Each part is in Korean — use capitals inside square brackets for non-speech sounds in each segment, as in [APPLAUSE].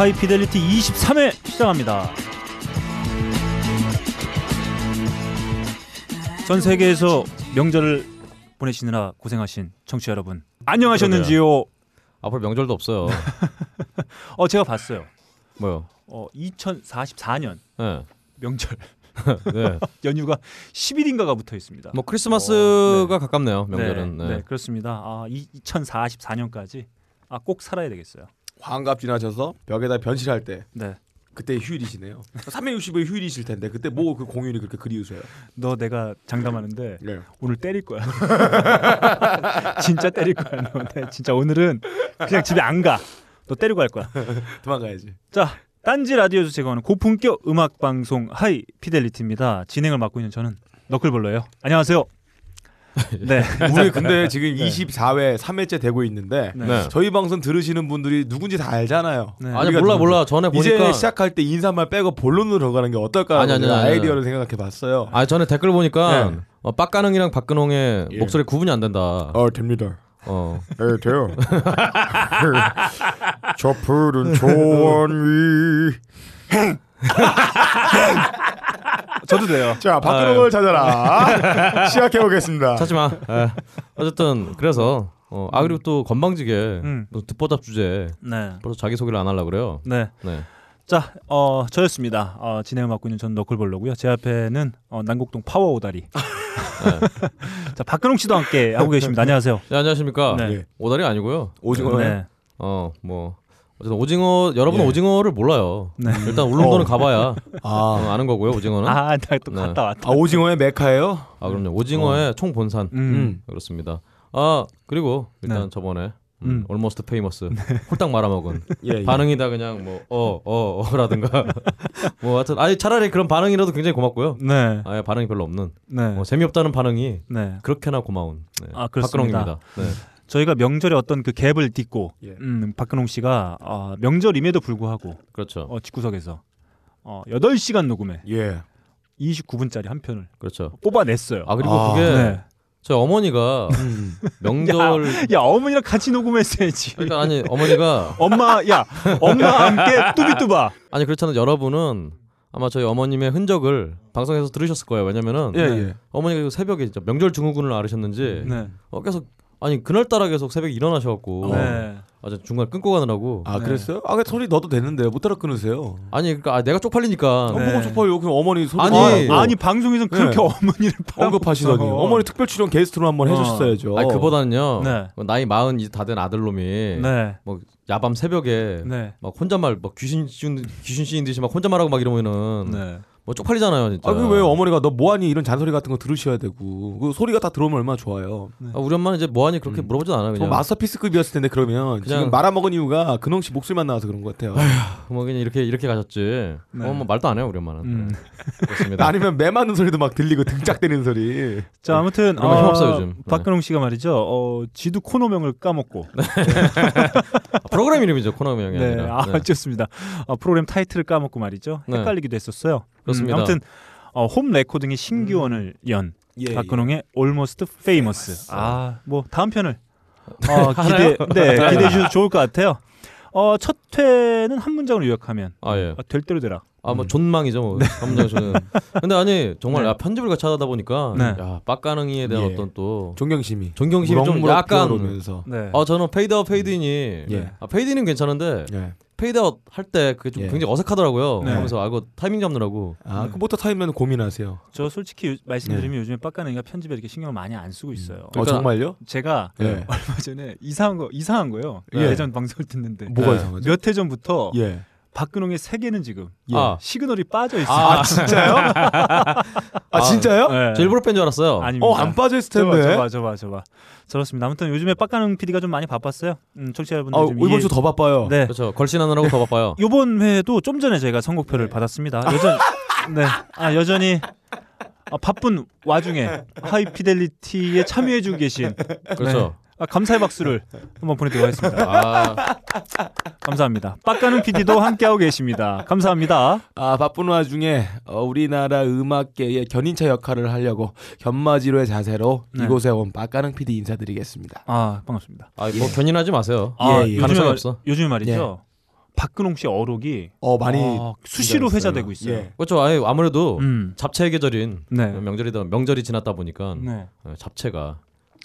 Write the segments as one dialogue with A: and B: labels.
A: 하이피델리티 23회 시작합니다. 전 세계에서 명절을 보내시느라 고생하신 청취자 여러분 안녕하셨는지요?
B: 앞으로 명절도 없어요. [LAUGHS]
A: 어 제가 봤어요.
B: 뭐요?
A: 어 2044년
B: 네.
A: 명절 [LAUGHS]
B: 네. [LAUGHS]
A: 연휴가 10일인가가 붙어 있습니다.
B: 뭐 크리스마스가
A: 어,
B: 가깝네요. 명절은.
A: 네,
B: 네.
A: 네, 그렇습니다. 아 2044년까지 아 꼭 살아야 되겠어요.
C: 환갑 지나셔서 벽에다 변실할 때
A: 네.
C: 그때 휴일이시네요. 365일 휴일이실 텐데 그때 뭐 그 공휴일이 그렇게 그리우세요?
A: 너 내가 장담하는데
C: 네.
A: 오늘 때릴 거야. [LAUGHS] 진짜 때릴 거야. 너. 네, 진짜 오늘은 그냥 집에 안 가. 너 때리고 갈 거야. [LAUGHS]
C: 도망가야지.
A: 자, 딴지 라디오에서 제공하는 고품격 음악 방송 하이 피델리티입니다. 진행을 맡고 있는 저는 너클볼러예요. 안녕하세요. [LAUGHS] 네.
C: 우리 [LAUGHS] 근데 지금 24회 3회째 되고 있는데
A: 네.
B: 네.
C: 저희 방송 들으시는 분들이 누군지 다 알잖아요.
A: 네.
B: 아니 몰라. 몰라. 전에
C: 이제
B: 보니까
C: 시작할 때 인사말 빼고 본론으로 들어가는 게 어떨까
B: 아니,
C: 하는
B: 아니, 아니, 아니.
C: 아이디어를 생각해 봤어요.
B: 아 전에 댓글 보니까
C: 네.
B: 어, 빡가능이랑 박근홍의
C: 예.
B: 목소리 구분이 안 된다.
C: 어 됩니다.
B: 어.
C: 네 돼요. [LAUGHS] 저 푸른 초원 위.
A: 저도 돼요.
C: 자 박근홍을 찾아라. [LAUGHS] 시작해 보겠습니다.
B: 찾지 마. 예. 어쨌든 그래서 어, 아 그리고 또 건방지게
A: 음.
B: 또 듣보답 주제
A: 네.
B: 벌써 자기 소개를 안 하려 그래요.
A: 네.
B: 네.
A: 자, 어, 저였습니다. 어, 진행을 맡고 있는 전 너클볼러고요. 제 앞에는 어, 난곡동 파워 오다리. [LAUGHS] 자, 박근홍 씨도 함께 하고 계십니다. 안녕하세요.
B: 네, 안녕하십니까?
A: 네.
C: 예.
B: 오다리 아니고요.
C: 오징어에
A: 네.
B: 어 뭐 어쨌든 오징어 여러분
C: 예.
B: 은 오징어를 몰라요.
A: 네.
B: 일단 울릉도는
C: 어.
B: 가봐야
C: 아,
B: 어, 아는 거고요. 오징어는. 아,
A: 아, 나또
B: 네.
A: 갔다 왔다.
C: 아 오징어의 메카예요?
B: 그럼요. 오징어의 총 본산.
A: 음.
C: 음.
B: 그렇습니다. 아 그리고 일단
A: 네.
B: 저번에
A: 음.
B: 음. almost famous 홀딱 말아먹은 [LAUGHS]
C: 예, 예.
B: 반응이 다 그냥 뭐 어 어 어라든가 [LAUGHS] 뭐 하여튼 아니 차라리 그런 반응이라도 굉장히 고맙고요.
A: 네.
B: 아예 반응이 별로 없는
A: 네.
B: 뭐 재미없다는 반응이
A: 네.
B: 그렇게나 고마운 네.
A: 아, 그렇습니다.
B: 박근홍입니다. 네.
A: 저희가 명절에 어떤 그 갭을 딛고
C: 예.
A: 음, 박근홍 씨가 어, 명절임에도 불구하고
B: 그렇죠.
A: 어, 집구석에서 어, 8시간 녹음에
C: 예.
A: 29분짜리 한 편을
B: 그렇죠.
A: 뽑아냈어요.
B: 아 그리고
C: 아,
B: 그게
A: 네.
B: 저희 어머니가
C: 음.
B: 명절
A: 야, 어머니랑 같이 녹음했어야지.
B: 그러니까 아니 어머니가
A: 엄마, 야, 엄마 함께 뚜비뚜바.
B: 아니 그렇잖아요. 여러분은 아마 저희 어머님의 흔적을 방송에서 들으셨을 거예요. 왜냐면은
C: 예,
A: 네.
C: 예.
B: 어머니가 그 새벽에 명절 증후군을 앓으셨는지
A: 네.
B: 어, 계속 아니 그날따라 계속 새벽에 일어나셔갖고
A: 네.
B: 아, 저 중간 끊고 가느라고
C: 아
A: 네.
C: 그랬어요? 아, 그 소리 넣어도 되는데 못 알아 끊으세요.
B: 아니 그러니까 아, 내가 쪽팔리니까
A: 네.
C: 어, 뭐가 쪽팔려? 그냥 어머니 소리
B: 아니,
C: 넣으라고
A: 아니 방송에서 그렇게
C: 네.
A: 어머니를
C: 언급하시더니
A: 팔아먹어서.
C: 어머니 특별 출연 게스트로 한번
A: 어.
C: 해주셨어야죠.
B: 아니 그보다는요
A: 네.
B: 뭐 나이 마흔 이제 다 된 아들놈이
A: 네.
B: 뭐 야밤 새벽에
A: 네.
B: 막 혼잣말 막 귀신 귀신 씌인 듯이 막 혼잣말하고 막 이러면은
A: 네.
B: 뭐 쪽팔리잖아요 진짜.
C: 아, 그왜 어머니가 너 뭐하니 이런 잔소리 같은 거 들으셔야 되고 그 소리가 다 들어오면 얼마나 좋아요.
B: 아, 우리 엄마는 이제 뭐하니 그렇게
C: 음.
B: 물어보진 않아요
C: 저
B: 그냥.
C: 마스터피스급이었을 텐데 그러면
B: 그냥-
C: 지금 말아먹은 이유가 근홍 씨 목소리만 나와서 그런 것 같아요.
B: 뭐 그냥 이렇게 이렇게 가셨지.
A: 네.
B: 어, 뭐 말도 안 해요 우리 엄마는.
A: 음.
B: 네. 그렇습니다. [LAUGHS]
C: 아니면 매 맞는 소리도 막 들리고 등짝대는 소리.
A: 자 아무튼
B: 거 힘없어요, 요즘. 네.
A: 박근홍 씨가 말이죠. 어, 지도 코너명을 까먹고. [LAUGHS]
B: 아, 프로그램 이름이죠 코너명이
A: 네.
B: 아니라.
A: 아
B: 네.
A: 좋습니다. 어, 프로그램 타이틀을 까먹고 말이죠.
B: 네.
A: 헷갈리기도 했었어요.
B: 그렇습니다.
A: 음, 아무튼 어, 홈 레코딩의 신기원을 연
C: 예,
A: 박근홍의 Almost Famous.
C: Famous.
A: 아, 뭐 다음 편을 어,
B: 하나요?
A: 기대 네, [LAUGHS] 기대해 주셔도 좋을 것 같아요. 어, 첫 회는 한 문장으로 요약하면
B: 아 예.
A: 어, 될 대로 되라.
B: 아 뭐
C: 음.
B: 존망이죠 뭐 함정 저는 근데 아니 정말
A: 네.
B: 야, 편집을 같이 하다 보니까
A: 네.
B: 야 빡가능이에 대한
C: 예.
B: 어떤 또
C: 존경심이.
B: 존경심이 좀 약간.
A: 네.
B: 아 저는 페이드아웃 페이드인이
C: 예.
B: 아 페이드인은 괜찮은데
C: 예.
B: 페이드아웃 할 때 그게 좀
C: 예.
B: 굉장히 어색하더라고요
A: 네.
B: 그러면서 아 이거 타이밍 잡느라고
C: 아, 그 모터 타임면 고민하세요.
A: 저 솔직히 요- 말씀드리면 요즘에 빡가능이가 편집에 이렇게 신경을 많이 안 쓰고 있어요.
C: 어
B: 그러니까-
C: 정말요?
A: 제가
C: 예. [LAUGHS]
A: 얼마 전에 이상한 거 이상한 거예요.
C: 예.
A: 예전 방송을 듣는데
C: 뭐가
B: 네.
C: 이상하죠?
A: 몇 해 전부터
C: 예.
A: 박근홍의 세계는 지금
C: 예.
B: 아.
A: 시그널이 빠져 있어요.
B: 아,
C: 진짜요? 아, 진짜요?
A: 네.
B: 저 일부러 뺀 줄 알았어요
A: 아닙니다.
C: 어, 안 빠져 있을 텐데.
A: 저봐, 저봐, 저봐. 저렇습니다. 아무튼 요즘에 빡가능 PD가 좀 많이 바빴어요. 음, 청취자 여러분들
C: 아,
A: 좀
C: 이번
A: 이해-
C: 주더 바빠요.
A: 네.
B: 그렇죠 걸신하느라고 더 바빠요 [LAUGHS]
A: 요번 회에도 좀 전에 저희가 선곡표를
C: 네.
A: 받았습니다. 여전 네. 아, 여전히 아, 바쁜 와중에 [LAUGHS] 하이피델리티에 참여해주고 계신
B: 그렇죠
A: 아, 감사의 박수를 한번 보내드리고 하겠습니다.
B: 아
A: 감사합니다. 빡가는 PD도 함께하고 계십니다. 감사합니다.
C: 아, 바쁜 와중에 어, 우리나라 음악계의 견인차 역할을 하려고 견마지로의 자세로
A: 네.
C: 이곳에 온 빡가능 PD 인사드리겠습니다.
A: 아 반갑습니다.
B: 아, 뭐 견인하지 마세요
A: 아,
C: 예, 예.
B: 가능성이
A: 요즘에,
B: 없어
A: 요즘에 말이죠. 박근홍 씨 어록이
D: 어 많이
A: 어, 수시로. 회자되고 있어요.
D: 예.
B: 그렇죠. 아무래도
A: 음.
B: 잡채의 계절인
A: 네.
B: 명절이다 명절이 지났다 보니까
A: 네.
B: 어, 잡채가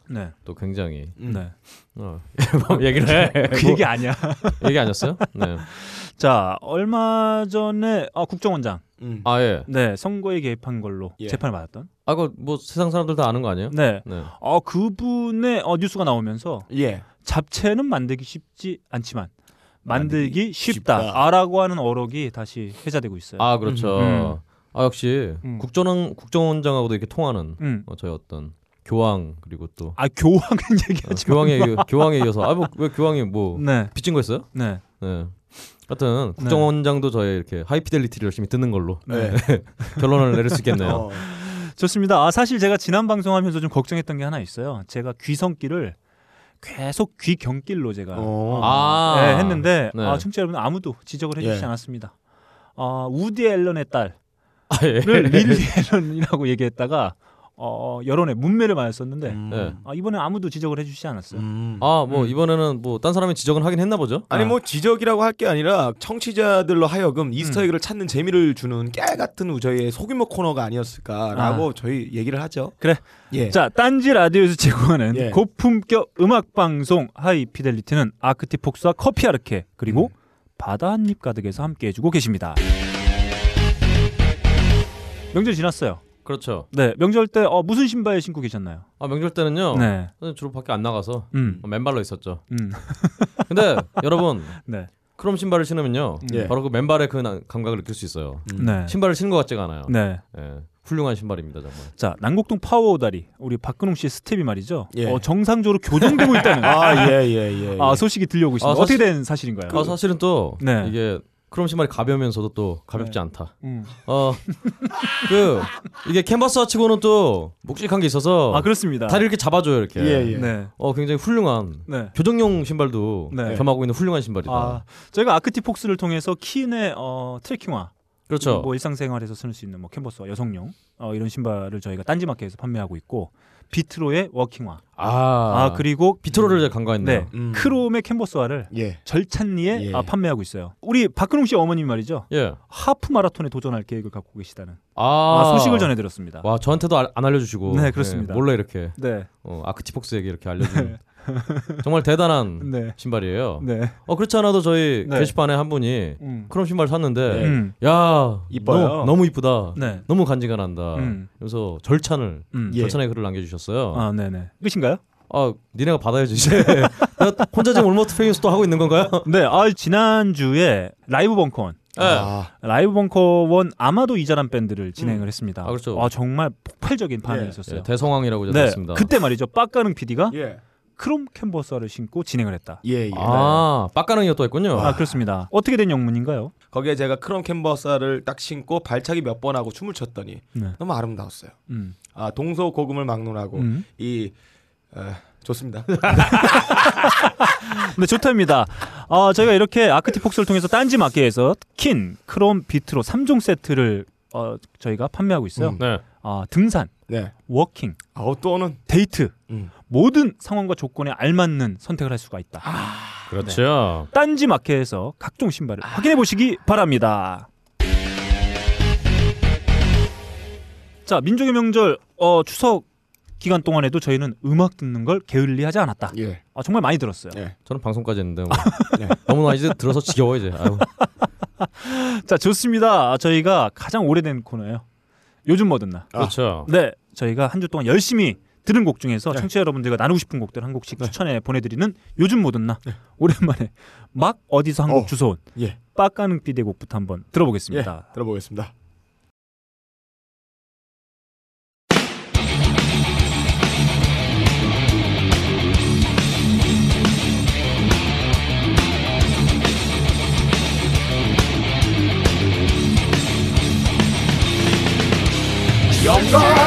A: 네.
B: 또 굉장히
D: 음.
A: 네.
B: 어, 뭐 [LAUGHS] 얘기를 해.
A: 그
B: 뭐,
A: 얘기 아니야. [LAUGHS]
B: 얘기 아니었어요? 네.
A: 자, 얼마 전에 아, 국정원장
D: 음.
B: 아 예.
A: 네, 선거에 개입한 걸로
D: 예.
A: 재판을 받았던.
B: 아그 뭐 세상 사람들 다 아는 거 아니에요?
A: 네.
B: 네.
A: 어, 그분의 어, 뉴스가 나오면서
D: 예.
A: 잡채는 만들기 쉽지 않지만 만들기
D: 만들기
A: 쉽다.
D: 쉽다.
A: 아라고 하는 어록이 다시 회자되고 있어요.
B: 아 그렇죠.
A: 음.
B: 아 역시
A: 음.
B: 국정원 국정원장하고도 이렇게 통하는
A: 음.
B: 어, 저희 어떤 교황 그리고 또
A: 아, 교황은 [LAUGHS]
B: 어,
A: 얘기하지 마.
B: 교황에 이어- 교황에 이어서 아 뭐 왜 교황이 뭐
A: 네.
B: 빚진 거 있어요?
A: 네.
B: 네. 하여튼 국정원장도 저희 이렇게 하이피델리티를 열심히 듣는 걸로
D: 네. [LAUGHS]
B: 결론을 내릴 수 있겠네요.
D: 어.
A: 좋습니다. 아, 사실 제가 지난 방송하면서 좀 걱정했던 게 하나 있어요. 제가 귀성길을 계속 귀경길로 제가
D: 어.
B: 아.
A: 네, 했는데
B: 네.
A: 아, 청취자 여러분 아무도 지적을 해주시지
D: 예.
A: 않았습니다. 아, 우디 앨런의 딸을
B: 아, 예. [LAUGHS]
A: 릴리 앨런이라고 얘기했다가 어, 여론의 뭇매를 맞았었는데
D: 음.
B: 네.
A: 아, 이번에 아무도 지적을 해주시지 않았어요.
D: 음.
B: 아, 뭐
A: 음.
B: 이번에는 뭐 딴 사람이 지적은 하긴 했나 보죠.
D: 아니
A: 아.
D: 뭐 지적이라고 할 게 아니라 청취자들로 하여금 Easter egg를 찾는 재미를 주는 깨알 같은 저희의 소규모 코너가 아니었을까라고 저희 얘기를 하죠.
A: 그래.
D: 예.
A: 자, 딴지 라디오에서 제공하는
D: 예.
A: 고품격 음악 방송 하이피델리티는 아크티폭스와 커피 아르케 그리고
D: 음.
A: 바다 한 입 가득에서 함께 해주고 계십니다. 명절 지났어요.
B: 그렇죠.
A: 네, 명절 때 어, 무슨 신발 신고 계셨나요?
B: 아 명절 때는요.
A: 네,
B: 주로 밖에 안 나가서
A: 음,
B: 맨발로 있었죠.
A: 음, [LAUGHS]
B: 근데 여러분 [LAUGHS]
A: 네,
B: 크롬 신발을 신으면요.
D: 예.
B: 바로 그 맨발의 그 나- 감각을 느낄 수 있어요.
D: 음.
A: 네,
B: 신발을 신은 것 같지가 않아요.
A: 네.
B: 예. 훌륭한 신발입니다 정말.
A: 자, 난곡동 파워오다리 우리 박근홍 씨의 스텝이 말이죠.
D: 예.
A: 어, 정상적으로 교정되고 있다는 [LAUGHS]
D: 아, 예, 예, 예.
A: 아, 소식이 들려오고 있습니다.
B: 아,
A: 어떻게
B: 사실-
A: 된 사실인가요?
B: 아 사실은 또
A: 네.
B: 이게 크롬 신발이 가벼우면서도 또 가볍지
A: 네.
B: 않다.
A: 음.
B: 어 [LAUGHS] 그 이게 캔버스 치고는 또 묵직한 게 있어서
A: 아, 그렇습니다.
B: 다리 이렇게 잡아줘요 이렇게.
D: 예, 예.
A: 네,
B: 어 굉장히 훌륭한
A: 네.
B: 교정용 신발도
A: 네.
B: 겸하고 있는 훌륭한 신발이다.
A: 아, 저희가 아크티폭스를 통해서 킨의 어, 트레킹화
B: 그렇죠.
A: 뭐 일상생활에서 쓸 수 있는 뭐 캔버스와 여성용 어, 이런 신발을 저희가 딴지마켓에서 판매하고 있고 비트로의 워킹화
B: 아,
A: 아, 그리고
B: 비트로를 제가 간과했네요.
A: 네
D: 음.
A: 크롬의 캔버스화를
D: 예.
A: 절찬리에
D: 예.
A: 아, 판매하고 있어요. 우리 박근홍 씨 어머님 말이죠.
B: 예.
A: 하프 마라톤에 도전할 계획을 갖고 계시다는
B: 아,
A: 아, 소식을 전해 드렸습니다.
B: 와 저한테도 알- 안 알려주시고.
A: 네, 그렇습니다.
B: 몰래 이렇게
A: 네,
B: 어, 아크티폭스에게 이렇게 알려준 [LAUGHS] [LAUGHS] 정말 대단한
A: 네,
B: 신발이에요.
A: 네.
B: 어 그렇지 않아도 저희
A: 네.
B: 게시판에 한 분이
A: 음.
B: 크롬 신발 샀는데
A: 음.
B: 야
D: 이뻐요.
B: 너무, 너무 이쁘다.
A: 네.
B: 너무 간지가 난다.
A: 음.
B: 그래서 절찬을
A: 음.
D: 예.
B: 절찬의 글을 남겨주셨어요.
A: 아, 네네. 끝인가요?
B: 아 니네가 받아야지 이제. 혼자 지금 Almost Famous 또 하고 있는 건가요? [LAUGHS]
A: 네, 아, 지난 주에 라이브 벙커원
B: 네.
D: 아,
A: 라이브 벙커원 아마도 이자람 밴드를 진행을 했습니다.
B: 아, 그렇죠.
A: 아, 정말 폭발적인 반응이
D: 예.
A: 있었어요.
B: 예, 대성황이라고
A: 네,
B: 들었습니다.
A: 그때 말이죠. 빡가능 PD가
D: 예.
A: 크롬 캔버스를 신고 진행을 했다.
D: 예, 예.
B: 아 빡가능이가 또 했군요.
A: 아, 그렇습니다. 어떻게 된 영문인가요?
D: 거기에 제가 크롬 캔버스를 딱 신고 발차기 몇 번 하고 춤을 췄더니
A: 네.
D: 너무 아름다웠어요.
A: 음.
D: 아, 동서 고금을 막론하고
A: 음.
D: 이 어, 좋습니다. [LAUGHS]
A: 네, 좋답니다. 아, 저희가 이렇게 아크티폭스를 통해서 딴지 마켓에서 킨, 크롬, 비트로 3종 세트를 어, 저희가 판매하고 있어요.
D: 음.
B: 네.
A: 아, 등산,
D: 네.
A: 워킹,
D: 또는
A: 데이트
D: 음.
A: 모든 상황과 조건에 알맞는 선택을 할 수가 있다.
B: 그렇죠.
A: 딴지 마켓에서 각종 신발을 확인해 보시기 바랍니다. 자, 민족의 명절 어, 추석 기간 동안에도 저희는 음악 듣는 걸 게을리하지 않았다.
D: 예.
A: 아, 정말 많이 들었어요.
D: 예.
B: 저는 방송까지 했는데 뭐. [LAUGHS]
D: 네.
B: 너무나 이제 들어서 지겨워 이제. 아유. [LAUGHS]
A: 자, 좋습니다. 아, 저희가 가장 오래된 코너예요. 요즘 뭐든 나.
D: 아.
B: 그렇죠.
A: 네, 저희가 한 주 동안 열심히 들은 곡 중에서
D: 네.
A: 청취자 여러분들과 나누고 싶은 곡들 한 곡씩 추천해 보내드리는 요즘 뭐든 나. 오랜만에 막 어디서 한곡
D: 어.
A: 주워온
D: 예.
A: 빡가능 비대 곡부터 한번
D: 예.
A: 들어보겠습니다.
D: 들어보겠습니다.
E: 영감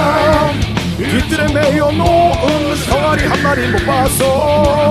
E: 뒤뜰에 매여 놓은 병아리 한 마리 못 봤어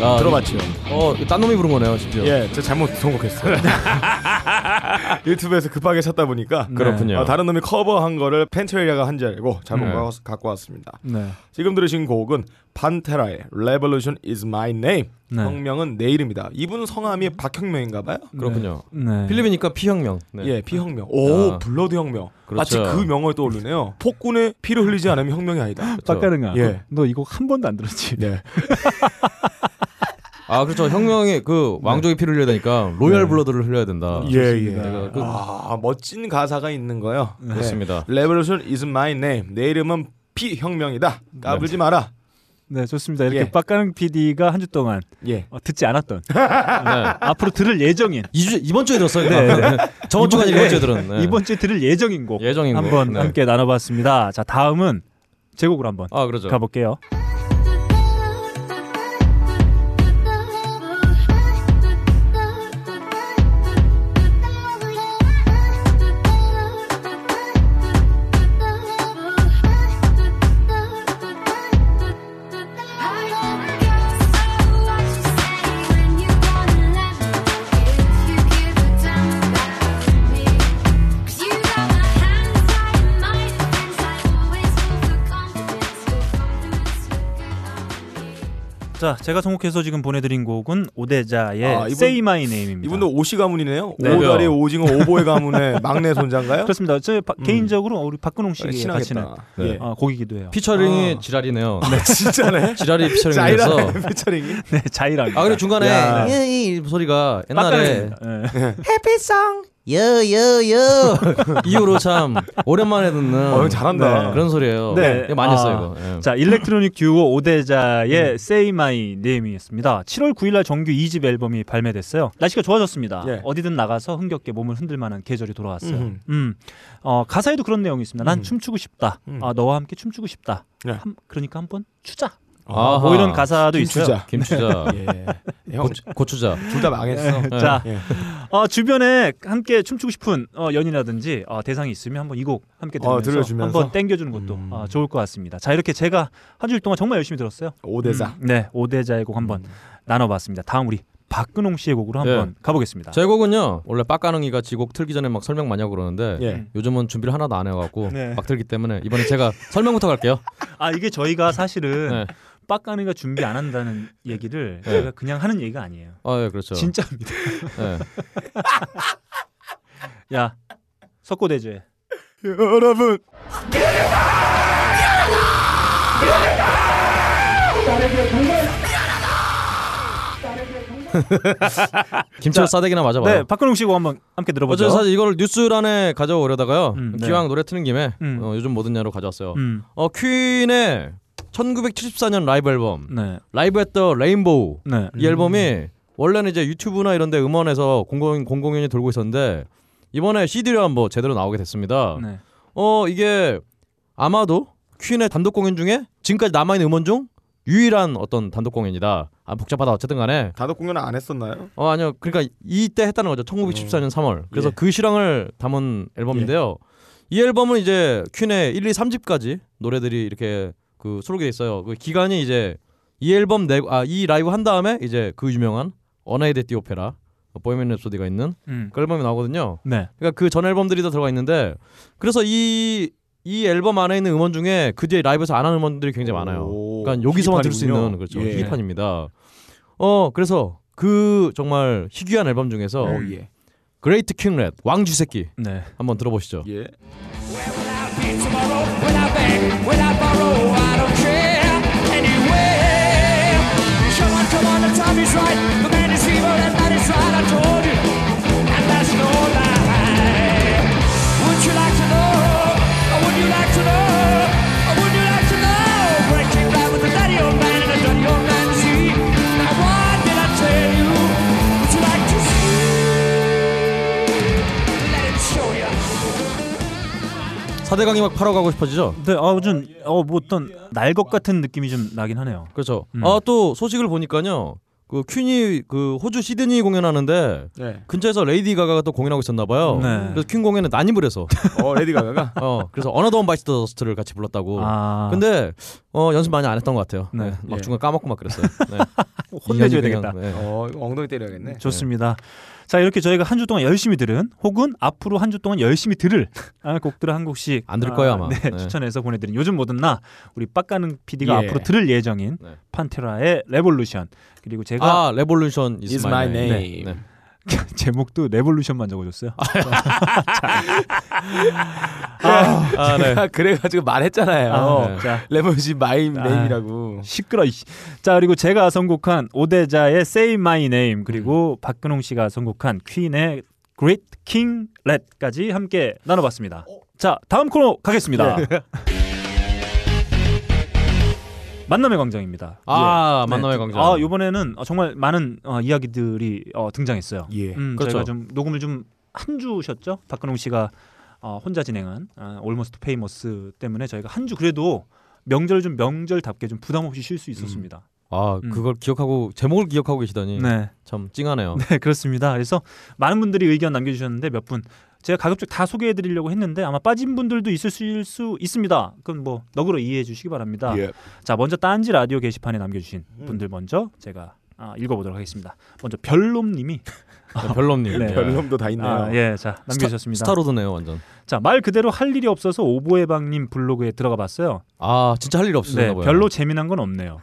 B: 아,
D: 들어봤죠?
B: 어, 딴 놈이 부른 거네요, 심지어.
D: 예, 저 잘못 선곡했어요. [LAUGHS]
C: 유튜브에서 급하게 찾다 보니까
A: 네.
B: 그렇군요.
C: 어, 다른 놈이 커버한 거를 펜트레리아가 한 줄 알고 잘못
B: 네.
C: 가- 갖고 왔습니다.
A: 네.
C: 지금 들으신 곡은 판테라의 Revolution is my name.
A: 네.
C: 혁명은 내 이름이다. 이분 성함이 박혁명인가 봐요.
B: 그렇군요.
A: 네.
B: 필리핀이니까 피혁명. 네.
C: 예, 피혁명. 오,
B: 아.
C: blood 혁명.
B: 그렇죠.
C: 마치 그 명을 떠올리네요. 폭군의 피를 흘리지 않으면 혁명이 아니다. [LAUGHS]
A: 빡가능아.
C: 예.
A: 너 이거 한 번도 안 들었지?
C: 네. [LAUGHS]
B: 아 그렇죠. 혁명의 그 왕족의 피를 흘려야 되니까 royal
A: 네.
B: blood를 흘려야 된다.
C: 예, 예.
B: 내가 그-
C: 아, 멋진 가사가 있는 거요. 네.
B: 그렇습니다.
C: Revolution is my name. 내 이름은 피 혁명이다. 까불지 마라.
A: 네, 좋습니다. 이렇게
C: 예.
A: 빡가능 PD가 한 주 동안
C: 예.
A: 어, 듣지 않았던 [LAUGHS]
B: 네.
A: 앞으로 들을 예정인
B: 이주 이번 주에 들었어요.
A: 네, 네. [LAUGHS]
B: 저번 주가 아니고
A: 이번-
B: 주에. 네.
A: 이번 주에 들을 예정인 곡
B: 예정인 곡.
A: 한번
B: 네.
A: 함께 나눠봤습니다. 자, 다음은 제곡으로 한번
B: 아 그렇죠.
A: 가볼게요. 자, 제가 선곡해서 지금 보내드린 곡은 오대자의
C: 아, 이분-
A: Say My Name입니다.
C: 이분도 오시 가문이네요.
A: 네.
C: 오다리 오징어 오보의 가문의 [LAUGHS] 막내 손자인가요?
A: 그렇습니다. 저 바-
C: 음.
A: 개인적으로 우리 박근홍 씨가. 같이는
B: 네.
C: 예.
A: 어, 곡이기도 해요.
B: 피처링이
C: 아.
B: 지랄이네요. [LAUGHS]
C: 네, 진짜네. [LAUGHS]
B: 지랄이 피처링이어서.
C: 자이라 피처링이.
A: 네, 자이랑.
B: 아 그리고 중간에
C: 야.
B: 이, 이 소리가 옛날에.
A: 예.
B: 해피송 여여여 [LAUGHS] 이후로 참 오랜만에 듣는
C: 어, 잘한다.
A: 네.
B: 그런 소리예요.
A: 네.
B: 이거 많이
A: 아.
B: 했어요 이거. 예.
A: 자, 일렉트로닉 듀오 오대자의 Say My Name이었습니다. 7월 9일 날 정규 2집 앨범이 발매됐어요. 날씨가 좋아졌습니다.
C: 예.
A: 어디든 나가서 흥겹게 몸을 흔들 만한 계절이 돌아왔어요.
C: 음.
A: 음. 어, 가사에도 그런 내용이 있습니다. 난
C: 음.
A: 춤추고 싶다.
C: 음.
A: 아, 너와 함께 춤추고 싶다.
C: 네.
A: 한- 그러니까 한번 추자.
B: 아하.
A: 뭐 이런 가사도 있어요.
C: 김추자.
B: 김추자,
C: 예. 형,
B: 고추, 고추자.
C: 둘 다 망했어.
B: 네.
A: 자,
C: 예.
A: 어, 주변에 함께 춤추고 싶은 어, 연이라든지 어, 대상이 있으면 한번 이 곡 함께
C: 어,
A: 들으면서
C: 들려주면서?
A: 한번 땡겨주는 것도
C: 음.
A: 어, 좋을 것 같습니다. 자, 이렇게 제가 한 주일 동안 정말 열심히 들었어요.
C: 오대사.
A: 음, 네, 오대자의 곡 한번 나눠봤습니다. 다음 우리 박근홍 씨의 곡으로 한번
B: 네.
A: 가보겠습니다.
B: 제 곡은요 원래 빡가능이가 지곡 틀기 전에 막 설명 많이 하고 그러는데
C: 예.
B: 요즘은 준비를 하나도 안 해갖고
A: 네.
B: 막 틀기 때문에 이번에 제가 [LAUGHS] 설명부터 갈게요.
A: 아 이게 저희가 사실은
B: 네.
A: 빡가능이가 준비 안 한다는 [LAUGHS] 얘기를
B: 네.
A: 저희가 그냥 하는 얘기가 아니에요.
B: 아 예, 그렇죠.
A: 진짜입니다.
B: 예. [LAUGHS]
A: 야, 석고대죄.
C: 여러분.
A: 자,
B: 싸대기나 맞아봐요.
A: 네, 박근홍 씨곡 한번 함께 들어보죠.
B: 어제 사실 이걸 뉴스란에 가져오려다가요.
A: 음, 네.
B: 기왕 노래 트는 김에
A: 음.
B: 어, 요즘 뭐 듣냐로 가져왔어요.
A: 음,
B: 어 퀸의 1974년 라이브 앨범
A: 네,
B: Live at the Rainbow
A: 네.
B: 이 앨범이 원래는 이제 유튜브나 이런 데 음원에서 공공 공공연히 돌고 있었는데 이번에 CD로 한번 제대로 나오게 됐습니다.
A: 네.
B: 어 이게 아마도 퀸의 단독 공연 중에 지금까지 남아 있는 음원 중 유일한 어떤 단독 공연이다. 아 복잡하다 어쨌든 간에
C: 다독 공연 안 했었나요?
B: 어 아니요 그러니까 이때 했다는 거죠 1974년 3월 그래서
C: 예.
B: 그 실황을 담은 앨범인데요 이 앨범은 이제 퀸의 1, 2, 3집까지 노래들이 이렇게 그 수록돼 있어요 그 기간이 이제 이 앨범 내아이 라이브 한 다음에 이제 그 유명한 어나이데 띠오페라 보헤미안 랩소디가 있는
A: 음.
B: 그 앨범이 나오거든요
A: 네.
B: 그러니까 그 전 앨범들이 다 들어가 있는데 그래서 이이 앨범 안에 있는 음원 중에 그 뒤에 라이브에서 안 하는 음원들이 굉장히 많아요.
C: 오,
B: 그러니까 여기서만 들을 수. 있는 그렇죠
C: 예.
B: 희귀판입니다. 어 그래서 그 정말 희귀한 앨범 중에서
C: 오, 예.
B: Great King Rat 왕쥐 새끼
A: 네.
B: 한번 들어보시죠.
C: 예.
B: 사대강 이 막 파러 가고 싶어지죠.
A: 네, 아, 좀, 어, 뭐 어떤 날 것 같은 느낌이 좀 나긴 하네요.
B: 그렇죠.
A: 음.
B: 아또 소식을 보니까요. 그 퀸이 그 호주 시드니 공연하는데
C: 네.
B: 근처에서 레이디 가가가 또 공연하고 있었나 봐요.
A: 네.
B: 그래서 퀸 공연에 난입을 해서
C: 어, 레디 가가가 [LAUGHS]
B: 어 그래서 Another One Bites the Dust를 같이 불렀다고.
A: 아,
B: 근데 어 연습 많이 안 했던 것 같아요.
A: 네.
B: 네. 막
D: 예.
B: 중간 까먹고 막 그랬어요. 네. [LAUGHS]
A: 혼내줘야 되겠다.
B: 네.
D: 어 엉덩이 때려야겠네.
A: 좋습니다. 자 이렇게 저희가 한 주 동안 열심히 들은 혹은 앞으로 한 주 동안 열심히 들을 아, 곡들을 한 곡씩
B: 안 들을 거예요, 아마.
A: 네,
B: 네.
A: 추천해서 보내드린 요즘 뭐 듣냐 우리 빡가는 PD가
D: 예.
A: 앞으로 들을 예정인
B: 네.
A: 판테라의 Revolution 그리고 제가
B: 아 Revolution is,
D: Is
B: my
D: my
B: name. 네. [LAUGHS]
A: 제목도 Revolution만 적어줬어요. [LAUGHS]
B: 아, 네.
D: 제가 그래가지고 말했잖아요.
A: 아,
B: 네.
A: 자
D: Revolution is my
A: 아.
D: name이라고.
A: 시끄러. 자 그리고 제가 선곡한 오데자의 Say My Name 그리고 박근홍 씨가 선곡한 퀸의 Great King Rat까지 함께 나눠봤습니다. 자 다음 코너 가겠습니다. [LAUGHS] 만남의 광장입니다.
B: 아
A: 네.
B: 만남의 광장.
A: 아 이번에는 정말 많은 어, 이야기들이 어, 등장했어요.
D: 예.
A: 음,
B: 그렇죠.
A: 저희가 좀 녹음을 좀 한 주셨죠. 박근홍 씨가 어, 혼자 진행한 아, Almost Famous 때문에 저희가 한 주 그래도 명절 좀 명절답게 좀 부담 없이 쉴 수 있었습니다.
B: 아
A: 음.
B: 그걸 기억하고 제목을 기억하고 계시다니
A: 네,
B: 참 찡하네요. [LAUGHS]
A: 네 그렇습니다. 그래서 많은 분들이 의견 남겨주셨는데 몇 분 제가 가급적 다 소개해 드리려고 했는데 아마 빠진 분들도 있을 수, 수 있습니다. 그건 뭐 너그러 이해해 주시기 바랍니다.
D: 예.
A: 자 먼저 딴지 라디오 게시판에 남겨 주신
D: 음.
A: 분들 먼저 제가 아, 읽어보도록 하겠습니다. 먼저 별놈님이
B: 네, 별놈님.
A: 네.
B: 예.
D: 별놈도 다 있네요.
A: 아, 예, 자 남겨주셨습니다.
B: 스타 로드네요 완전.
A: 자 말 그대로 할 일이 없어서 오보해방님 블로그에 들어가 봤어요.
B: 아 진짜 할일 없으셨나
A: 네,
B: 봐요.
A: 별로 재미난 건 없네요.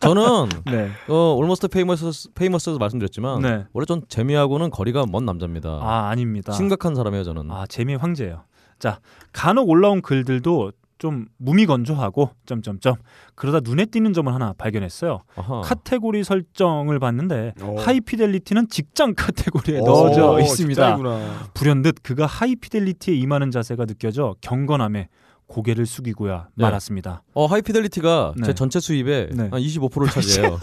B: 저는 [LAUGHS]
A: 네,
B: 어 Almost Famous Famous에서 말씀드렸지만
A: 네.
B: 원래 전 재미하고는 거리가 먼 남자입니다.
A: 아 아닙니다.
B: 심각한 사람이에요 저는.
A: 아 재미의 황제예요. 자 간혹 올라온 글들도 좀 무미건조하고 점점점 그러다 눈에 띄는 점을 하나 발견했어요.
B: 아하.
A: 카테고리 설정을 봤는데
D: 오.
A: 하이피델리티는 직장 카테고리에
D: 오,
A: 넣어져 있습니다.
D: 직장이구나.
A: 불현듯 그가 하이피델리티에 임하는 자세가 느껴져 경건함에 고개를 숙이고야
B: 네.
A: 말았습니다.
B: 어 하이피델리티가
A: 네.
B: 제 전체 수입의
A: 네.
B: 한 25%를 차지해요.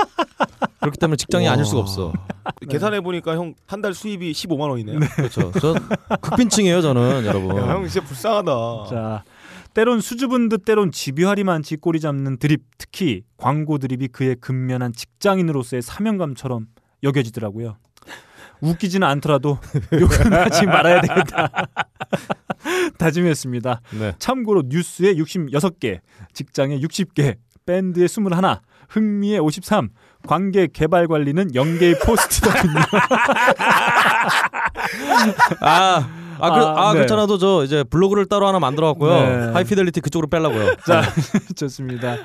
B: 그렇기 때문에 직장이 아닐 수가 없어. [LAUGHS]
D: 계산해 보니까 형 한 달 수입이 15만 원이네요.
B: 그렇죠. 저 극빈층이에요 저는 여러분.
D: 야, 형 진짜 불쌍하다.
A: 자, 때론 수줍은 듯 때론 집요하리만 지 꼬리 잡는 드립, 특히 광고 드립이 그의 근면한 직장인으로서의 사명감처럼 여겨지더라고요. 웃기지는 않더라도 [LAUGHS] 욕은 하지 말아야 되겠다. [LAUGHS] 다짐했습니다.
B: 네.
A: 참고로 뉴스에 66개, 직장에 60개, 밴드에 21, 흥미에 53, 관계 개발 관리는 0개의 포스트더군요. [LAUGHS]
B: 아, 아, 그,
A: 아,
B: 아,
A: 네.
B: 그렇잖아도 저 이제 블로그를 따로 하나 만들어 갖고요.
A: 네.
B: 하이피델리티 그쪽으로 빼려고요.
A: 자, [LAUGHS] 좋습니다.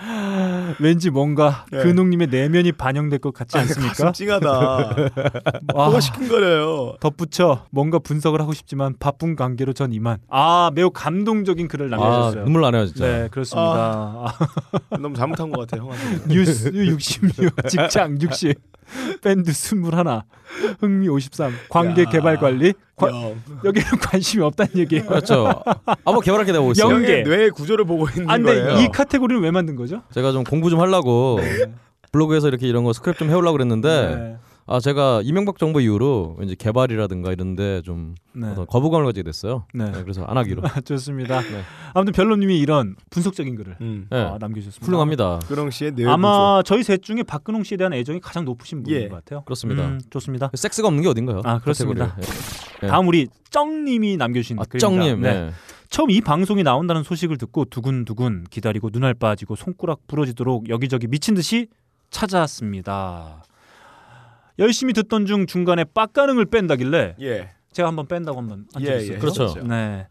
A: 왠지 뭔가
D: 네.
A: 근홍님의 내면이 반영될 것 같지 않습니까?
D: 가슴 찡하다. [LAUGHS]
A: 와,
D: 뭐가 시큰거려요.
A: 덧붙여 뭔가 분석을 하고 싶지만 바쁜 관계로 전 이만. 아 매우 감동적인 글을
B: 아,
A: 남겨주셨어요.
B: 눈물 나네요, 진짜.
A: 네 그렇습니다. 아,
D: 너무 잘못한 것 같아 형한테.
A: 뉴스 66, [LAUGHS] 직장 60, [LAUGHS] 밴드 21, 흥미 53, 관계
D: 야.
A: 개발 관리. 관-
D: 형.
A: 여기는 [LAUGHS] 관심이 없다는 얘기예요.
B: 그렇죠. 한번 개발하게 되고 있어요.
A: 영-
D: 형의
A: 개.
D: 뇌 구조를 보고 있는
A: 아, 근데
D: 거예요.
A: 이 카테고리는 왜 만든 거죠?
B: 제가 좀 공부 좀 하려고 블로그에서 이렇게 이런 거 스크랩 좀 해오려고 그랬는데
A: 네.
B: 아 제가 이명박 정부 이후로 이제 개발이라든가 이런데 좀
A: 네.
B: 어떤 거부감을 가지게 됐어요.
A: 네.
B: 네, 그래서 안 하기로.
A: 좋습니다.
B: 네.
A: 아무튼 별로님이 이런 분석적인 글을
D: 음.
B: 네.
A: 어, 남겨주셨습니다.
B: 훌륭합니다.
D: 그런 씨의 뇌
A: 아마 저희 셋 중에 박근홍 씨에 대한 애정이 가장 높으신 분인
D: 예.
A: 것 같아요.
B: 그렇습니다.
A: 음, 좋습니다.
B: 섹스가 없는 게 어딘가요?
A: 아, 그렇습니다.
B: 카테고리에. 네.
A: 다음 우리 쩡님이 남겨주신
B: 아,
A: 글입니다.
B: 쩡님.
A: 네.
B: 네.
A: 처음 이 방송이 나온다는 소식을 듣고 두근두근 기다리고 눈알 빠지고 손가락 부러지도록 여기저기 미친 듯이 찾아왔습니다. 열심히 듣던 중 중간에 빡가능을 뺀다길래
D: 예.
A: 제가 한번 뺀다고 한번 한 적이
D: 예,
A: 있어요.
D: 예.
B: 그렇죠.
A: 네.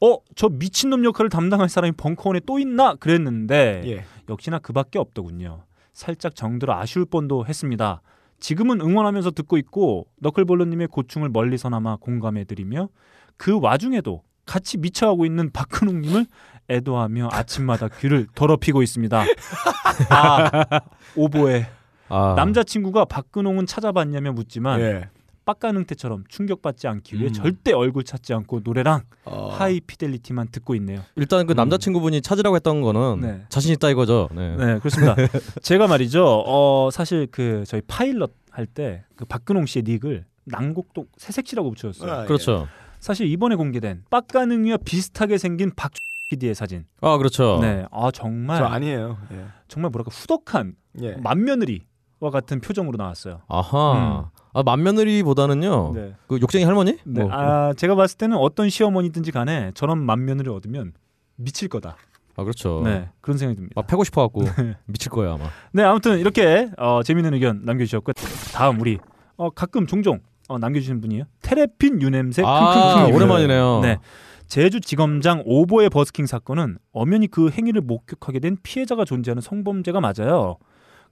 A: 어, 저 미친놈 역할을 담당할 사람이 벙커원에 또 있나 그랬는데
D: 예.
A: 역시나 그밖에 없더군요. 살짝 정들어 아쉬울 뻔도 했습니다. 지금은 응원하면서 듣고 있고 너클볼러님의 고충을 멀리서나마 공감해드리며 그 와중에도 같이 미쳐하고 있는 박근홍님을 애도하며 아침마다 귀를 더럽히고 있습니다. [LAUGHS] 아 오보에
B: 아,
A: 남자친구가 박근홍은 찾아봤냐며 묻지만
D: 예.
A: 빡가능태처럼 충격받지 않기 위해
D: 음.
A: 절대 얼굴 찾지 않고 노래랑
D: 어.
A: 하이 피델리티만 듣고 있네요.
B: 일단 그 남자친구분이 찾으라고 했던 거는
A: 네.
B: 자신 있다 이거죠. 네.
A: 네, 그렇습니다. [LAUGHS] 제가 말이죠. 어, 사실 그 저희 파일럿 할 때 그 박근홍 씨의 닉을 난곡동 새색시라고 붙여줬어요.
D: 아, 예.
B: 그렇죠.
A: 사실 이번에 공개된 빡가능이와 비슷하게 생긴 박 PD의 사진.
B: 아 그렇죠.
A: 네, 아 정말
D: 저 아니에요. 예.
A: 정말 뭐랄까 후덕한
D: 예.
A: 맏며느리와 같은 표정으로 나왔어요.
B: 아하. 아 맏며느리보다는요.
A: 네.
B: 그 욕쟁이 할머니?
A: 네.
B: 뭐.
A: 아 제가 봤을 때는 어떤 시어머니든지 간에 저런 맏며느리 얻으면 미칠 거다.
B: 아 그렇죠.
A: 네 그런 생각이 듭니다.
B: 막 패고 싶어 갖고 [LAUGHS] 미칠 거예요 아마.
A: 네 아무튼 이렇게 어, 재밌는 의견 남겨주셨고 다음 우리 어, 가끔 종종 어, 남겨주시는 분이에요. 테레핀 유냄새
B: 아
A: 킁킁킁.
B: 오랜만이네요.
A: 네. 제주 지검장 오보의 버스킹 사건은 엄연히 그 행위를 목격하게 된 피해자가 존재하는 성범죄가 맞아요.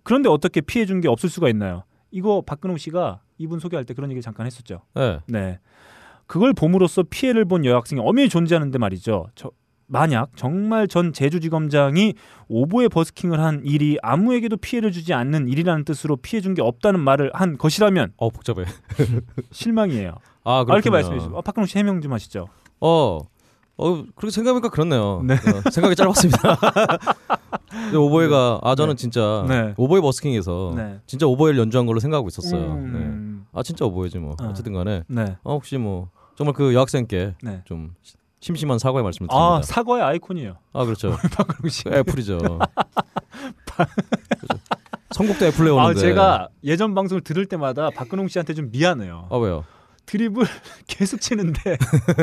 A: 그런데 어떻게 피해 준 게 없을 수가 있나요? 이거 박근홍 씨가 이분 소개할 때 그런 얘기 잠깐 했었죠.
B: 네.
A: 네. 그걸 봄으로써 피해를 본 여학생이 엄연히 존재하는데 말이죠. 저, 만약 정말 전 제주지검장이 오보에 버스킹을 한 일이 아무에게도 피해를 주지 않는 일이라는 뜻으로 피해 준 게 없다는 말을 한 것이라면
B: 어 복잡해.
A: 실망이에요.
B: 아
A: 아,
B: 그렇군요.
A: 이렇게 말씀해 주세요. 아, 박근홍 씨 해명 좀 하시죠.
B: 어. 어 그렇게 생각해보니까 그렇네요.
A: 네.
B: 어, 생각이 짧았습니다. [LAUGHS] 근데 오보에가 아 저는 진짜
A: 네.
B: 오보에 버스킹에서
A: 네.
B: 진짜 오보에를 연주한 걸로 생각하고 있었어요. 네.
A: 음,
B: 아 진짜 오보에지 뭐
A: 어.
B: 어쨌든 간에
A: 네.
B: 어, 혹시 뭐 정말 그 여학생께
A: 네.
B: 좀 시- 심심한 사과의 말씀을 드립니다.
A: 아 사과의 아이콘이에요.
B: 아 그렇죠. [LAUGHS]
A: 박근홍 씨.
B: 애플이죠. [LAUGHS] 선곡도 애플
A: 아. 제가 예전 방송을 들을 때마다 박근홍 씨한테 좀 미안해요.
B: 아 왜요?
A: 드립을 [LAUGHS] 계속 치는데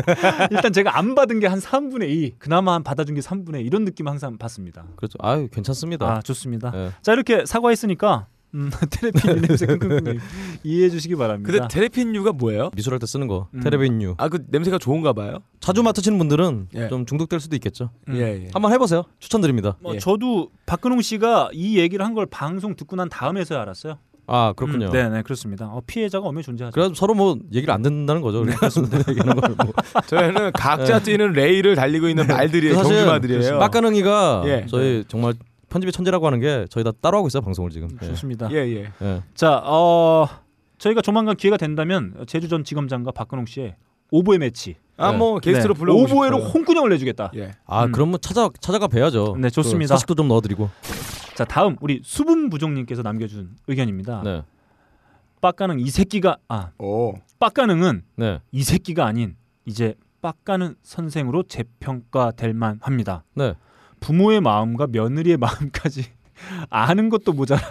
A: [LAUGHS] 일단 제가 안 받은 게 한 3분의 2 그나마 한 받아준 게 3분의 2 이런 느낌 항상 받습니다.
B: 그렇죠. 아유 괜찮습니다.
A: 아 좋습니다.
B: 예.
A: 자 이렇게 사과했으니까 음, 테레핀 냄새 끙끙끙 이해해 주시기 바랍니다.
D: 근데 테레핀유가 뭐예요?
B: 미술할 때 쓰는 거
A: 음.
B: 테레빈유.
D: 아그 냄새가 좋은가 봐요.
B: 자주 맡으시는 분들은
D: 예.
B: 좀 중독될 수도 있겠죠.
A: 음.
D: 예, 예.
B: 한번 해보세요. 추천드립니다.
A: 뭐
D: 예.
A: 저도 박근홍 씨가 이 얘기를 한 걸 방송 듣고 난 다음에서야 알았어요.
B: 아 그렇군요.
A: 음, 네, 네 그렇습니다. 어, 피해자가 엄연히 존재하죠.
B: 그래서 서로 뭐 얘기를 안 듣는다는 거죠.
A: 네. [LAUGHS]
B: 얘기하는 걸 뭐. [LAUGHS]
D: 저희는 각자 뛰는 레일을 달리고 있는 말들이에요.
B: 사실
D: 경주마들이에요.
B: 빡가능이가
D: 예.
B: 저희 정말 편집의 천재라고 하는 게 저희 다 따로 하고 있어요 방송을 지금. 예.
A: 좋습니다.
D: 예, 예.
B: 예.
A: 자, 어, 저희가 조만간 기회가 된다면 제주 전 지검장과 박근홍 씨의 오보의 매치
D: 아,
B: 네.
D: 뭐 게스트로
A: 네,
D: 불러보고
A: 오보에로. 홍군형을 내주겠다.
D: 예.
B: 아
A: 음.
B: 그러면 찾아 찾아가 뵈야죠.
A: 네, 좋습니다.
B: 그 서식도 좀 넣어드리고.
A: 자, 다음 우리 수분 부족님께서 남겨준 의견입니다.
B: 네.
A: 빡가능 이 새끼가 아
D: 오.
A: 빡가능은
B: 네.
A: 이 새끼가 아닌 이제 빡가는 선생으로 재평가될 만합니다.
B: 네.
A: 부모의 마음과 며느리의 마음까지 [LAUGHS] 아는 것도 모자라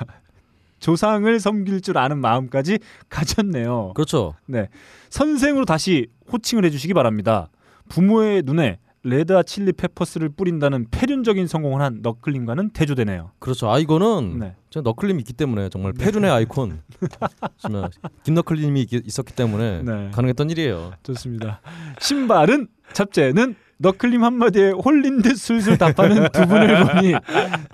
A: 조상을 섬길 줄 아는 마음까지 가졌네요.
B: 그렇죠.
A: 네. 선생으로 다시 호칭을 해주시기 바랍니다. 부모의 눈에 레드와 칠리 페퍼스를 뿌린다는 패륜적인 성공을 한 너클림과는 대조되네요.
B: 그렇죠. 아 이거는
A: 네.
B: 제가 너클림이 있기 때문에 정말 페륜의 아이콘 정말 김너클림이 있- 있었기 때문에
A: 네.
B: 가능했던 일이에요.
A: 좋습니다. 신발은 잡채는 너클림 한마디에 홀린 듯 술술 답하는 두 분을 보니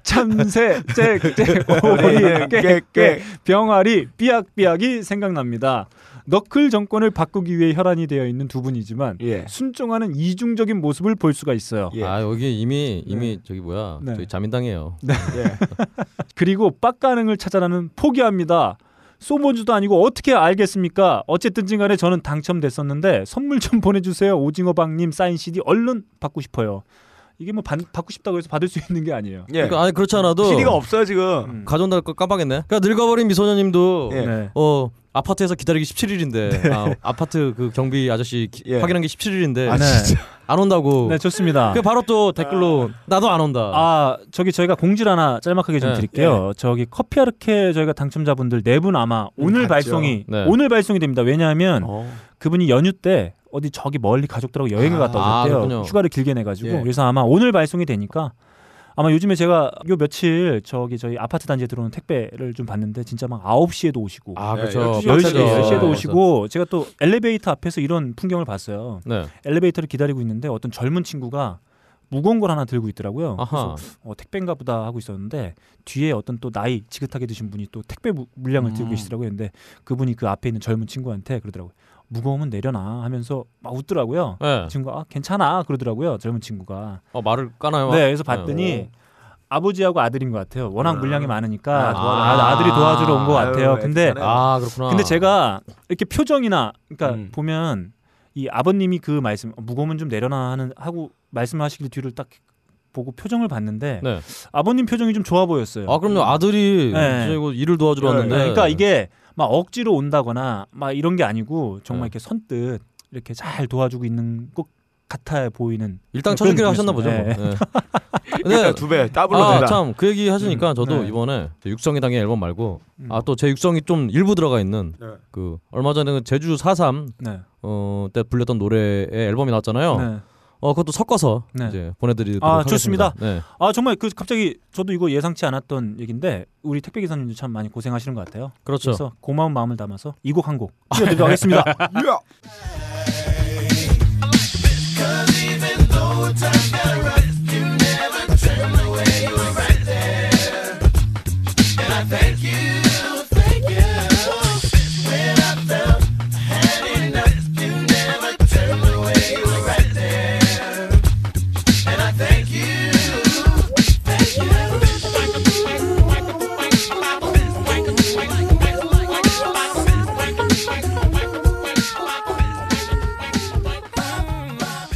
A: 참새 짹짹 오리 깨깨 병아리 삐약삐약이 생각납니다. 너클 정권을 바꾸기 위해 혈안이 되어 있는 두 분이지만
D: 예.
A: 순종하는 이중적인 모습을 볼 수가 있어요.
D: 예.
B: 아 여기 이미 이미 저기 뭐야
A: 네.
B: 저기 자민당이에요.
D: 예. [LAUGHS]
A: 그리고 빡가능을 찾아라는 포기합니다. 소모주도 아니고 어떻게 알겠습니까? 어쨌든지 간에 저는 당첨됐었는데 선물 좀 [LAUGHS] 보내주세요. 오징어방님 사인 CD 얼른 받고 싶어요. 이게 뭐 받, 받고 싶다고 해서 받을 수 있는 게 아니에요.
D: 예.
B: 그러니까 아니 그렇지 않아도
D: CD가 없어요 지금.
A: 음.
B: 가져온다 걸 깜빡했네. 그러니까 늙어버린 미소녀님도
D: 예.
A: 네.
B: 어 아파트에서 기다리기 17일인데 아, 아파트 그 경비 아저씨 기-
D: 예.
B: 확인한 게 17일인데
D: 아,
A: 네.
B: 안 온다고.
A: 네, 좋습니다.
B: 그 바로 또 댓글로 나도 안 온다.
A: 아, 저기 저희가 공지를 하나 짤막하게 좀
B: 네.
A: 드릴게요. 저기 커피 아르케 저희가 당첨자분들 네 분 아마 오늘
D: 봤죠.
A: 발송이
B: 네.
A: 오늘 발송이 됩니다. 왜냐하면
D: 어.
A: 그분이 연휴 때 어디 저기 멀리 가족들하고 여행을
D: 아,
A: 갔다
B: 아,
A: 오셨대요.
B: 그렇군요.
A: 휴가를 길게 내가지고
D: 예.
A: 그래서 아마 오늘 발송이 되니까 아마 요즘에 제가 요 며칠 저기 저희 아파트 단지에 들어오는 택배를 좀 봤는데 진짜 막 9시에도 오시고
B: 아
D: 네,
B: 그렇죠.
D: 12시
A: 10시,
D: 맞아요.
A: 10시에도
D: 네.
A: 오시고 제가 또 엘리베이터 앞에서 이런 풍경을 봤어요.
B: 네.
A: 엘리베이터를 기다리고 있는데 어떤 젊은 친구가 무거운 걸 하나 들고 있더라고요.
B: 아하.
A: 그래서 어, 택배인가 보다 하고 있었는데 뒤에 어떤 또 나이 지긋하게 드신 분이 또 택배 무- 물량을 들고
B: 음.
A: 계시더라고요. 근데 그분이 그 앞에 있는 젊은 친구한테 그러더라고요. 무거우면 내려놔 하면서 막 웃더라고요.
B: 네.
A: 친구가 아, 괜찮아 그러더라고요. 젊은 친구가.
B: 어 말을 까나요?
A: 네, 그래서 봤더니 아버지하고 아들인 것 같아요. 워낙
D: 아.
A: 물량이 많으니까
D: 아,
A: 도와, 아, 들이 도와주러 온것
D: 아유,
A: 같아요. 근데
D: 애틋하네.
B: 아 그렇구나.
A: 근데 제가 이렇게 표정이나 그러니까
D: 음.
A: 보면 이 아버님이 그 말씀 어, 무거우면 좀 내려놔 하는 하고 말씀하시길 뒤를 딱 보고 표정을 봤는데
B: 네.
A: 아버님 표정이 좀 좋아 보였어요.
B: 아 그럼요 아들이
A: 네.
B: 이거 일을 도와주러
D: 네,
B: 왔는데.
A: 네, 그러니까 이게 막 억지로 온다거나 막 이런 게 아니고 정말
B: 네.
A: 이렇게 선뜻 이렇게 잘 도와주고 있는 것 같아 보이는
B: 일단
A: 그런
B: 쳐주기를 하셨나 보죠.
A: 느낌이었어요.
B: 뭐.
A: 네.
B: 네.
D: 그러니까 두배 더블로
B: 아,
D: 되다.
B: 참그 얘기 하시니까 저도
A: 네.
B: 이번에 육성의 당의 앨범 말고
A: 음.
B: 아또 제 육성이 좀 일부 들어가 있는
D: 네.
B: 그 얼마 전에 그 제주 4.3
A: 네.
B: 어, 때 불렸던 노래의 앨범이 나왔잖아요.
A: 네.
B: 어 그것도 섞어서
A: 네.
B: 이제 보내드리도록
A: 아,
B: 하겠습니다.
A: 좋습니다.
B: 네.
A: 아 정말 그 갑자기 저도 이거 예상치 않았던 얘기인데 우리 택배 기사님도 참 많이 고생하시는 것 같아요.
B: 그렇죠.
A: 그래서 고마운 마음을 담아서 이 곡 한곡 띄워드리도록 하겠습니다. [LAUGHS]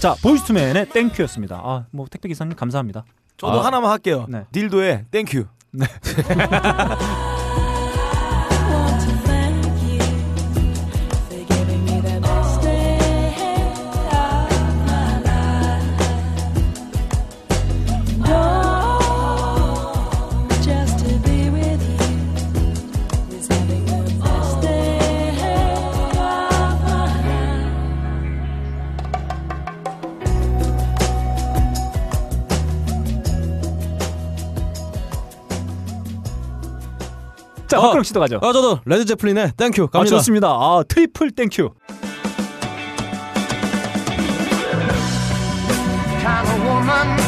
A: 자 보이스투맨의 땡큐였습니다. 아 뭐 택배 기사님 감사합니다.
D: 저도
B: 아.
D: 하나만 할게요.
A: 네.
D: 딜도의
F: Thank You. want [LAUGHS]
A: 자
B: 아,
A: 박근홍 씨도 가죠.
B: 아 저도 레드 제플린의 땡큐
A: 아,
B: 갑니다.
A: 좋습니다. 아 트리플 땡큐.
G: kind of woman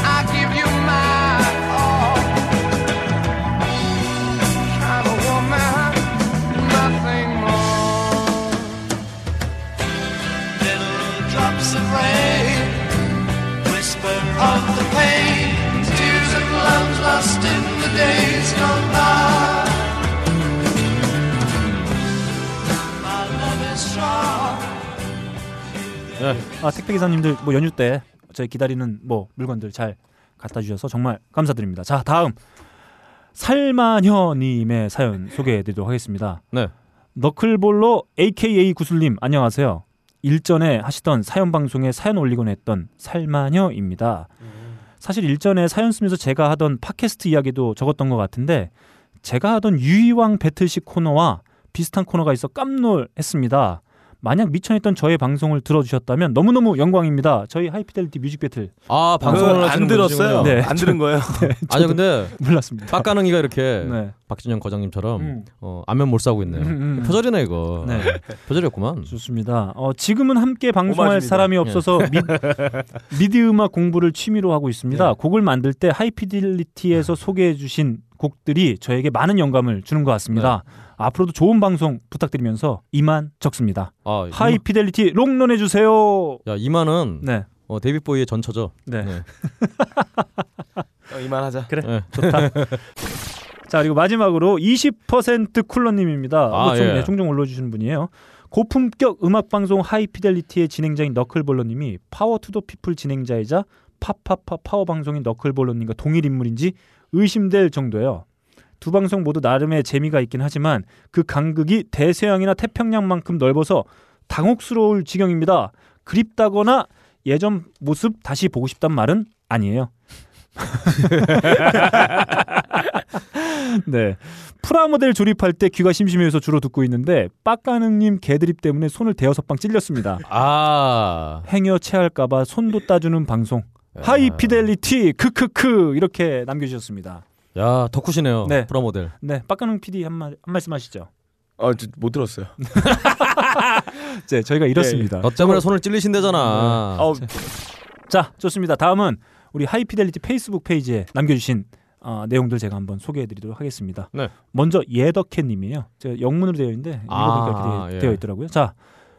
A: 아 택배 기사님들 뭐 연휴 때 저희 기다리는 뭐 물건들 잘 갖다 주셔서 정말 감사드립니다. 자 다음 살마녀 님의 사연 소개해 드리도록 하겠습니다.
B: 네.
A: 너클볼러 AKA 구슬님 안녕하세요. 일전에 하시던 사연 방송에 사연 올리곤 했던 살마녀입니다. 사실 일전에 사연 쓰면서 제가 하던 팟캐스트 이야기도 적었던 것 같은데 제가 하던 유이왕 배틀식 코너와 비슷한 코너가 있어 깜놀했습니다. 만약 미천했던 저의 방송을 들어주셨다면 너무너무 영광입니다. 저희 하이피델리티 music battle
B: 아
D: 그거
B: 방송을
D: 안
B: 하시는
D: 들었어요.
A: 네.
D: 안 들은 거예요. [LAUGHS]
B: 아니 근데
A: 몰랐습니다.
B: 빡가능이가 이렇게
A: 네.
B: 박진영 거장님처럼
A: 음.
B: 어, 안면 몰수하고 있네요.
A: 음, 음.
B: 표절이네 이거.
A: 네.
B: 표절이었구만.
A: 좋습니다. 어, 지금은 함께 방송할
D: 오마주입니다.
A: 사람이 없어서 미, [LAUGHS] 미디 음악 공부를 취미로 하고 있습니다.
D: 네.
A: 곡을 만들 때 하이피델리티에서 소개해 주신 곡들이 저에게 많은 영감을 주는 것 같습니다. 앞으로도 좋은 방송 부탁드리면서 이만 적습니다.
B: 아
A: 하이피델리티 롱런 해 주세요.
B: 야 이만은
A: 네.
B: 어, 데이빗 보위의 전처죠.
A: 네.
B: 네. [LAUGHS]
D: 어, 이만하자.
A: 그래.
B: 네.
A: 좋다. [LAUGHS] 자 그리고 마지막으로 20% 쿨러님입니다.
B: 아,
A: 뭐 종,
B: 예.
A: 네, 종종 올려주시는 분이에요. 고품격 음악 방송 하이피델리티의 진행자인 너클볼러님이 Power to the People 진행자이자 파파파 파워 방송인 너클볼러님과 동일 인물인지 의심될 정도예요. 두 방송 모두 나름의 재미가 있긴 하지만 그 간극이 대서양이나 태평양만큼 넓어서 당혹스러울 지경입니다. 그립다거나 예전 모습 다시 보고 싶단 말은 아니에요. [LAUGHS] 네. 프라모델 조립할 때 귀가 심심해서 주로 듣고 있는데 빡가능님 개드립 때문에 손을 대여섯 방 찔렸습니다.
B: 아.
A: 행여 체할까봐 손도 따주는 방송. 하이피델리티 크크크 이렇게 남겨주셨습니다.
B: 야 덕후시네요.
A: 네.
B: 프라모델.
A: 네, 빡가능 PD 한, 말, 한 말씀 하시죠.
D: 어, 저못 들었어요. [LAUGHS]
A: 네, 저희가 이렇습니다.
B: 너 때문에 손을 찔리신대잖아.
D: 어,
A: 자, 좋습니다. 다음은 우리 하이피델리티 페이스북 페이지에 남겨주신 어, 내용들 제가 한번 소개해드리도록 하겠습니다.
B: 네.
A: 먼저 예덕캣님이에요. 제가 영문으로 되어 있는데 이렇게
B: 아,
A: 되-
B: 예.
A: 되어 있더라고요. 자,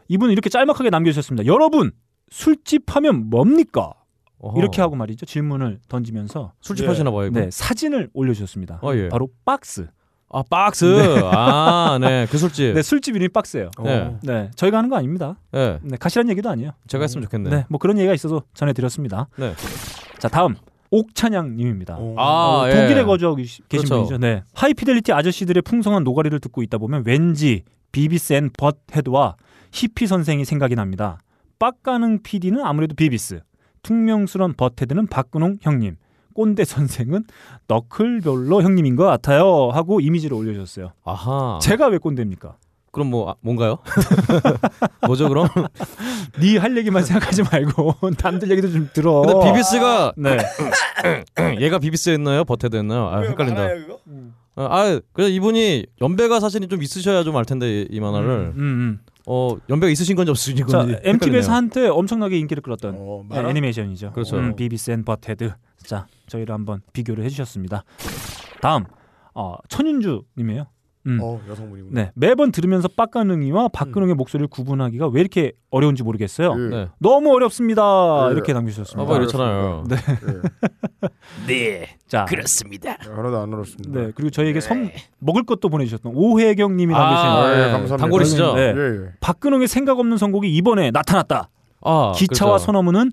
A: 이분은 이렇게 짤막하게 남겨주셨습니다. 여러분 술집 하면 뭡니까?
B: 어허.
A: 이렇게 하고 말이죠. 질문을 던지면서
B: 술집
D: 예.
B: 하시나 봐요. 이거.
A: 네 사진을 올려주셨습니다.
B: 어, 예.
A: 바로 박스.
B: 아 박스. 아 네. 그 술집.
A: 네 술집 이름이 박스예요.
B: 네.
A: 네 저희가 하는 거 아닙니다.
B: 네.
A: 네 가시란 얘기도 아니에요.
B: 제가 했으면 좋겠네.
A: 네, 뭐 그런 얘기가 있어서 전해드렸습니다.
B: 네.
A: 자 다음 옥찬양님입니다.
D: 어.
B: 아,
A: 어,
B: 예.
A: 독일에 거주하고 계시- 계신
B: 그렇죠.
A: 분이죠. 네. 하이피델리티 아저씨들의 풍성한 노가리를 듣고 있다 보면 왠지 Beavis and Butt-Head와 히피 선생이 생각이 납니다. 빡가능 PD는 아무래도 비비스, 퉁명스런 버헤드는 박근홍 형님, 꼰대 선생은 너클볼러 형님인 것 같아요. 하고 이미지를 올려주셨어요.
B: 아하.
A: 제가 왜 꼰대입니까?
B: 그럼 뭐 아, 뭔가요? [LAUGHS] 뭐죠 그럼? [LAUGHS]
A: 네 할 얘기만 생각하지 말고 [LAUGHS] 남들 얘기도 좀 들어.
B: 근데 비비스가
A: 네.
B: 얘가 비비스였나요? 버헤드였나요? 아 헷갈린다. 아, 아 그래서 이분이 연배가 사실은 좀 있으셔야 좀 알 텐데 이, 이 만화를
A: 음, 음.
B: 어 연배가 있으신 건지 없으신
A: 자,
B: 건지
A: MTV에서
B: 헷갈리네요.
A: 한때 엄청나게 인기를 끌었던
D: 어,
A: 네? 애니메이션이죠.
B: 그렇죠.
A: 음, Beavis and Butt-Head. 자, 저희를 한번 비교를 해주셨습니다. 다음 어, 천윤주님이에요. 음.
D: 어 여성분이구나.
A: 네, 매번 들으면서 빡가능이와 박근홍의 목소리를 구분하기가 왜 이렇게 어려운지 모르겠어요.
D: 예.
B: 네.
A: 너무 어렵습니다.
D: 예.
A: 이렇게
B: 아,
A: 남기셨습니다.
B: 뭐 이렇잖아요.
A: 네.
D: 예. [LAUGHS]
A: 자,
G: 그렇습니다.
D: 하나도 안 어렵습니다.
A: 네, 그리고 저희에게 선 먹을 것도 보내주셨던 오혜경 님이
B: 아,
A: 남기신
D: 예,
B: 예.
D: 감사합니다.
B: 단골이시죠?
A: 네. 박근홍의 생각 없는 선곡이 이번에 나타났다.
B: 아,
A: 기차와
B: 그렇죠.
A: 소나무는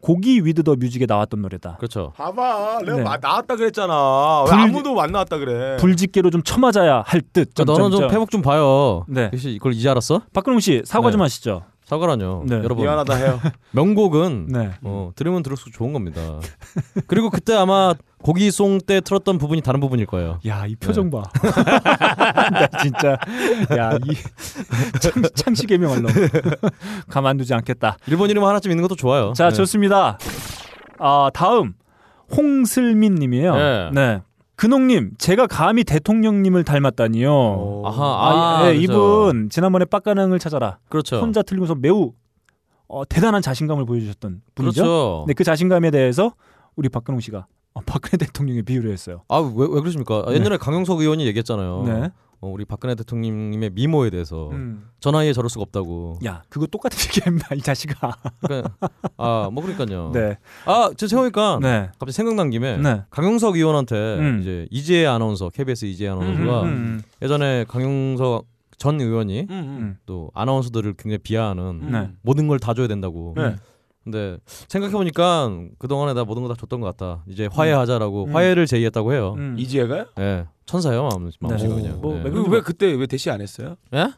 A: 고기 with the music에 나왔던 노래다.
B: 그렇죠.
D: 봐봐, 내가
A: 네.
D: 마- 나왔다 그랬잖아. 왜
A: 불-
D: 아무도 안 나왔다 그래?
A: 불집게로 좀 쳐맞아야 할 듯.
B: 자, 너는 좀. 회복 좀 봐요.
A: 네.
B: 혹시 이걸 이제 알았어?
A: 박근홍 씨 사과
B: 네.
A: 좀 하시죠.
B: 사과라뇨.
A: 네.
B: 여러분
D: 미안하다 해요. [LAUGHS]
B: 명곡은
A: 네.
B: 어, 들으면 들을수록 좋은 겁니다. 그리고 그때 아마 고기송 때 틀었던 부분이 다른 부분일 거예요.
A: 야, 이 표정 봐. [LAUGHS] 나 진짜 야, 이 창, 창식 개명할로 가만두지 않겠다.
B: 일본 이름 하나쯤 있는 것도 좋아요.
A: 자,
B: 네.
A: 좋습니다. 아, 다음 홍슬민 님이에요.
B: 네.
A: 네. 근홍님, 제가 감히 대통령님을 닮았다니요.
D: 어.
B: 아하,
A: 아,
B: 아,
A: 예,
B: 그렇죠.
A: 이분 지난번에 빡가능을 찾아라
B: 그렇죠.
A: 혼자 틀리면서 매우 어, 대단한 자신감을 보여주셨던 분이죠.
B: 그렇죠.
A: 네, 그 자신감에 대해서 우리 박근홍 씨가 어, 박근혜 [LAUGHS] 대통령에 비유를 했어요.
B: 아, 왜, 왜 그러십니까? 아, 옛날에 강영석 의원이 얘기했잖아요.
A: 네.
B: 어, 우리 박근혜 대통령님의 미모에 대해서
A: 음.
B: 저 나이에 저럴 수가 없다고.
A: 야, 그거 똑같은 [LAUGHS] 얘기했나 이 자식아.
B: 그러니까, 아, 뭐 그러니까요.
A: 네,
B: 아, 제 생각하니까
A: 네,
B: 갑자기 생각난 김에
A: 네.
B: 강영석 의원한테
A: 음.
B: 이제 이재 아나운서, KBS 이재 아나운서가
A: 음, 음,
B: 예전에 강영석 전 의원이
D: 음, 음.
A: 음.
B: 또 아나운서들을 굉장히 비하하는
A: 네.
B: 모든 걸 다 줘야 된다고.
D: 네.
B: 근데 생각해 보니까 그 동안에 나 모든 거 다 줬던 것 같다. 이제 화해하자라고
A: 음.
B: 화해를 제의했다고 해요.
A: 음.
D: 이지혜가요?
B: 예, 천사예요 마음 마음씨가
A: 네.
B: 그냥.
A: 뭐,
B: 예.
A: 왜
D: 그리고 왜 그때 왜 대시 안 했어요?
B: 예?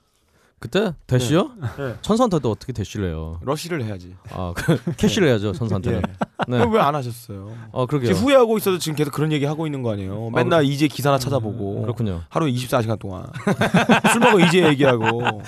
B: 그때 대시요?
D: 네.
B: 천사한테도 어떻게 대시를 해요?
D: 러시를 해야지.
B: 아, 그, [LAUGHS] 캐시를 해야죠 천사한테는. 네.
D: 왜안 하셨어요?
B: 어, 그러게요.
D: 지금 후회하고 있어도 지금 계속 그런 얘기 하고 있는 거 아니에요? 맨날 이제 기사나 찾아보고
B: 그렇군요.
D: 하루에 24시간 동안 [LAUGHS] 술 먹어 이제 얘기하고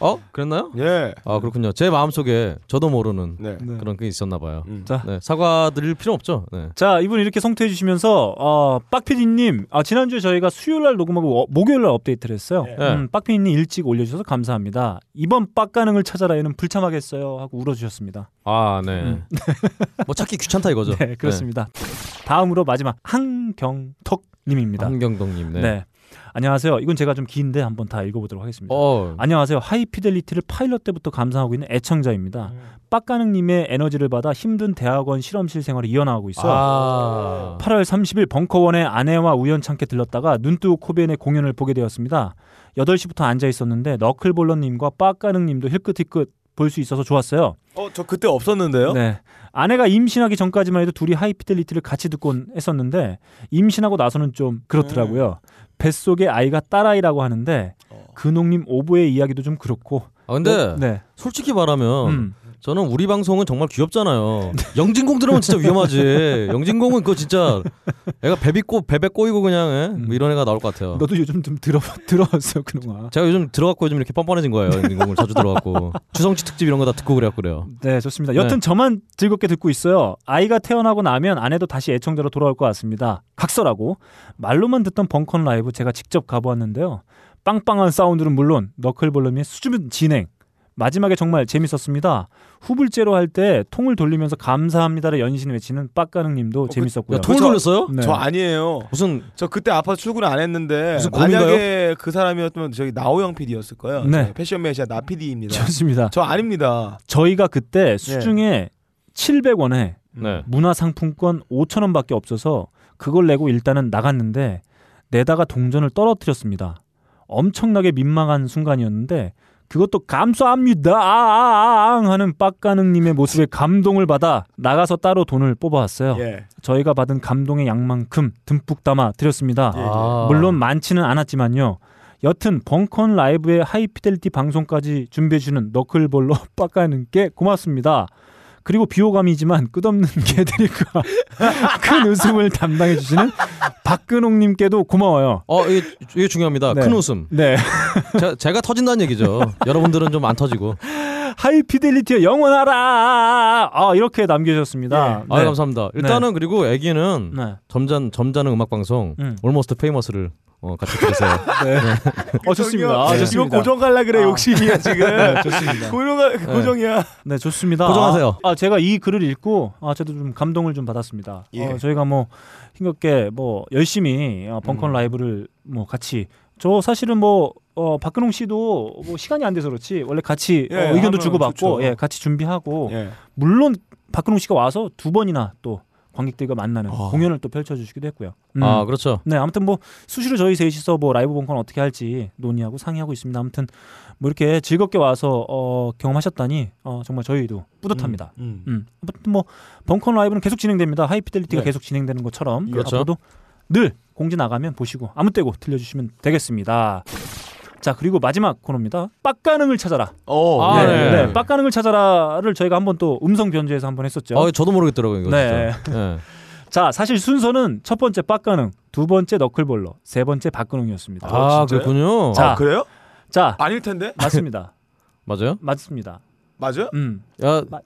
B: 어? 그랬나요?
D: 예.
B: 아, 그렇군요. 제 마음속에 저도 모르는
D: 네.
A: 네.
B: 그런 게 있었나 봐요.
D: 음.
A: 자.
B: 네, 사과드릴 필요 없죠. 네.
A: 자, 이분 이렇게 성토해 주시면서 어, 빡피디님, 아, 지난주에 저희가 수요일 날 녹음하고 어, 목요일 날 업데이트를 했어요.
B: 네.
A: 음, 빡피디님 일찍 올려주셔서 감사합니다. 이번 빡가능을 찾아라에는 불참하겠어요 하고 울어주셨습니다.
B: 아, 네.
A: 음. [LAUGHS]
B: 뭐 찾기 귀찮다 이거죠.
A: 네, 그렇습니다. 다음으로 마지막 한경턱님입니다.
B: 한경덕 님. 네.
A: 네. 안녕하세요. 이건 제가 좀 긴데 한번 다 읽어보도록 하겠습니다.
B: 어,
A: 안녕하세요. High Fidelity를 파일럿 때부터 감상하고 있는 애청자입니다. 빡가능님의 에너지를 받아 힘든 대학원 실험실 생활을 이어나가고 있어요.
B: 아.
A: 8월 30일 벙커원에 아내와 우연찮게 들렀다가 눈뜨고 코벤의 공연을 보게 되었습니다. 8시부터 앉아 있었는데 너클볼러님과 빡가능님도 힐끗힐끗 볼 수 있어서 좋았어요.
D: 어, 저 그때 없었는데요?
A: 네. 아내가 임신하기 전까지만 해도 둘이 High Fidelity를 같이 듣곤 했었는데 임신하고 나서는 좀 그렇더라고요. 뱃속에 아이가 딸아이라고 하는데
D: 어.
A: 근홍님 오보의 이야기도 좀 그렇고.
B: 아, 근데
A: 어, 네.
B: 솔직히 말하면
A: 음.
B: 저는 우리 방송은 정말 귀엽잖아요. [LAUGHS] 영진공 들으면 진짜 위험하지. 영진공은 그거 진짜 애가 베비 꼬 베베 꼬이고 그냥 예? 뭐 이런 애가 나올 것 같아요.
A: 너도 요즘 좀 들어 [LAUGHS] 들어왔어 그동안.
B: 제가 요즘 들어갔고 요즘 이렇게 뻔뻔해진 거예요. 영진공을 자주 들어갔고 주성치 특집 이런 거 다 듣고 그래갖고 그래요.
A: 네, 좋습니다. 여튼 저만 즐겁게 듣고 있어요. 아이가 태어나고 나면 아내도 다시 애청자로 돌아올 것 같습니다. 각설하고 말로만 듣던 벙컨 라이브 제가 직접 가보았는데요. 빵빵한 사운드는 물론 너클볼럼의 수줍은 진행 마지막에 정말 재밌었습니다. 후불제로 할 때 통을 돌리면서 감사합니다를 연신 외치는 빡가능님도 재밌었고요.
B: 야, 통을
D: 저-
B: 돌렸어요?
A: 네.
D: 저 아니에요.
B: 무슨
D: 저 그때 아파서 출근 안 했는데
B: 무슨
D: 만약에 그 사람이었으면 저기 나호영 PD였을 거예요.
A: 네.
D: 패션 매시아 나 PD입니다.
A: 좋습니다.
D: 저 아닙니다.
A: 저희가 그때 수중에 700원에
B: 네.
A: 문화상품권 5천 원밖에 없어서 그걸 내고 일단은 나갔는데 내다가 동전을 떨어뜨렸습니다. 엄청나게 민망한 순간이었는데 그것도 감사합니다 아 아아앙 하는 빡가능님의 모습에 감동을 받아 나가서 따로 돈을 뽑아왔어요.
D: 예.
A: 저희가 받은 감동의 양만큼 듬뿍 담아 드렸습니다.
B: 아.
A: 물론 많지는 않았지만요. 여튼 벙컨 라이브의 하이피델리티 방송까지 준비해주는 너클볼러 [LAUGHS] 빡가는께 고맙습니다. 그리고 비호감이지만 끝없는 [LAUGHS] 개들과 큰 웃음을 담당해 주시는 박근홍님께도 고마워요.
B: 어 이게, 이게 중요합니다.
A: 네.
B: 큰 웃음.
A: 네.
B: 제, 제가 터진다는 얘기죠. 여러분들은 좀 안 터지고.
A: 하이피델리티의 영원하라. 아 이렇게 남겨주셨습니다.
B: 아 감사합니다. 일단은 그리고 애기는
A: 네.
B: 점잖 점잖은 음악 방송
A: 음.
B: Almost Famous를 어, 같이 들으세요. [LAUGHS]
A: 네. 어 좋습니다. 아,
D: 이거
A: 좋습니다.
D: 고정 갈라 그래
A: 아.
D: 욕심이야 [LAUGHS] 지금.
A: 네, 좋습니다.
D: 고정 고정이야.
A: 네, 좋습니다.
B: 고정하세요.
A: 아, 아, 제가 이 글을 읽고 아, 저도 좀 감동을 좀 받았습니다.
D: 예.
A: 어, 저희가 뭐 힘겹게 뭐 열심히 어, 벙컨
D: 음.
A: 라이브를 뭐 같이 저 사실은 뭐 어, 박근홍 씨도 뭐 시간이 안 돼서 그렇지 원래 같이
D: 예,
A: 어, 의견도 주고받고. 예, 같이 준비하고
D: 예.
A: 물론 박근홍 씨가 와서 두 번이나 또 관객들과 만나는
D: 아.
A: 공연을 또 펼쳐주시기도 했고요. 음.
B: 아 그렇죠.
A: 네, 아무튼 뭐 수시로 저희 셋이서 뭐 라이브 본콘 어떻게 할지 논의하고 상의하고 있습니다. 아무튼 뭐 이렇게 즐겁게 와서 어, 경험하셨다니 어, 정말 저희도 뿌듯합니다.
D: 음.
A: 음. 아무튼 뭐 벙컨 라이브는 계속 진행됩니다. 하이피델리티가
D: 네.
A: 계속 진행되는 것처럼
B: 그렇죠.
A: 앞으로도 늘 공지 나가면 보시고 아무 때고 들려주시면 되겠습니다. 자 그리고 마지막 코너입니다. 빡가능을 찾아라.
D: 어.
B: 아,
D: 예.
B: 네.
A: 네, 빡가능을 찾아라를 저희가 한번 또 음성 변조해서 한번 했었죠.
B: 아 저도 모르겠더라고요 이거
A: 네.
B: 진짜. 예. [LAUGHS]
A: 자 사실 순서는 첫 번째 빡가능, 두 번째 너클볼러, 세 번째 박근홍이었습니다.
B: 아
D: 진짜요?
B: 그렇군요.
A: 자.
D: 아, 그래요?
A: 자
D: 아닐 텐데.
A: 맞습니다. [LAUGHS]
B: 맞아요?
A: 맞습니다.
D: 맞아?
A: 음.
B: 야
A: 마-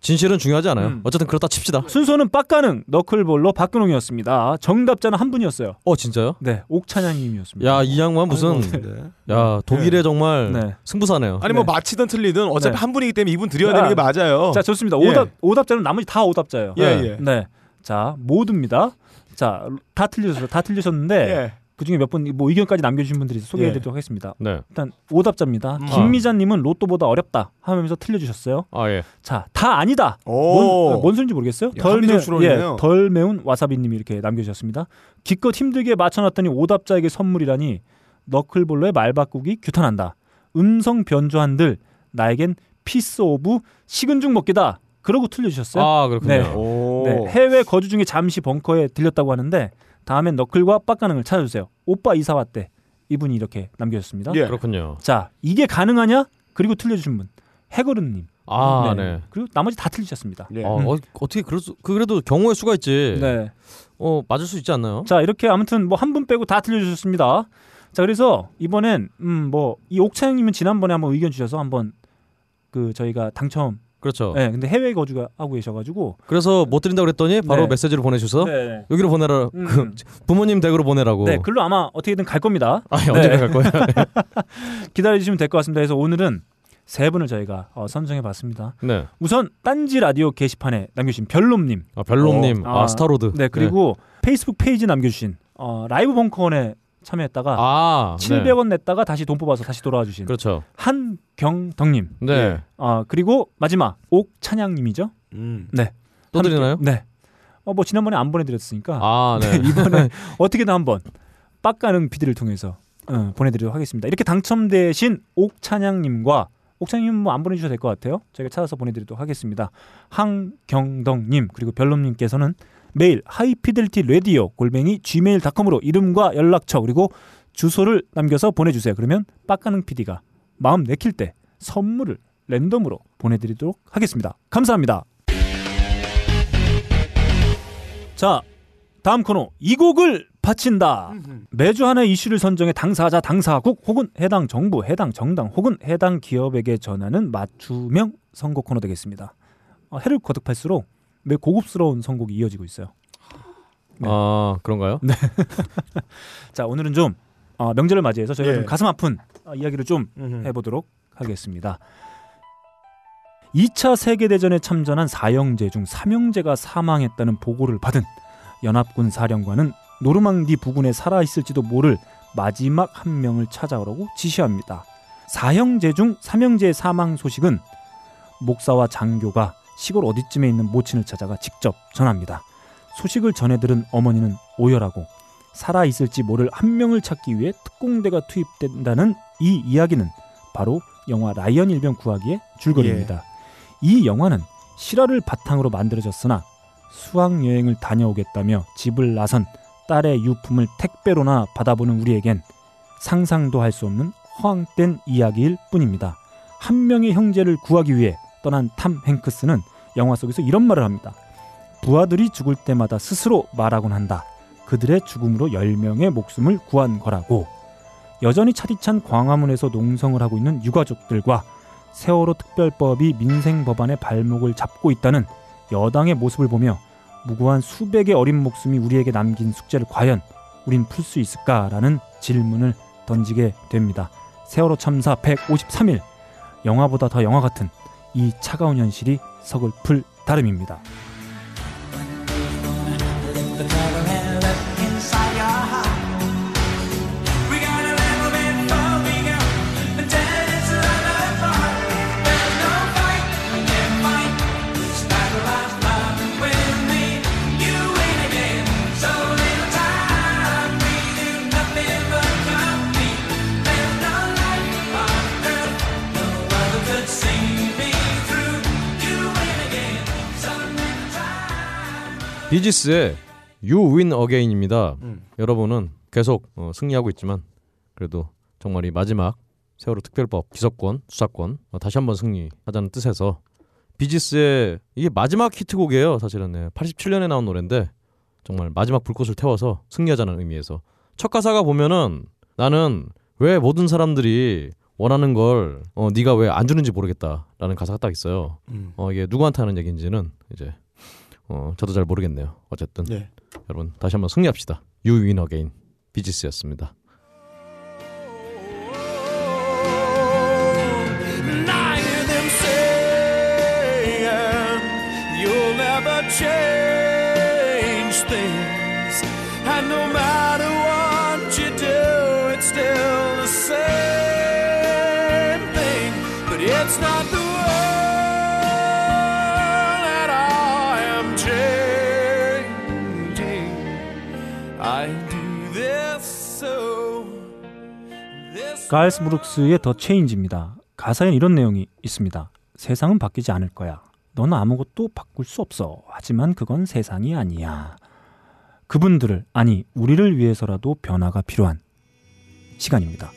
B: 진실은 중요하지 않아요.
A: 음.
B: 어쨌든 그렇다 칩시다.
A: 순서는 빡가능, 너클볼러, 박근홍이었습니다. 정답자는 한 분이었어요.
B: 어 진짜요?
A: 네, 옥찬양님이었습니다.
B: 야 이 양반 무슨
D: 네.
B: 야 독일에 정말
A: 네.
B: 승부사네요.
D: 아니 뭐
A: 네.
D: 맞히든 틀리든 어차피
A: 네.
D: 한 분이기 때문에 이분 드려야 되는 게 맞아요.
A: 자 좋습니다.
D: 예.
A: 오답 오답자는 나머지 다 오답자예요.
D: 예,
A: 네.
D: 예.
A: 네. 자 모두입니다. 자 다 틀리셨어요. 다 틀리셨는데
D: 예.
A: 그 중에 몇 분 뭐 의견까지 남겨주신 분들이 소개해드리도록 하겠습니다.
B: 네.
A: 일단 오답자입니다.
D: 음.
A: 김미자님은 로또보다 어렵다 하면서 틀려주셨어요.
B: 아 예.
A: 자다 아니다.
D: 오.
A: 뭔, 뭔 소리인지 모르겠어요.
D: 야,
A: 덜, 매. 예, 덜 매운 와사비님이 이렇게 남겨주셨습니다. 기껏 힘들게 맞춰놨더니 오답자에게 선물이라니 너클볼러의 말 바꾸기 규탄한다. 음성 변조한들 나에겐 piece of 식은 죽 먹기다. 그러고 틀려주셨어요.
B: 아 그렇군요.
A: 네.
D: 오.
A: 네, 해외 거주 중에 잠시 벙커에 들렸다고 하는데 다음엔 너클과 빡가능을 찾아주세요. 오빠 이사 왔대. 이분이 이렇게 남겨주셨습니다.
D: 예.
B: 그렇군요.
A: 자 이게 가능하냐? 그리고 틀려주신 분 해거른님.
B: 아 네.
A: 그리고 나머지 다 틀리셨습니다.
D: 예.
B: 어, 어, 어떻게 그럴 수 그- 그래도 경우의 수가 있지.
A: 네.
B: 어 맞을 수 있지 않나요?
A: 자 이렇게 아무튼 뭐 한 분 빼고 다 틀려주셨습니다. 자 그래서 이번엔 음 뭐 이 옥차영님은 지난번에 한번 의견 주셔서 한번 그 저희가 당첨.
B: 그렇죠.
A: 네, 근데 해외 거주가 하고 계셔가지고.
B: 그래서 못 드린다 고 그랬더니 바로
A: 네.
B: 메시지를 보내주셔서
A: 네.
B: 여기로 보내라.
A: 음.
B: 그 부모님 댁으로 보내라고.
A: 네, 글로 아마 어떻게든 갈 겁니다.
B: 아
A: 네.
B: 언제가 갈 거예요? [LAUGHS]
A: 기다려주시면 될 것 같습니다. 그래서 오늘은 세 분을 저희가 어, 선정해봤습니다.
B: 네.
A: 우선 딴지 라디오 게시판에 남겨주신 별놈님.
B: 아, 별놈님.
A: 어,
B: 아, 스타로드.
A: 네, 그리고 페이스북 페이지 남겨주신 어, 라이브 벙커원에 참여했다가
B: 아
A: 700원 냈다가 다시 돈 뽑아서 다시 돌아와 주신
B: 네. 그렇죠.
A: 한경덕님.
B: 네.
D: 예.
A: 아 그리고 마지막 옥찬양님이죠.
D: 음.
A: 네.
B: 또 드리나요?
A: 네. 어, 뭐 지난번에 안 보내드렸으니까
B: 아 네.
A: 이번에 [LAUGHS] 어떻게든 한번 빡가능 PD를 통해서 어, 보내드리도록 하겠습니다. 이렇게 당첨되신 옥찬양님과 옥찬양님 뭐 안 보내주셔도 될 것 같아요. 저희가 찾아서 보내드리도록 하겠습니다. 한경덕님 그리고 별놈님께서는 메일 하이피델티 레디오 골뱅이 gmail.com으로 이름과 연락처 그리고 주소를 남겨서 보내주세요. 그러면 빡가능 PD가 마음 내킬 때 선물을 랜덤으로 보내드리도록 하겠습니다. 감사합니다. 자, 다음 코너 이 곡을 바친다. 매주 하나의 이슈를 선정해 당사자, 당사국 혹은 해당 정부, 해당 정당 혹은 해당 기업에게 전하는 맞춤형 선곡 코너 되겠습니다. 어, 해를 거듭할수록 매우 고급스러운 선곡이 이어지고 있어요. 네.
B: 아 그런가요? [LAUGHS]
A: 자, 오늘은 좀 어, 명절을 맞이해서 저희가
D: 예.
A: 좀 가슴 아픈 어, 이야기를 좀
D: 음흠.
A: 해보도록 하겠습니다. 2차 세계대전에 참전한 사형제 중 3형제가 사망했다는 보고를 받은 연합군 사령관은 노르망디 부근에 살아있을지도 모를 마지막 한 명을 찾아오라고 지시합니다. 사형제 중 3형제의 사망 소식은 목사와 장교가 시골 어디쯤에 있는 모친을 찾아가 직접 전합니다. 소식을 전해 들은 어머니는 오열하고 살아 있을지 모를 한 명을 찾기 위해 특공대가 투입된다는 이 이야기는 바로 영화 라이언 일병 구하기의 줄거리입니다. 이 영화는 실화를 바탕으로 만들어졌으나 수학 여행을 다녀오겠다며 집을 나선 딸의 유품을 택배로나 받아보는 우리에겐 상상도 할 수 없는 허황된 이야기일 뿐입니다. 한 명의 형제를 구하기 위해 떠난 탐 행크스는 영화 속에서 이런 말을 합니다. 부하들이 죽을 때마다 스스로 말하곤 한다. 그들의 죽음으로 10명의 목숨을 구한 거라고. 여전히 차디찬 광화문에서 농성을 하고 있는 유가족들과 세월호 특별법이 민생 법안의 발목을 잡고 있다는 여당의 모습을 보며 무고한 수백의 어린 목숨이 우리에게 남긴 숙제를 과연 우린 풀 수 있을까라는 질문을 던지게 됩니다. 세월호 참사 153일 영화보다 더 영화 같은 이 차가운 현실이 서글플 따름입니다.
B: 비지스의 You Win Again입니다.
D: 음.
B: 여러분은 계속 어, 승리하고 있지만 그래도 정말 이 마지막 세월호 특별법 기소권 수사권 어, 다시 한번 승리하자는 뜻에서 비지스의 이게 마지막 히트곡이에요. 사실은 네. 87년에 나온 노래인데 정말 마지막 불꽃을 태워서 승리하자는 의미에서 첫 가사가 보면은 나는 왜 모든 사람들이 원하는 걸 어, 네가 왜 안 주는지 모르겠다라는 가사가 딱 있어요.
D: 음.
B: 어, 이게 누구한테 하는 얘기인지는 이제 어, 저도 잘 모르겠네요. 어쨌든
D: 네.
B: 여러분 다시 한번 승리합시다. You win again. 비지스였습니다.
G: And I hear them saying you'll never change things, and no matter what you do, it's still the same thing. But it's not the
A: 가일스 브룩스의 더 체인지입니다. 가사엔 이런 내용이 있습니다. 세상은 바뀌지 않을 거야. 넌 아무것도 바꿀 수 없어. 하지만 그건 세상이 아니야. 그분들을 아니 우리를 위해서라도 변화가 필요한 시간입니다.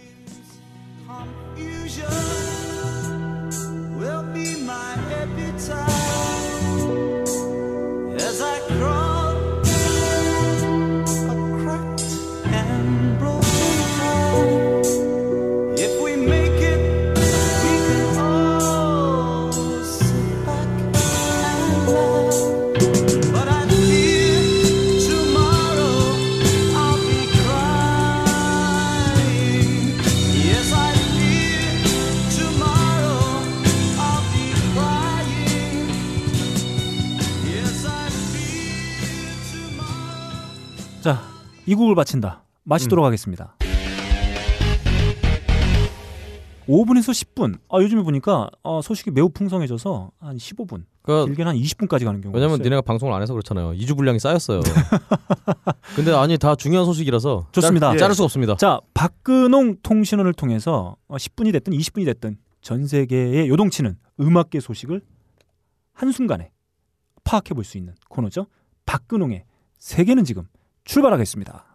A: 이 곡을 바친다. 마치도록 하겠습니다. 5분에서 10분. 아, 요즘에 보니까 어, 소식이 매우 풍성해져서 한 15분,
B: 그러니까
A: 길게는 한 20분까지 가는 경우가
B: 왜냐면
A: 있어요.
B: 니네가 방송을 안 해서 그렇잖아요. 2주 분량이 쌓였어요. [LAUGHS] 근데 아니 다 중요한 소식이라서
A: 좋습니다.
B: 짤, 자를 수가 없습니다.
A: 자, 박근홍 통신원을 통해서 어, 10분이 됐든 20분이 됐든 전 세계에 요동치는 음악계 소식을 한순간에 파악해 볼 수 있는 코너죠. 박근홍의 세계는 지금 출발하겠습니다.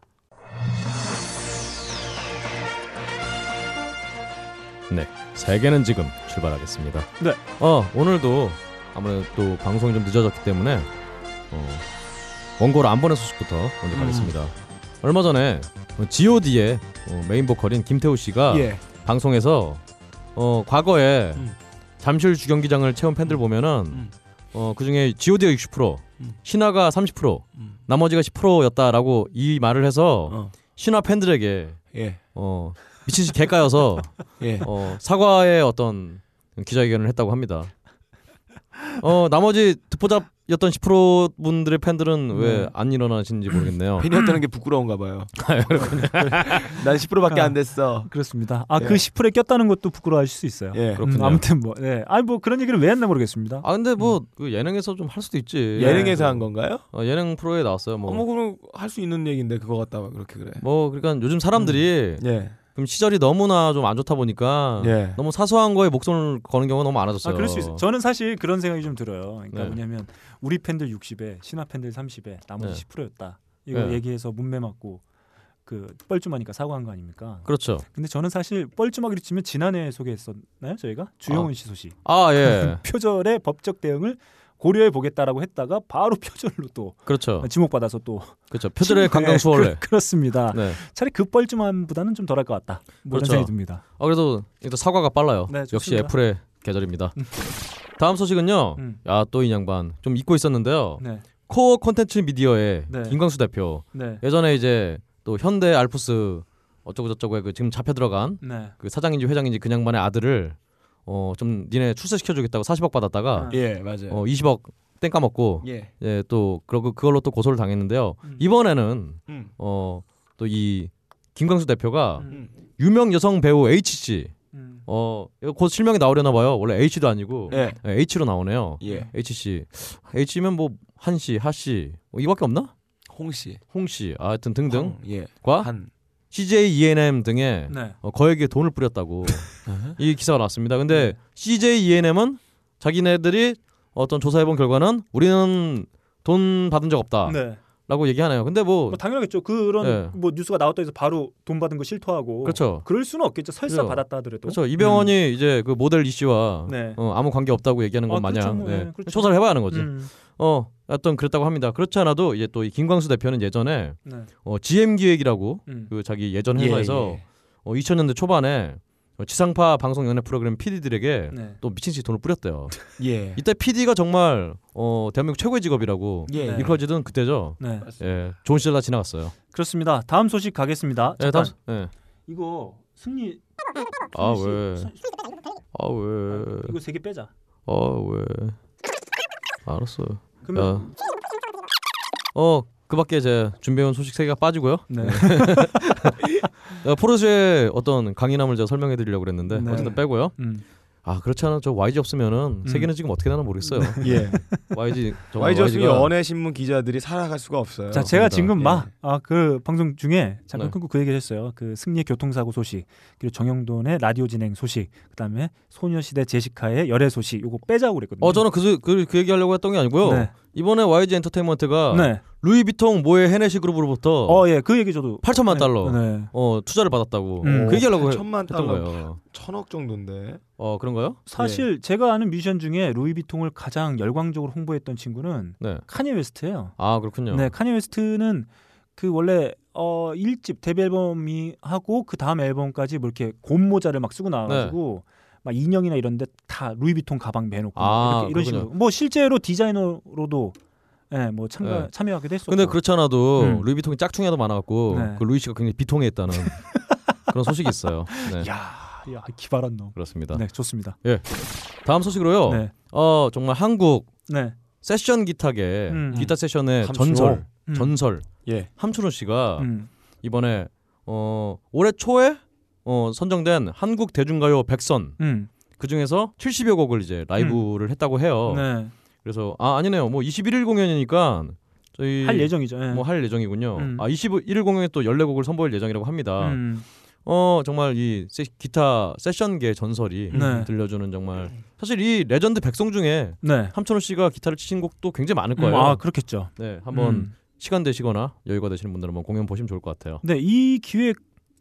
B: 네, 세계는 지금 출발하겠습니다.
A: 네.
B: 어 오늘도 아무래도 또 방송이 좀 늦어졌기 때문에 어, 원고를 안 보낸 소식부터 먼저
D: 음.
B: 가겠습니다. 얼마 전에 G.O.D의 어, 메인 보컬인 김태우 씨가
D: 예.
B: 방송에서 어, 과거에
D: 음.
B: 잠실 주경기장을 채운 팬들 보면은
D: 음.
B: 어, 그 중에 G.O.D가 60%,
D: 음.
B: 신화가 30%,
D: 음.
B: 나머지가 10%였다라고 이 말을 해서
D: 어.
B: 신화 팬들에게
D: 예.
B: 어, 미친 듯이 개까여서 [LAUGHS]
D: 예.
B: 어, 사과의 어떤 기자회견을 했다고 합니다. 어 나머지 듣보잡 이었던 10% 분들의 팬들은 왜
D: 네.
B: 안 일어나시는지 모르겠네요.
D: 팬이었다는 게 부끄러운가 봐요. [LAUGHS] [LAUGHS] 난 10%밖에 안 됐어.
A: 그렇습니다. 아,
D: 예.
A: 그 10%에 꼈다는 것도 부끄러워하실 수 있어요.
D: 예.
B: 그렇군요.
A: 음, 아무튼 뭐, 네. 아니 뭐 그런 얘기를 왜 했나 모르겠습니다.
B: 아 근데 뭐그 예능에서 좀 할 수도 있지.
D: 예능에서 한 건가요?
B: 어, 예능 프로에 나왔어요. 뭐.
D: 어머 그럼 할 수 있는 얘기인데 그거 갖다가 그렇게 그래.
B: 뭐 그러니까 요즘 사람들이
D: 예.
B: 좀 시절이 너무나 좀 안 좋다 보니까
D: 예.
B: 너무 사소한 거에 목숨을 거는 경우가 너무 많아졌어요.
A: 아, 그럴 수 있어요. 저는 사실 그런 생각이 좀 들어요. 그러니까
B: 네.
A: 뭐냐면 우리 팬들 60에 신화 팬들 30에 나머지
B: 네.
A: 10%였다. 이거
B: 네.
A: 얘기해서 문매 맞고 그 뻘쭘하니까 사과한 거 아닙니까?
B: 그렇죠.
A: 근데 저는 사실 뻘쭘하기로 치면 지난해 소개했었나요 저희가 주영훈 씨 소식
B: 아 예. [LAUGHS]
A: 표절의 법적 대응을 고려해 보겠다라고 했다가 바로 [LAUGHS] 표절로 또
B: 그렇죠.
A: 지목받아서 또
B: 그렇죠. 표절의 강강 수월래.
A: 그, 렇습니다
B: 네.
A: 차라리 그 뻘쭘함보다는 좀 덜할 것 같다. 뭐
B: 그렇죠.
A: 생각이 듭니다.
B: 아 그래도 일단 사과가 빨라요.
A: 네,
B: 역시. 애플의 계절입니다. 다음 소식은요.
A: 음.
B: 야또이 양반 좀 잊고 있었는데요.
A: 네,
B: 코어 콘텐츠 미디어의
A: 네.
B: 김광수 대표
A: 네,
B: 예전에 이제 또 현대 알프스 어쩌고 저쩌고에 그 지금 잡혀 들어간
A: 네.
B: 그 사장인지 회장인지 그 양반의 아들을 어 좀 니네 출세시켜 주겠다고 40억 받았다가
A: 아.
D: 예 맞아요.
B: 어 20억 땡 까먹고
D: 예.
B: 예 또 그러고 그걸로 또 고소를 당했는데요.
A: 음.
B: 이번에는
D: 음.
B: 어또 이 김광수 대표가
A: 음.
B: 유명 여성 배우 H 씨
A: 음.
B: 어 이거 곧 실명이 나오려나 봐요. 원래 H도 아니고
D: 예.
B: 예, H로 나오네요.
D: 예.
B: H 씨 H면 뭐 한씨, 하씨 뭐 이거밖에 없나?
D: 홍 씨.
B: 홍 씨, 아, 하여튼 등등
D: 황, 예.
B: 과
D: 한.
B: CJ E&M 등의
A: 네.
B: 어, 거액의 돈을 뿌렸다고 이 기사가 나왔습니다. 근데 CJ E&M은 자기네들이 어떤 조사해본 결과는 우리는 돈 받은 적 없다 라고
A: 네.
B: 얘기하네요. 근데 뭐,
A: 뭐 당연하겠죠. 그런
B: 네.
A: 뭐 뉴스가 나왔다 해서 바로 돈 받은 거 실토하고
B: 그렇죠.
A: 그럴 수는 없겠죠. 설사
B: 그죠.
A: 받았다 하더라도.
B: 그렇죠. 이병헌이 이제 그 모델 이 씨와
A: 음. 네.
B: 어, 아무 관계 없다고 얘기하는 건
A: 아, 그렇죠.
B: 마냥
A: 뭐,
B: 네.
A: 네, 그렇죠.
B: 조사를 해봐야 하는 거지.
A: 음.
B: 어, 어떤 그랬다고 합니다. 그렇지 않아도 이제 또 이 김광수 대표는 예전에
A: 네.
B: 어, GM 기획이라고
A: 음.
B: 그 자기 예전
D: 예,
B: 회사에서
D: 예.
B: 어, 2000년대 초반에 어, 지상파 방송 연예 프로그램 PD들에게
A: 네.
B: 또 미친 듯이 돈을 뿌렸대요. [LAUGHS]
D: 예.
B: 이때 PD가 정말 어, 대한민국 최고의 직업이라고
D: 예.
A: 네.
B: 일컬어지던 그때죠.
A: 네.
B: 예, 좋은 시절 다 지나갔어요.
A: 그렇습니다. 다음 소식 가겠습니다.
B: 예,
A: 잠깐.
B: 다음, 예.
A: 이거 승리
B: 아 왜?
A: 서-
B: 아 왜?
A: 이거 세 개 빼자.
B: 아 왜? 알았어요.
A: 그러면
B: 야. 어, 그밖에 제 준비해온 소식 세 개가 빠지고요.
A: 네. [LAUGHS]
B: 어, 포르쉐 어떤 강인함을 제가 설명해 드리려고 그랬는데
A: 네.
B: 어쨌든 빼고요.
A: 음.
B: 아 그렇지 않아 저 YG 없으면은
A: 음.
B: 세계는 지금 어떻게 되나 모르겠어요. [LAUGHS]
D: 예.
B: YG 저
D: YG 없으면 연예 신문 기자들이 살아갈 수가 없어요.
A: 자, 제가 지금
D: 예.
A: 막아그 방송 중에 잠깐
B: 네.
A: 끊고 그 얘기를 했어요. 그 승리의 교통사고 소식, 그리고 정영돈의 라디오 진행 소식, 그다음에 소녀시대 제시카의 열애 소식, 요거 빼자고 그랬거든요.
B: 어 저는 그, 그, 그 얘기 하려고 했던 게 아니고요.
A: 네.
B: 이번에 YG 엔터테인먼트가
A: 네.
B: 루이비통 모에 헤네시 그룹으로부터
A: 어, 예. 그 얘기 저도
B: 8천만
A: 네.
B: 달러
A: 네.
B: 어 투자를 받았다고
A: 음.
B: 그 얘기하려고 해-
D: 천만
B: 했던
D: 달러,
B: 거예요.
D: 천억 정도인데.
B: 어 그런가요?
A: 사실 제가 아는 뮤지션 중에 루이비통을 가장 열광적으로 홍보했던 친구는
B: 네.
A: 카니 웨스트예요.
B: 아 그렇군요.
A: 네, 카니 웨스트는 그 원래 어 1집 데뷔 앨범이 하고 그 다음 앨범까지 뭐 이렇게 곰 모자를 막 쓰고 나와가지고 막 인형이나 이런데 다 루이비통 가방 매놓고
B: 아,
A: 이런
B: 그렇군요.
A: 식으로 뭐 실제로 디자이너로도 예, 뭐 참가
B: 네.
A: 참여하기도 했었고.
B: 근데 그렇지 않아도
A: 음.
B: 루이비통이 짝퉁이라도 많아갖고
A: 네.
B: 그 루이 씨가 굉장히 비통해했다는 [LAUGHS] 그런 소식이 있어요. 네.
A: 야, 야 기발한 놈.
B: 그렇습니다.
A: 네, 좋습니다.
B: 다음 소식으로요.
A: 네,
B: 어 정말 한국
A: 네,
B: 세션 기타계
A: 음.
B: 기타 세션의
D: 함춘호.
B: 전설
A: 음.
B: 전설
D: 예.
B: 함춘호 씨가
A: 음.
B: 이번에 어 올해 초에 어 선정된 한국 대중가요 100선
A: 음.
B: 그 중에서 70여 곡을 이제 라이브를 했다고 해요.
A: 네,
B: 그래서 아 아니네요. 뭐 21일 공연이니까 저희
A: 할 예정이죠. 예.
B: 뭐할 예정이군요.
A: 음.
B: 아 21일 공연에 또 14곡을 선보일 예정이라고 합니다.
A: 음.
B: 어 정말 이 세- 기타 세션계 전설이
A: 네.
B: 들려주는 정말 사실 이 legend 100 song 중에
A: 네.
B: 함천호 씨가 기타를 치신 곡도 굉장히 많을
A: 음,
B: 거예요.
A: 아, 그렇겠죠.
B: 네, 한번
A: 음.
B: 시간 되시거나 여유가 되시는 분들은 한번 공연 보시면 좋을 것 같아요.
A: 네, 이 기획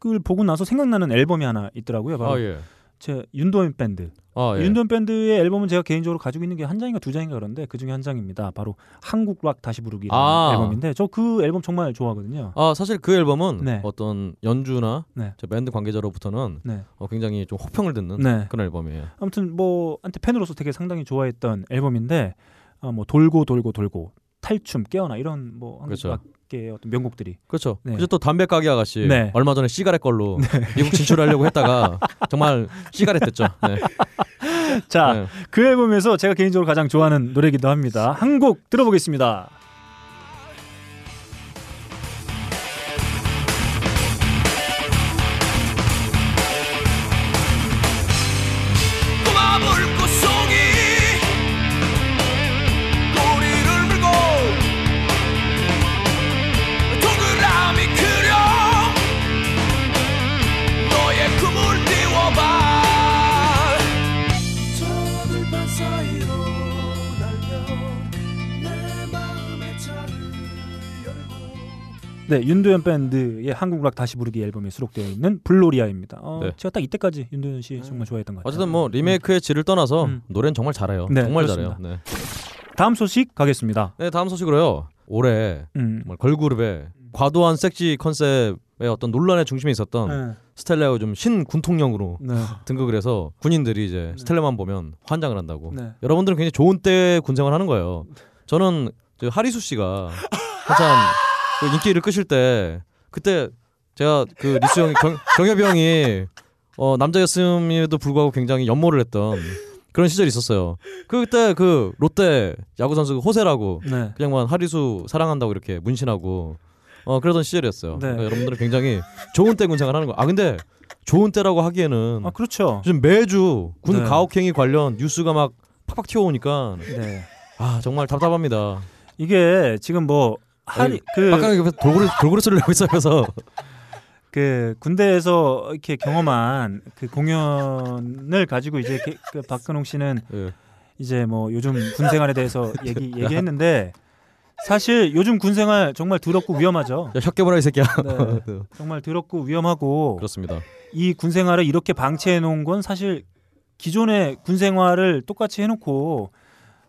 A: 을 보고 나서 생각나는 앨범이 하나 있더라고요. 바로
B: 아 예.
A: 제 윤도현 밴드.
B: 아 예.
A: 윤도현 밴드의 앨범은 제가 개인적으로 가지고 있는 게 한 장인가 두 장인가 그런데 그 중에 한 장입니다. 바로 한국 락 다시 부르기
B: 아.
A: 앨범인데 저 그 앨범 정말 좋아하거든요.
B: 아 사실 그 앨범은
A: 네.
B: 어떤 연주나
A: 네.
B: 저 밴드 관계자로부터는
A: 네.
B: 어, 굉장히 좀 혹평을 듣는
A: 네.
B: 그런 앨범이에요.
A: 아무튼 뭐 한테 팬으로서 되게 상당히 좋아했던 앨범인데 어, 뭐 돌고 돌고 돌고 탈춤 깨어나 이런 뭐
B: 그렇죠.
A: 락의 어떤 명곡들이
B: 그렇죠.
A: 네.
B: 그래서 또 담배 가게 아가씨
A: 네.
B: 얼마 전에 시가렛 걸로 [LAUGHS] 미국 진출하려고 했다가 정말 시가렛 됐죠. 네. [LAUGHS]
A: 자,
B: 네.
A: 그 앨범에서 제가 개인적으로 가장 좋아하는 노래이기도 합니다. 한 곡 들어보겠습니다. 네, 윤도현 밴드의 한국 락 다시 부르기 앨범에 수록되어 있는 블로리아입니다. 어,
B: 네.
A: 제가 딱 이때까지 윤도현 씨 정말 좋아했던 것 같아요.
B: 어쨌든 뭐 리메이크의 질을 떠나서
A: 음.
B: 노래는 정말 잘해요.
A: 네,
B: 정말
A: 그렇습니다.
B: 잘해요. 네.
A: 다음 소식 가겠습니다.
B: 네, 다음 소식으로요. 올해
A: 음.
B: 정말 걸그룹의 과도한 섹시 컨셉의 어떤 논란의 중심에 있었던
A: 네.
B: 스텔라가 요즘 신군통령으로
A: 네.
B: 등극을 해서 군인들이 이제 스텔라만 보면 환장을 한다고.
A: 네.
B: 여러분들은 굉장히 좋은 때 군생활 하는 거예요. 저는 저 하리수 씨가 한참 [LAUGHS] 그 인기를 끄실 때 그때 제가 그 리수 형이 경, 경협이 형이 어 남자였음에도 불구하고 굉장히 연모를 했던 그런 시절이 있었어요. 그때 그 롯데 야구 선수 호세라고
A: 네.
B: 그냥만 하리수 사랑한다고 이렇게 문신하고 어 그러던 시절이었어요.
A: 네.
B: 그러니까 여러분들은 굉장히 좋은 때 군생활 하는 거. 아 근데 좋은 때라고 하기에는
A: 아 그렇죠.
B: 요즘 매주 군
A: 네.
B: 가혹행위 관련 뉴스가 막 팍팍 튀어오니까
A: 네.
B: 아 정말 답답합니다.
A: 이게 지금 뭐 하리 그,
B: 옆에 돌고래 돌고래 소리를 내고 있어요. 그래서 [LAUGHS]
A: 그 군대에서 이렇게 경험한 그 공연을 가지고 이제 그, 그 박근홍 씨는
B: 예.
A: 이제 뭐 요즘 군 생활에 대해서 [LAUGHS] 얘기 얘기했는데 사실 요즘 군 생활 정말 더럽고 위험하죠.
B: 야, 혀 깨물어 이 새끼야.
A: 네. [LAUGHS] 정말 더럽고 위험하고
B: 그렇습니다.
A: 이 군 생활을 이렇게 방치해 놓은 건 사실 기존의 군 생활을 똑같이 해놓고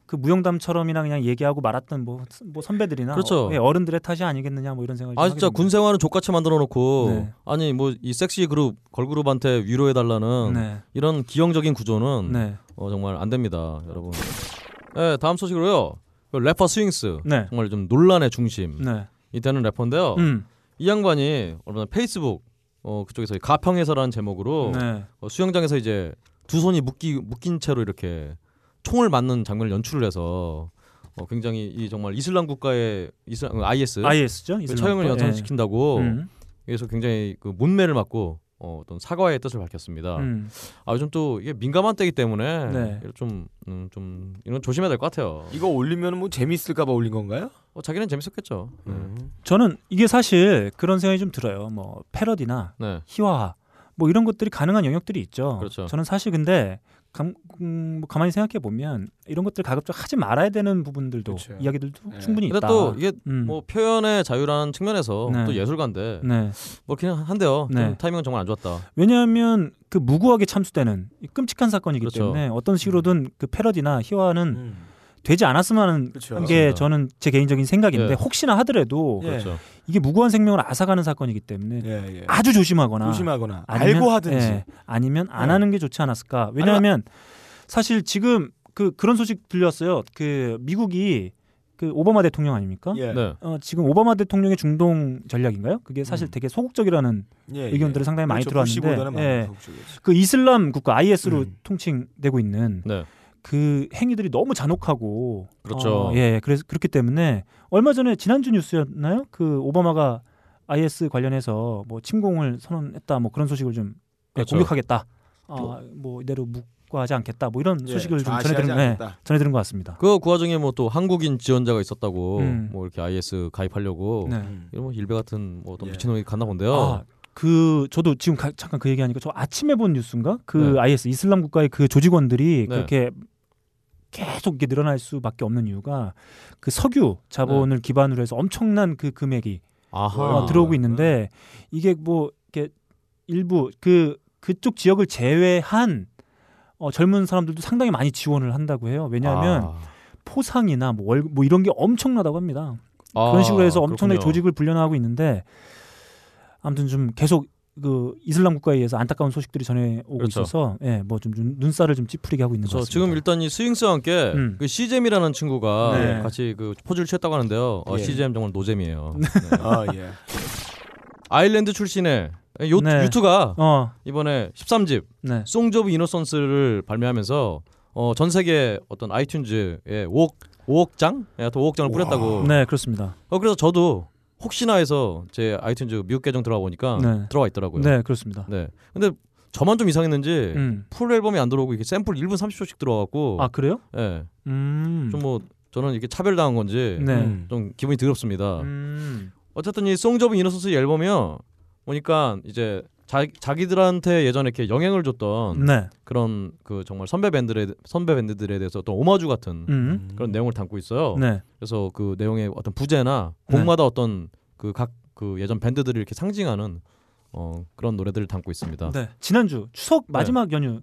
A: 그 무용담처럼이나 그냥 얘기하고 말았던 뭐, 뭐 선배들이나
B: 그렇죠.
A: 어, 예, 어른들의 탓이 아니겠느냐 뭐 이런 생각이
B: 좀아 진짜. 군 생활은 족같이 만들어 놓고
A: 네.
B: 아니 뭐 이 섹시 그룹 걸그룹한테 위로해 달라는
A: 네.
B: 이런 기형적인 구조는
A: 네.
B: 어, 정말 안 됩니다, 여러분. 네, 다음 소식으로요. 그 래퍼 스윙스
A: 네.
B: 정말 좀 논란의 중심
A: 네.
B: 이 되는 래퍼인데요.
A: 음.
B: 이 양반이 얼마 전 페이스북 어, 그쪽에서 가평에서라는 제목으로
A: 네.
B: 어, 수영장에서 이제 두 손이 묶기 묶인 채로 이렇게 총을 맞는 장면을 연출을 해서 어, 굉장히 이 정말 이슬람 국가의 이슬람 IS
A: IS죠.
B: 그 처형을 연상시킨다고
A: 음.
B: 그래서 굉장히 그 문매를 맞고 어, 어떤 사과의 뜻을 밝혔습니다.
A: 음.
B: 아 요즘 또 이게 민감한 때이기 때문에
A: 네.
B: 좀, 음, 좀 이런 조심해야 될 것 같아요.
D: 이거 올리면 뭐 재밌을까봐 올린 건가요?
B: 어, 자기는 재밌었겠죠. 네.
A: 저는 이게 사실 그런 생각이 좀 들어요. 뭐 패러디나
B: 네.
A: 희화화 뭐 이런 것들이 가능한 영역들이 있죠.
B: 그렇죠.
A: 저는 사실 근데 감, 음, 뭐 가만히 생각해 보면 이런 것들 가급적 하지 말아야 되는 부분들도
D: 그렇죠.
A: 이야기들도
D: 네.
A: 충분히
B: 근데
A: 있다.
B: 또 이게
A: 음.
B: 뭐 표현의 자유라는 측면에서
A: 네.
B: 또 예술가인데
A: 네.
B: 뭐 그냥 한데요. 좀
A: 네.
B: 타이밍은 정말 안 좋았다.
A: 왜냐하면 그 무고하게 참수되는 이 끔찍한 사건이기
B: 그렇죠.
A: 때문에 어떤 식으로든 그 패러디나 희화는
D: 음.
A: 되지 않았으면 하는
D: 그렇죠.
A: 게. 저는 제 개인적인 생각인데
B: 예.
A: 혹시나 하더라도
D: 예.
B: 그렇죠.
A: 이게 무고한 생명을 앗아가는 사건이기 때문에
D: 예, 예.
A: 아주 조심하거나
D: 조심하거나
A: 아니면-
D: 알고 하든지.
A: 예, 아니면 안
D: 네.
A: 하는 게 좋지 않았을까? 왜냐하면 사실 지금 그 그런 소식 들렸어요. 그 미국이 그 오바마 대통령 아닙니까?
D: 예.
B: 네.
A: 어, 지금 오바마 대통령의 중동 전략인가요? 그게 사실
D: 음.
A: 되게 소극적이라는
D: 예,
A: 의견들이 상당히 많이
D: 그렇죠.
A: 들어왔는데, 예. 그 이슬람 국가 IS로
D: 음.
A: 통칭되고 있는
B: 네.
A: 그 행위들이 너무 잔혹하고
B: 그렇죠.
A: 어, 예, 그래서 그렇기 때문에 얼마 전에 지난주 뉴스였나요? 그 오바마가 IS 관련해서 뭐 침공을 선언했다, 뭐 그런 소식을 좀 예,
B: 그렇죠.
A: 공격하겠다, 어, 뭐 이대로 묵과하지 않겠다, 뭐 이런
D: 예,
A: 소식을 좀
D: 좌시하지
A: 전해들은, 네. 전해들은 것 같습니다.
B: 그, 그 와중에 뭐 또 한국인 지원자가 있었다고
A: 음.
B: 뭐 이렇게 IS 가입하려고
A: 네.
D: 음.
B: 이런 뭐 일베 같은 뭐 어떤
D: 예.
B: 미친놈이 갔나 본데요.
A: 아, 그 저도 지금 가- 잠깐 그 얘기하니까 저 아침에 본 뉴스인가? 그
B: 네.
A: IS 이슬람 국가의 그 조직원들이
B: 네.
A: 그렇게 계속 이게 늘어날 수밖에 없는 이유가 그 석유 자본을
B: 네.
A: 기반으로 해서 엄청난 그 금액이
B: 아하.
A: 어, 들어오고 있는데 이게 뭐 이렇게 일부 그 그쪽 지역을 제외한 어, 젊은 사람들도 상당히 많이 지원을 한다고 해요. 왜냐하면
B: 아.
A: 포상이나 뭐, 월, 뭐 이런 게 엄청나다고 합니다.
B: 아,
A: 그런 식으로 해서 엄청나게
B: 그렇군요.
A: 조직을 불려나가고 있는데 아무튼 좀 계속 그 이슬람 국가에 의해서 안타까운 소식들이 전해 오고
B: 그렇죠.
A: 있어서 예, 뭐 좀 눈살을 좀 찌푸리게 하고 있는
B: 것저
A: 같습니다.
B: 지금 일단 이 스윙스와 함께
A: 음.
B: 그 씨잼이라는 친구가
A: 네.
B: 같이 그 포즈를 취했다고 하는데요. 어,
D: 예.
B: 씨잼 정말 노잼이에요. [LAUGHS] 네.
D: 아 예.
B: 아일랜드 출신의 요,
A: 네.
B: U2가
A: 어,
B: 이번에 13집
A: 네.
B: Songs of Innocence를 발매하면서 어, 전 세계 어떤 아이튠즈에 5억 5억 장? 예, 또 5억 장을 뿌렸다고.
A: 네, 그렇습니다.
B: 어 그래서 저도 혹시나 해서 제 아이튠즈 미국 계정 들어가 보니까
A: 네.
B: 들어와 있더라고요.
A: 네, 그렇습니다.
B: 네. 근데 저만 좀 이상했는지
A: 음.
B: full 앨범이 안 들어오고 이게 샘플 1분 30초씩 들어가고
A: 아, 그래요?
B: 예.
A: 음.
B: 좀뭐 저는 이게 차별당한 건지
A: 네.
D: 음.
B: 좀 기분이 더럽습니다.
A: 음.
B: 어쨌든 이 Songs of Innocence 앨범이요. 보니까 이제 자, 자기들한테 예전에 이렇게 영향을 줬던
A: 네.
B: 그런 그 정말 선배 밴드에 선배 밴드들에 대해서 어떤 오마주 같은
A: 음.
B: 그런 내용을 담고 있어요.
A: 네.
B: 그래서 그 내용의 어떤 부제나
A: 네.
B: 곡마다 어떤 그각그 예전 밴드들을 이렇게 상징하는 어 그런 노래들을 담고 있습니다.
A: 네. 지난주 추석 마지막 연휴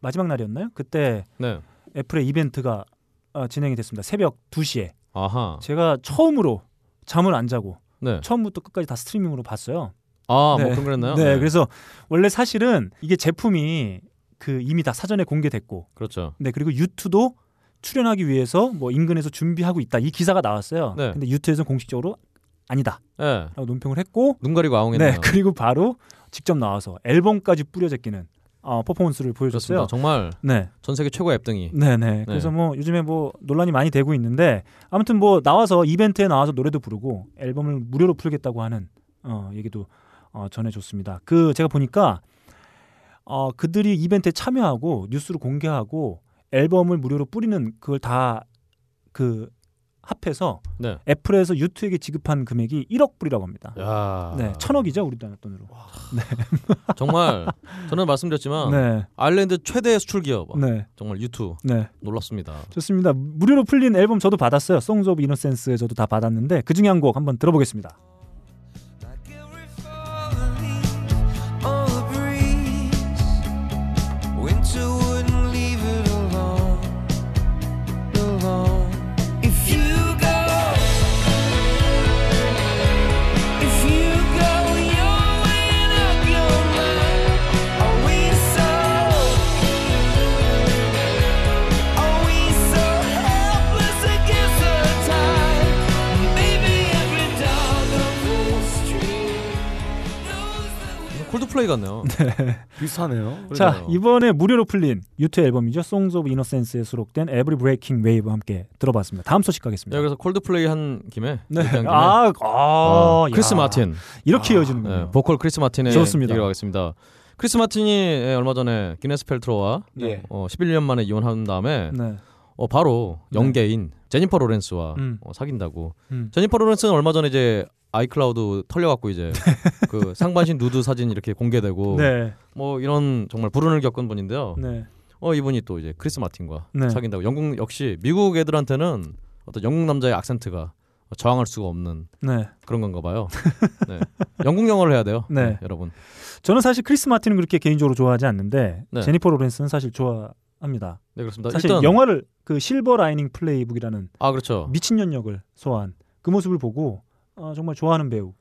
A: 마지막 날이었나요? 그때
B: 네.
A: 애플의 이벤트가 어, 진행이 됐습니다. 새벽 2시에
B: 아하.
A: 제가 처음으로 잠을 안 자고
B: 네.
A: 처음부터 끝까지 다 스트리밍으로 봤어요.
B: 아,
A: 네.
B: 뭐 그런 거랬나요?
A: 네, 그래서 원래 사실은 이게 제품이 그 이미 다 사전에 공개됐고,
B: 그렇죠.
A: 네 그리고 유튜도 출연하기 위해서 뭐 인근에서 준비하고 있다 이 기사가 나왔어요.
B: 네.
A: 근데 유튜에서는 공식적으로 아니다라고
B: 예.
A: 논평을 했고,
B: 눈 가리고 아웅했네요.
A: 네 그리고 바로 직접 나와서 앨범까지 뿌려 제 끼는 어, 퍼포먼스를 보여줬어요.
B: 그렇습니다. 정말
A: 네,
B: 전 세계 최고의 앱등이.
A: 네, 네. 그래서 뭐 요즘에 뭐 논란이 많이 되고 있는데 아무튼 뭐 나와서 이벤트에 나와서 노래도 부르고 앨범을 무료로 풀겠다고 하는 어, 얘기도 어, 전해줬습니다. 그 제가 보니까 어, 그들이 이벤트에 참여하고 뉴스로 공개하고 앨범을 무료로 뿌리는 그걸 다 그 합해서
B: 네.
A: 애플에서 유튜에게 지급한 금액이 1억 불이라고 합니다.
B: 야.
A: 네, 천억이죠 우리 돈으로. [LAUGHS]
B: 정말 저는 말씀드렸지만
A: 네,
B: 아일랜드 최대 수출 기업.
A: 네,
B: 정말 유튜
A: 네.
B: 놀랍습니다.
A: 좋습니다. 무료로 풀린 앨범 저도 받았어요. Songs of Innocence 저도 다 받았는데 그 중에 한 곡 한번 들어보겠습니다.
B: 콜드플레이 같네요. [LAUGHS]
D: 비슷하네요.
A: 자
B: 그러네요.
A: 이번에 무료로 풀린 U2 앨범이죠. Songs of Innocence에 수록된 Every Breaking Wave 함께 들어봤습니다. 다음 소식 가겠습니다.
B: 네, 그래서 콜드플레이 한 김에
A: 네.
B: 얘기한 김에
A: 아, 아,
B: 어,
A: 야.
B: 크리스 마틴
A: 이렇게 이어지는군요.
B: 네, 보컬 크리스 마틴의
A: 좋습니다.
B: 얘기로 하겠습니다. 크리스 마틴이 예, 얼마 전에 기네스 펠트로와
D: 예.
B: 어, 11년 만에 이혼한 다음에
A: 네.
B: 어, 바로
A: 네.
B: 연예인 제니퍼 로렌스와
A: 음.
B: 어, 사귄다고.
A: 음.
B: 제니퍼 로렌스는 얼마 전에 이제 아이클라우드 털려갖고 이제 [LAUGHS] 그 상반신 누드 사진 이렇게 공개되고
A: 네.
B: 뭐 이런 정말 불운을 겪은 분인데요.
A: 네.
B: 어 이분이 또 이제 크리스 마틴과
A: 네.
B: 사귄다고. 영국 역시 미국 애들한테는 어떤 영국 남자의 악센트가 저항할 수가 없는
A: 네.
B: 그런 건가 봐요. [LAUGHS] 네. 영국 영어를 해야 돼요.
A: 네.
B: 네, 여러분.
A: 저는 사실 크리스 마틴은 그렇게 개인적으로 좋아하지 않는데
B: 네.
A: 제니퍼 로렌스는 사실 좋아합니다.
B: 네 그렇습니다.
A: 사실
B: 일단
A: 영화를 그 Silver Linings Playbook이라는
B: 아 그렇죠.
A: 미친년 역을 소화한 그 모습을 보고 어, 정말 좋아하는 배우.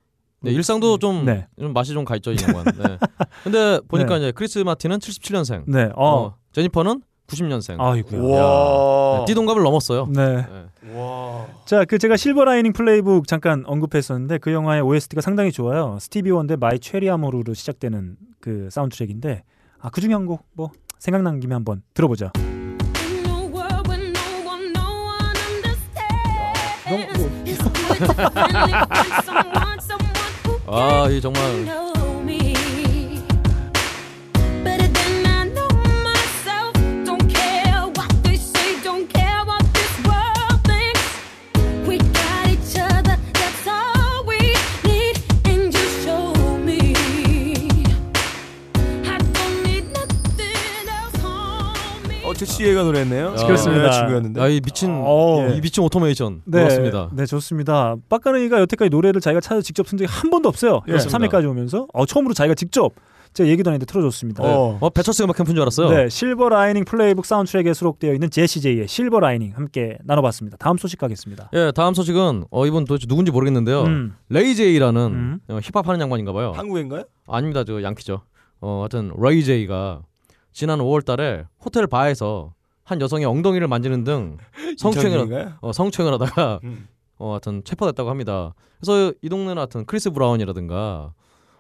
B: 네, 일상도 좀,
A: 네.
B: 좀 맛이 좀 가 있죠 이 양반. 네. [LAUGHS] 근데 보니까 이제 크리스 마틴은 77년생.
A: 네. 어.
B: 어, 제니퍼는 90년생.
A: 아이고야.
D: 와.
B: 네, 띠동갑을 넘었어요.
A: 네.
B: 네.
D: 와.
A: 자, 그 제가 Silver Linings Playbook 잠깐 언급했었는데 그 영화의 OST가 상당히 좋아요. 스티비 원더의 My Cherie Amour로 시작되는 그 사운드트랙인데 아, 그 중에 한 곡 뭐 생각난 김에 한번 들어보죠. [LAUGHS]
B: 아, 이 정말
D: 어, 제시애가 노래했네요.
B: 아, 그렇습니다.
D: 친구였는데.
B: 아, 이 미친
A: 어.
B: 이 미친 오토메이션
A: 네,
B: 그렇습니다.
A: 네, 좋습니다. 빡가능이가 여태까지 노래를 자기가 찾아 직접 쓴 적이 한 번도 없어요.
D: 예.
A: 3회까지 오면서 어, 처음으로 자기가 직접 제가 얘기도 안 했는데 틀어줬습니다.
D: 어.
B: 어, 배철수 음악 캠프인 줄 알았어요.
A: 네, Silver Linings Playbook 사운드트랙에 수록되어 있는 제시제이의 Silver Lining 함께 나눠봤습니다. 다음 소식 가겠습니다.
B: 예, 다음 소식은 어 이분 도대체 누군지 모르겠는데요.
A: 음,
B: 레이 제이라는
A: 음.
B: 어, 힙합 하는 양반인가 봐요.
D: 한국인가요?
B: 아닙니다. 저 양키죠. 어, 하여튼 레이 제이가 지난 5월 달에 호텔 바에서 한 여성의 엉덩이를 만지는 등 [LAUGHS] 성추행을? 어, 성추행을 하다가 [LAUGHS]
D: 음.
B: 어, 하여튼 체포됐다고 합니다. 그래서 이 동네는 하여튼 크리스 브라운이라든가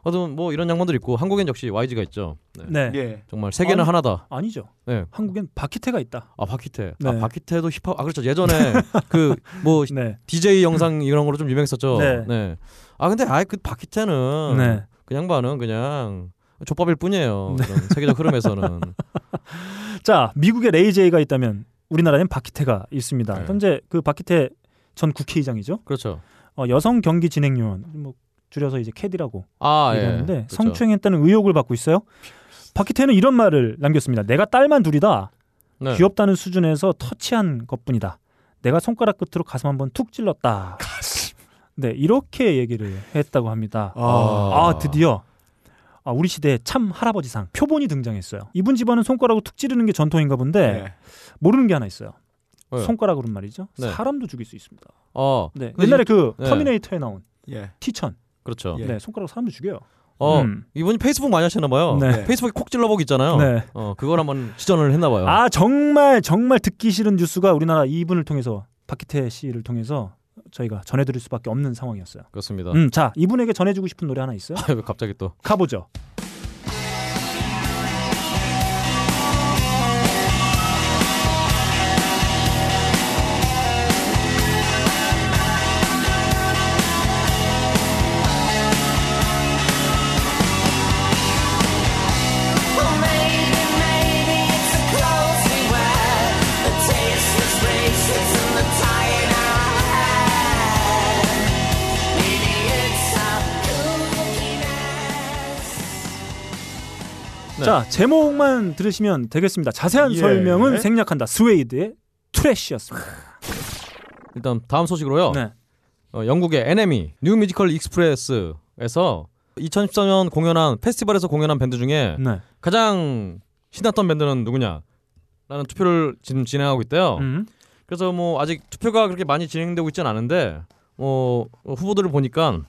B: 하여튼 뭐 이런 양반들 있고 한국엔 역시 YG가 있죠. 네.
A: 네.
D: 예.
B: 정말 세계는
A: 아니,
B: 하나다.
A: 아니죠.
B: 네.
A: 한국엔 박희태가 있다.
B: 아 박희태.
A: 네.
B: 아 박희태도 힙합. 아 그렇죠. 예전에 [LAUGHS] 그 뭐
A: 네.
B: DJ 영상 이런 거로 좀 유명했었죠.
A: 네.
B: 아 근데 아예 그 박희태는
A: 네.
B: 그 양반은 그냥 좆밥일 뿐이에요. 그런 세계적 흐름에서는. [LAUGHS]
A: 자, 미국에 레이제이가 있다면 우리나라엔 박희태가 있습니다.
B: 네.
A: 현재 그 박희태 전 국회의장이죠.
B: 그렇죠.
A: 어, 여성 경기 진행 요원, 뭐 줄여서 이제 캐디라고
B: 아 예.
A: 얘기하는데
B: 그렇죠.
A: 성추행했다는 의혹을 받고 있어요. 박희태는 이런 말을 남겼습니다. 내가 딸만 둘이다.
B: 네.
A: 귀엽다는 수준에서 터치한 것뿐이다. 내가 손가락 끝으로 가슴 한번 툭 찔렀다. 네, 이렇게 얘기를 했다고 합니다. 아, 드디어 아, 우리 시대에 참 할아버지상 표본이 등장했어요. 이분 집안은 손가락으로 툭 찌르는 게 전통인가 본데
D: 네.
A: 모르는 게 하나 있어요.
B: 네.
A: 손가락으로는 말이죠.
B: 네.
A: 사람도 죽일 수 있습니다.
B: 어,
A: 네.
B: 근데
A: 옛날에
B: 이-
A: 그
B: 네.
A: 터미네이터에 나온
D: 예.
A: 티천.
B: 그렇죠.
D: 예.
A: 네, 손가락 사람도 죽여요.
B: 어,
A: 음.
B: 이분이 페이스북 많이 하시나 봐요.
A: 네.
B: 페이스북에 콕 찔러보기 있잖아요.
A: 네.
B: 어, 그걸 한번 시전을 했나 봐요.
A: 아 정말 정말 듣기 싫은 뉴스가 우리나라 이분을 통해서 박기태 씨를 통해서 저희가 전해드릴 수밖에 없는 상황이었어요.
B: 그렇습니다.
A: 음, 자 이분에게 전해주고 싶은 노래 하나 있어요? [LAUGHS]
B: 아, 왜 갑자기 또
A: 가보죠. 자 제목만 들으시면 되겠습니다. 자세한
D: 예.
A: 설명은 생략한다. 스웨이드의 Trash였습니다.
B: 일단 다음 소식으로요.
A: 네.
B: 어, 영국의 NME 뉴 뮤지컬 익스프레스에서 2014년 공연한 페스티벌에서 공연한 밴드 중에
A: 네.
B: 가장 신났던 밴드는 누구냐? 라는 투표를 지금 진행하고 있대요.
A: 음.
B: 그래서 뭐 아직 투표가 그렇게 많이 진행되고 있지는 않은데 뭐 어, 후보들을 보니까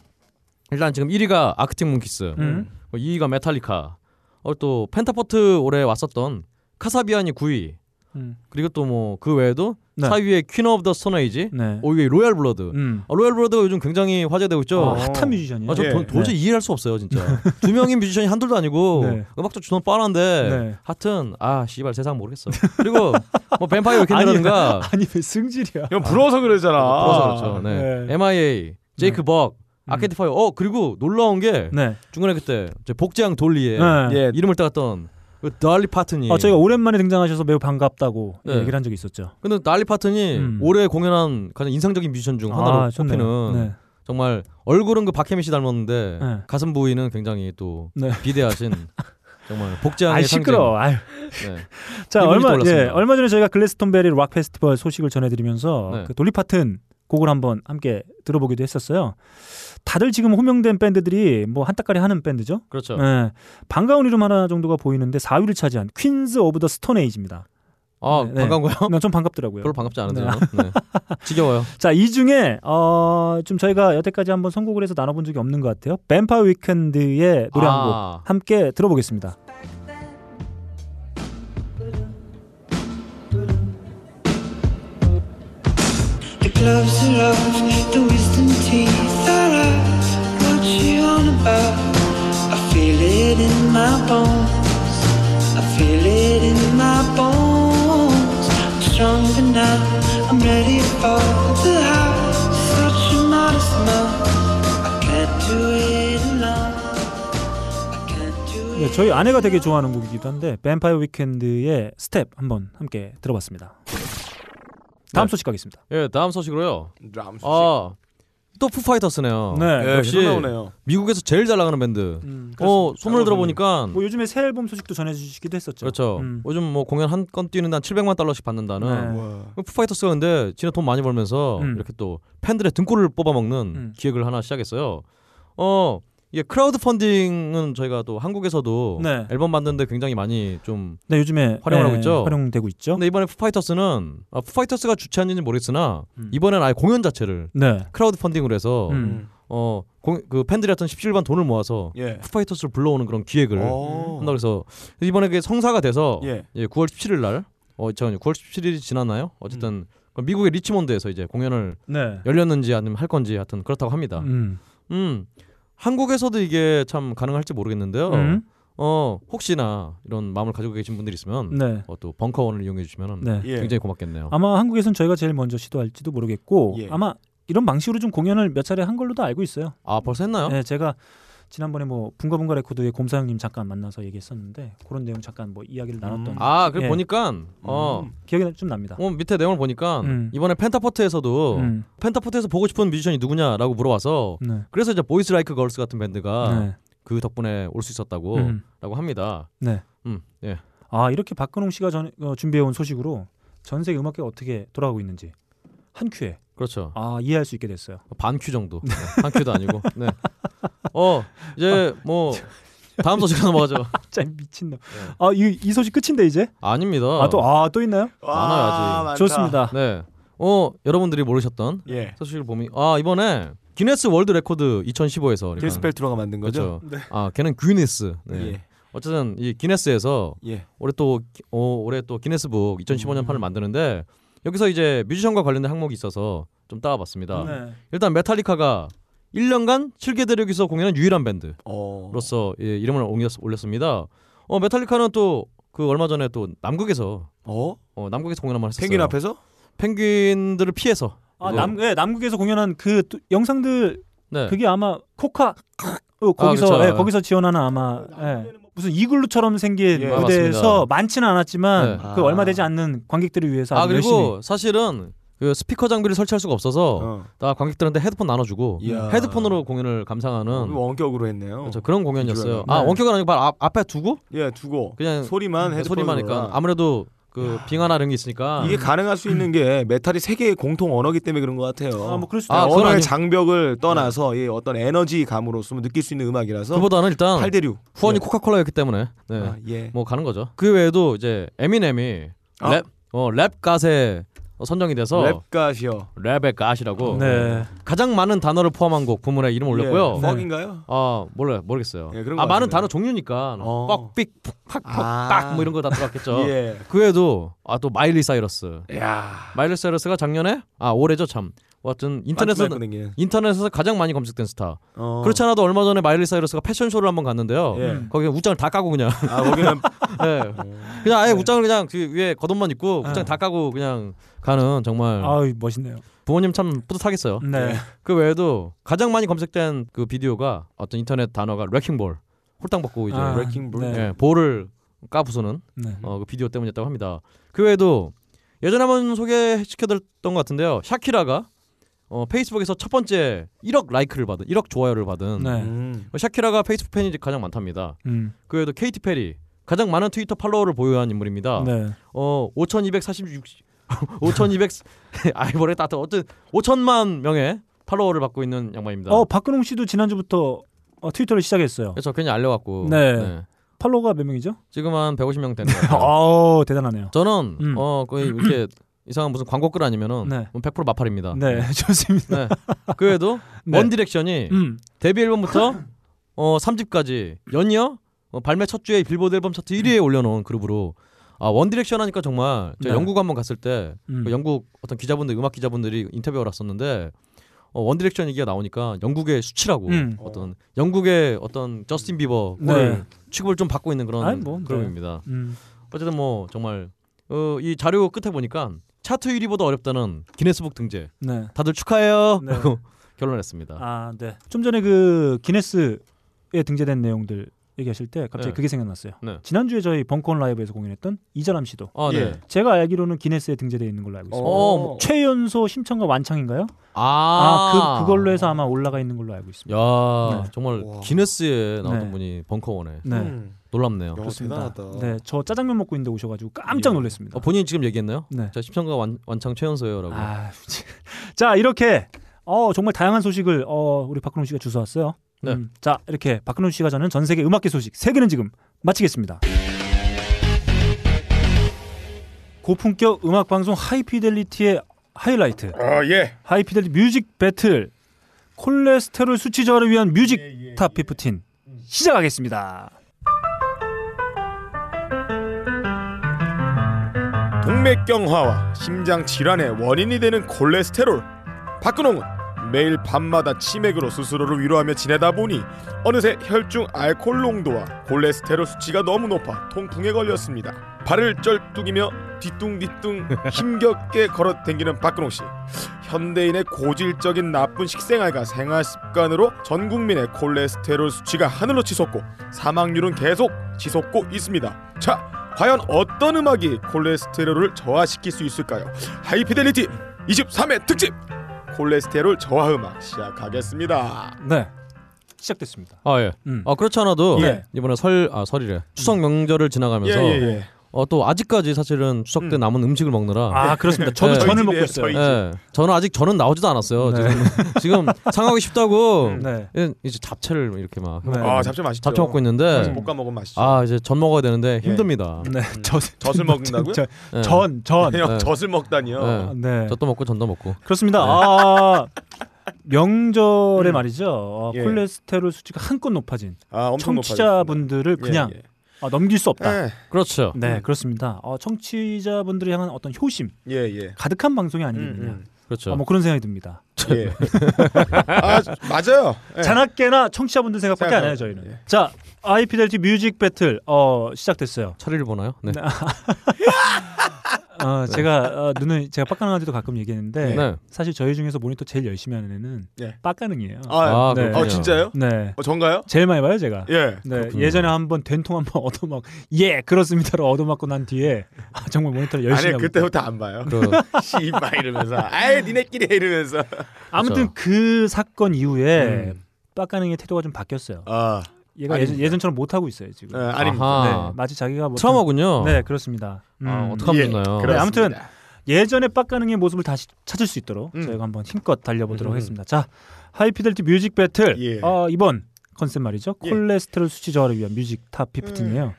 B: 일단 지금 1위가 아크틱 몽키스,
A: 음.
B: 뭐 2위가 메탈리카, 어, 또 펜타포트 올해 왔었던 카사비안이 9위,
A: 음.
B: 그리고 또 뭐 그 외에도
A: 네.
B: 4위에 퀸 오브 더 스톤에이지,
A: 네.
B: 5위에 로얄 블러드.
A: 음.
B: 아, 로얄 블러드가 요즘 굉장히 화제되고 있죠.
A: 어, 핫한 뮤지션이에요.
B: 아, 저
D: 예.
B: 도, 도저히 이해할 수 없어요, 진짜. [LAUGHS] 두 명인 뮤지션이 한둘도 아니고
A: 네.
B: 음악도 존나 뻔한데
A: 네.
B: 하여튼 아 씨발 세상 모르겠어. 그리고 뭐 뱀파이어 위켄드라든가 [LAUGHS]
A: 아니 왜 승질이야?
D: 이건 부러워서 그러잖아.
B: 부러서 그렇죠. 네.
A: 네.
B: MIA, 제이크 벅,
A: 음.
B: 아케이드 파이어. 어 그리고 놀라운 게
A: 네.
B: 중간에 그때 저 복제양 돌리에
A: 네.
D: 예.
B: 이름을 따갔던 그 달리 파튼이.
A: 어, 저희가 오랜만에 등장하셔서 매우 반갑다고
B: 네.
A: 얘기를 한 적이 있었죠.
B: 근데 달리 파튼이
A: 음.
B: 올해 공연한 가장 인상적인 뮤지션 중 하나로
A: 아.
B: 꼽히는
A: 네.
B: 정말 얼굴은 그 박해미 씨 닮았는데
A: 네.
B: 가슴 부위는 굉장히 또
A: 네.
B: 비대하신 [LAUGHS] 정말 복장의
A: 아
B: 상징.
A: 시끄러. 아유.
B: 네.
A: 자 얼마. 예 얼마 전에 저희가 글래스톤베리 락 페스티벌 소식을 전해드리면서
B: 네.
A: 그 돌리 파튼 곡을 한번 함께 들어보기도 했었어요. 다들 지금 호명된 밴드들이 뭐 한따까리 하는 밴드죠.
B: 그렇죠.
A: 예. 반가운 이름 하나 정도가 보이는데 4위를 차지한 퀸즈 오브 더 스톤 에이지입니다.
B: 아
A: 네, 네.
B: 반가운가요?
A: 좀 반갑더라고요.
B: 별로 반갑지 않은데요.
A: 네.
B: 네. 지겨워요. [LAUGHS]
A: 자, 이 중에 어, 좀 저희가 여태까지 한번 선곡을 해서 나눠본 적이 없는 것 같아요. 뱀파이어 위켄드의 노래 한곡
B: 아,
A: 함께 들어보겠습니다.
H: Gloves are off, the wisdom teeth are out. What you on about? I feel it in my bones. I feel it in my bones. I'm stronger now. I'm ready for the high. Such a modest monk. I can't do it alone.
A: 네. 저희 아내가 되게 좋아하는 곡이기도 한데 뱀파이어 위켄드의 스텝 한번 함께 들어봤습니다. 다음
B: 네.
A: 소식 가겠습니다.
B: 예, 다음 소식으로요.
D: 람 소식.
B: 아, 또 푸파이터스네요.
A: 네.
D: 예,
B: 역시
D: 나오네요.
B: 미국에서 제일 잘 나가는 밴드.
A: 음,
B: 어, 소문을
D: 잘
B: 들어보니까
A: 뭐 요즘에 새 앨범 소식도 전해주시기도 했었죠.
B: 그렇죠.
A: 음.
B: 요즘 뭐 공연 한 건 뛰는데 한 700만 달러씩 받는다는
A: 네.
D: 와.
B: 푸파이터스가 근데 지네 돈 많이 벌면서
A: 음.
B: 이렇게 또 팬들의 등골을 뽑아먹는
A: 음.
B: 기획을 하나 시작했어요. 어, 이게 크라우드 펀딩은 저희가 또 한국에서도
A: 네.
B: 앨범 만드는데 굉장히 많이 좀
A: 네, 요즘에
B: 활용을
A: 네,
B: 하고 있죠?
A: 활용되고 있죠.
B: 근데 이번에 푸파이터스는 아, 푸파이터스가 주최한지는 모르겠으나
A: 음.
B: 이번엔 아예 공연 자체를
A: 네.
B: 크라우드 펀딩으로 해서
A: 음.
B: 어, 공, 그 팬들이 하여튼 십시일반 돈을 모아서
D: 예.
B: 푸파이터스를 불러오는 그런 기획을
D: 어.
B: 한다고 해서 이번에 그게 성사가 돼서
D: 예.
B: 예, 9월 17일 날 어, 잠깐요. 9월 17일이 지났나요? 어쨌든 그 미국의 리치몬드에서 이제 공연을
A: 네.
B: 열렸는지 아니면 할 건지 하여튼 그렇다고 합니다. 음.
A: 음.
B: 한국에서도 이게 참 가능할지 모르겠는데요.
A: 음.
B: 어, 혹시나 이런 마음을 가지고 계신 분들이 있으면
A: 네.
B: 어, 또 벙커원을 이용해 주시면
A: 네.
D: 예.
B: 굉장히 고맙겠네요.
A: 아마 한국에선 저희가 제일 먼저 시도할지도 모르겠고
D: 예.
A: 아마 이런 방식으로 좀 공연을 몇 차례 한 걸로도 알고 있어요.
B: 아, 벌써 했나요?
A: 네, 제가 지난번에 뭐 붕가붕가 레코드의 곰사장님 잠깐 만나서 얘기했었는데 그런 내용 잠깐 뭐 이야기를 나눴던
B: 아, 그
A: 예.
B: 보니까 어,
A: 기억이 좀 납니다.
B: 어, 밑에 내용을 보니까
A: 음.
B: 이번에 펜타포트에서도
A: 음.
B: 펜타포트에서 보고 싶은 뮤지션이 누구냐라고 물어봐서
A: 네.
B: 그래서 이제 보이스 라이크 걸스 같은 밴드가
A: 네.
B: 그 덕분에 올 수 있었다고
A: 음.
B: 라고 합니다.
A: 네.
B: 음, 예.
A: 아 이렇게 박근홍 씨가 전, 어, 준비해온 소식으로 전 세계 음악계가 어떻게 돌아가고 있는지 한 큐에
B: 그렇죠.
A: 아 이해할 수 있게 됐어요.
B: 반큐 정도. 네, 한 큐도 아니고. 네. 어, 이제 뭐 다음 소식 넘어가죠. [LAUGHS]
A: 진짜 미친놈. 아이 이 소식 끝인데 이제?
B: 아닙니다.
A: 아또아또 있나요?
B: 많아요, 아직.
D: 많다.
A: 좋습니다.
B: 네. 어 여러분들이 모르셨던
D: 예.
B: 소식을 보면 아 이번에 기네스 월드 레코드 2015에서
D: 기네스 펠트로가 만든 거죠?
B: 그렇죠. 아 걔는 귀니스. 네.
D: 예.
B: 어쨌든 이 기네스에서
D: 예.
B: 올해 또 기- 어, 올해 또 기네스북 2015년 판을 만드는데 여기서 이제 뮤지션과 관련된 항목이 있어서 좀 따와봤습니다.
A: 네.
B: 일단 메탈리카가 1년간 7개 대륙에서 공연한 유일한 밴드로서
D: 어.
B: 예, 이름을 올렸, 올렸 습니다. 어 메탈리카는 또 그 얼마 전에 또 남극에서
D: 어?
B: 어, 남극에서 공연 한번 했었어요.
D: 펭귄 앞에서?
B: penguin들을 피해서
A: 아,
B: 이거-
A: 남, 예, 남극에서 공연한 그 또- 영상들
B: 네.
A: 그게 아마 코카 어, 거기서
B: 그쵸.
A: 예, 거기서 지원하는 아마 예, 무슨 이글루처럼 생긴
D: 예,
A: 무대에서
B: 맞습니다.
A: 많지는 않았지만
B: 네.
A: 그
D: 아.
A: 얼마 되지 않는 관객들을 위해서
B: 아 그리고
A: 열심히
B: 사실은 그 스피커 장비를 설치할 수가 없어서
D: 어.
B: 다 관객들한테 헤드폰 나눠주고
D: 이야.
B: 헤드폰으로 공연을 감상하는
D: 원격으로 했네요.
B: 그렇죠, 그런 공연이었어요. 아
A: 네.
B: 원격은 아니고 바로 앞, 앞에 두고
D: 예, 두고
B: 그냥
D: 소리만 헤드폰으로
B: 소리만 하니까 아무래도 그 빙하나 이런 게 있으니까
D: 이게 가능할 수 있는 게 메탈이 세계의 공통 언어기 때문에 그런 것 같아요.
A: 아, 뭐 그럴 수도
B: 아,
D: 언어의
B: 아니-
D: 장벽을 떠나서 이 어떤 에너지 감으로서 느낄 수 있는 음악이라서
B: 그보다는 일단
D: 팔대류
B: 후원이
D: 네.
B: 코카콜라였기 때문에 네.
D: 아, 예.
B: 뭐 가는 거죠. 그 외에도 이제 에미넴이
D: 아.
B: 랩, 어, Rap God에 선정이 돼서
D: Rap God이요.
B: 랩의 God이라고
A: 네.
B: 가장 많은 단어를 포함한 곡 부문에 이름 올렸고요.
D: 예, fuck인가요?
B: 아 몰라 모르겠어요.
D: 예, 그런
B: 아
D: 것
B: 많은
D: 같은데.
B: 단어 종류니까
D: 어.
B: 뻑삑 푹팍
D: 아.
B: 팍팍 뭐 이런 거 다 들어갔겠죠. [LAUGHS]
D: 예.
B: 그 외에도 아 또 마일리 사이러스.
D: 야.
B: 마일리 사이러스가 작년에 아 올해죠 참. 하여튼 인터넷에서
D: 인터넷
B: 인터넷에서 가장 많이 검색된 스타.
D: 어.
B: 그렇지 않아도 얼마 전에 마일리 사이러스가 패션쇼를 한번 갔는데요.
D: 예.
B: 거기 웃장을 다 까고 그냥
D: 아 거기는 [LAUGHS]
B: 예. 그냥 아예 웃장을 그냥 그 위에 겉옷만 입고 웃장
A: 네.
B: 다 까고 그냥 가는 정말
A: 아유 멋있네요.
B: 부모님 참 뿌듯하겠어요.
A: 네.
B: 그 외에도 가장 많이 검색된 그 비디오가 어떤 인터넷 단어가 Wrecking Ball 홀딱 벗고 이제
A: 아,
D: Wrecking Ball.
A: 네.
B: 예, 볼을 까 부수는
A: 네.
B: 어, 그 비디오 때문이었다고 합니다. 그 외에도 예전에 한번 소개시켜드렸던 것 같은데요. 샤키라가 어, 페이스북에서 첫 번째 1억 like를 받은 1억 좋아요를 받은
A: 네.
D: 음.
B: 어, 샤키라가 페이스북 팬이 가장 많답니다.
A: 음.
B: 그 외에도 케이티 페리 가장 많은 트위터 팔로워를 보유한 인물입니다.
A: 네.
B: 어 5,246 5,200 [LAUGHS] [LAUGHS] 아이 모르겠다. 하여튼 어쨌든 5천만 명의 팔로워를 받고 있는 양반입니다.
A: 어 박근홍 씨도 지난주부터 어, 트위터를 시작했어요.
B: 그래서 괜히 알려갖고
A: 네. 팔로워가 몇 명이죠?
B: 지금 한 150명 되는 것 같아요.
A: 아우 대단하네요.
B: 저는
A: 음.
B: 어 거의 이렇게 이상한 무슨 광고 글 아니면은
A: 네.
B: 뭐100% 맞팔입니다.
A: 네 [LAUGHS] 좋습니다.
B: 네. 그 외에도 [LAUGHS]
A: 네.
B: 원 디렉션이
A: 음.
B: 데뷔 앨범부터 어 3집까지 연이어 어, 발매 첫 주에 빌보드 앨범 차트 1위에 올려놓은 그룹으로 아 원디렉션 하니까 정말 제가
A: 네.
B: 영국 한번 갔을 때
A: 음.
B: 그 영국 어떤 기자분들 음악 기자분들이 인터뷰를 왔었는데 어, 원디렉션 얘기가 나오니까 영국의 수치라고
A: 음.
B: 어떤 영국의 어떤 저스틴 비버
A: 네.
B: 를 취급을 좀 받고 있는 그런
A: 뭐, 네.
B: 그룹입니다.
A: 음.
B: 어쨌든 뭐 정말 어, 이 자료 끝에 보니까 차트 1위보다 어렵다는 기네스북 등재
A: 네.
B: 다들 축하해요
A: 네. [LAUGHS]
B: 결론냈습니다.
A: 아, 네. 좀 전에 그 기네스에 등재된 내용들 얘기하실 때 갑자기
B: 네.
A: 그게 생각났어요.
B: 네.
A: 지난주에 저희 벙커원 라이브에서 공연했던 이자람 씨도
B: 아, 네.
D: 예.
A: 제가 알기로는 기네스에 등재되어 있는 걸로 알고 있습니다.
B: 어, 뭐-
A: 최연소 심청과 완창인가요?
B: 아,
A: 아, 그 그걸로 해서 아마 올라가 있는 걸로 알고 있습니다.
B: 야
A: 네.
B: 정말
D: 와.
B: 기네스에 나왔던
A: 네.
B: 분이 벙커원에
A: 네.
D: 음.
B: 놀랍네요.
D: 야,
A: 그렇습니다.
D: 대단하다.
A: 네, 저 짜장면 먹고 있는데 오셔가지고 깜짝
D: 예.
A: 놀랐습니다.
B: 어, 본인이 지금 얘기했나요?
A: 네.
B: 자 심청가 완, 완창 최연소요라고.
A: 아, [LAUGHS] 자 이렇게 어 정말 다양한 소식을 어 우리 박근홍 씨가 주워왔어요.
B: 네.
A: 음, 자 이렇게 박근홍 씨가 전하는 전 세계 음악계 소식 세 개는 지금 마치겠습니다. 고품격 음악 방송 하이피델리티의 하이라이트
E: 아 예.
A: 하이피델리티 music battle 콜레스테롤 수치 저하를 위한 music top15 시작하겠습니다.
E: 동맥경화와 심장 질환의 원인이 되는 콜레스테롤. 박근홍은 매일 밤마다 치맥으로 스스로를 위로하며 지내다 보니 어느새 혈중 알코올 농도와 콜레스테롤 수치가 너무 높아 통풍에 걸렸습니다. 발을 쩔뚝이며 뒤뚱뒤뚱 [LAUGHS] 힘겹게 걸어 댕기는 박근홍 씨. 현대인의 고질적인 나쁜 식생활과 생활 습관으로 전 국민의 콜레스테롤 수치가 하늘로 치솟고 사망률은 계속 치솟고 있습니다. 자, 과연 어떤 음악이 콜레스테롤을 저하시킬 수 있을까요? 하이피델리티 23회 특집 콜레스테롤 저하 음악 시작하겠습니다.
A: 네 시작됐습니다.
B: 아 예.
A: 음.
B: 아 그렇지 않아도
A: 예.
B: 이번에 설 아 설이래 추석 명절을 지나가면서
E: 예예예.
B: 어, 또 아직까지 사실은 추석 때
C: 음.
B: 남은 음식을 먹느라
A: 아 [LAUGHS] 그렇습니다. 저도
B: 네.
A: 전을
C: 저희
A: 먹고 있어요.
C: 저희
B: 예, 저는 아직 저는 나오지도 않았어요.
A: 네.
B: 지금 [LAUGHS] 지금 상하기 쉽다고
A: 네.
B: 예, 이제 잡채를 이렇게 막
A: 네.
C: 아 잡채 맛있죠.
B: 잡채 먹고 있는데
C: 볶아 먹으면 맛있죠.
B: 아 이제 전 먹어야 되는데
C: 예.
B: 힘듭니다.
A: 네. 저, [LAUGHS]
C: 젖을 먹는다고요?
A: 저-
B: 예.
A: 전, 전.
C: 형
B: 네.
C: 젖을 먹다니요.
B: 네.
A: 네.
B: 젖도 먹고 전도 먹고.
A: 그렇습니다. 아, 명절에
C: 음.
A: 말이죠. 어,
C: 예.
A: 콜레스테롤 수치가 한껏 높아진
C: 아 엄청
A: 청취자분들을
C: 높아졌습니다.
A: 그냥
C: 예,
A: 아, 넘길 수 없다.
C: 예.
B: 그렇죠.
A: 네,
C: 음.
A: 그렇습니다. 어, 청취자분들을 향한 어떤 효심,
C: 예, 예.
A: 가득한 방송이
C: 음,
A: 아니겠느냐.
C: 음.
B: 그렇죠.
A: 어, 뭐 그런 생각이 듭니다.
C: 예. [LAUGHS] 아 맞아요. 예.
A: 자나깨나 청취자분들 생각밖에 안 해요
C: 생각하고,
A: 저희는.
C: 예.
A: 자, 아이피델티 뮤직 배틀 어, 시작됐어요.
B: 처리를 보나요? 네. [LAUGHS]
A: 어, 제가 어, 눈을 제가 빡가능한테도 가끔 얘기했는데
B: 네.
A: 사실 저희 중에서 모니터 제일 열심히 하는 애는
C: 예.
A: 빡가능이에요.
C: 아,
B: 아,
A: 네.
C: 어 진짜요?
A: 네,
C: 어 전가요?
A: 제일 많이 봐요 제가.
C: 예.
A: 네,
B: 그렇군요.
A: 예전에 한번 된통 한번 [LAUGHS] 얻어맞 예 그렇습니다로 얻어맞고 난 뒤에 아, 정말 모니터를 열심히
C: 아니 그때부터 안 봐요.
B: 그
C: 씨발 이러면서 아예 니네끼리 해 이러면서.
A: 아무튼 그 사건 이후에
C: 음.
A: 빡가능의 태도가 좀 바뀌었어요.
C: 아,
A: 얘가
C: 아닙니다.
A: 예전, 예전처럼 못 하고 있어요 지금.
C: 예, 아닙니다.
A: 네, 마치 자기가 뭐
B: 트라우마군요.
A: 네 그렇습니다. 음.
B: 아, 어떡하면
C: 예?
A: 그래, 아무튼
C: 그렇습니다.
A: 예전에 빡가능의 모습을 다시 찾을 수 있도록
C: 음.
A: 저희가 한번 힘껏 달려보도록
C: 음.
A: 하겠습니다. 자, 하이피델리티 music battle
C: 예.
A: 어, 이번 컨셉 말이죠.
C: 예.
A: 콜레스테롤 수치 저하를 위한 music top 15인데요.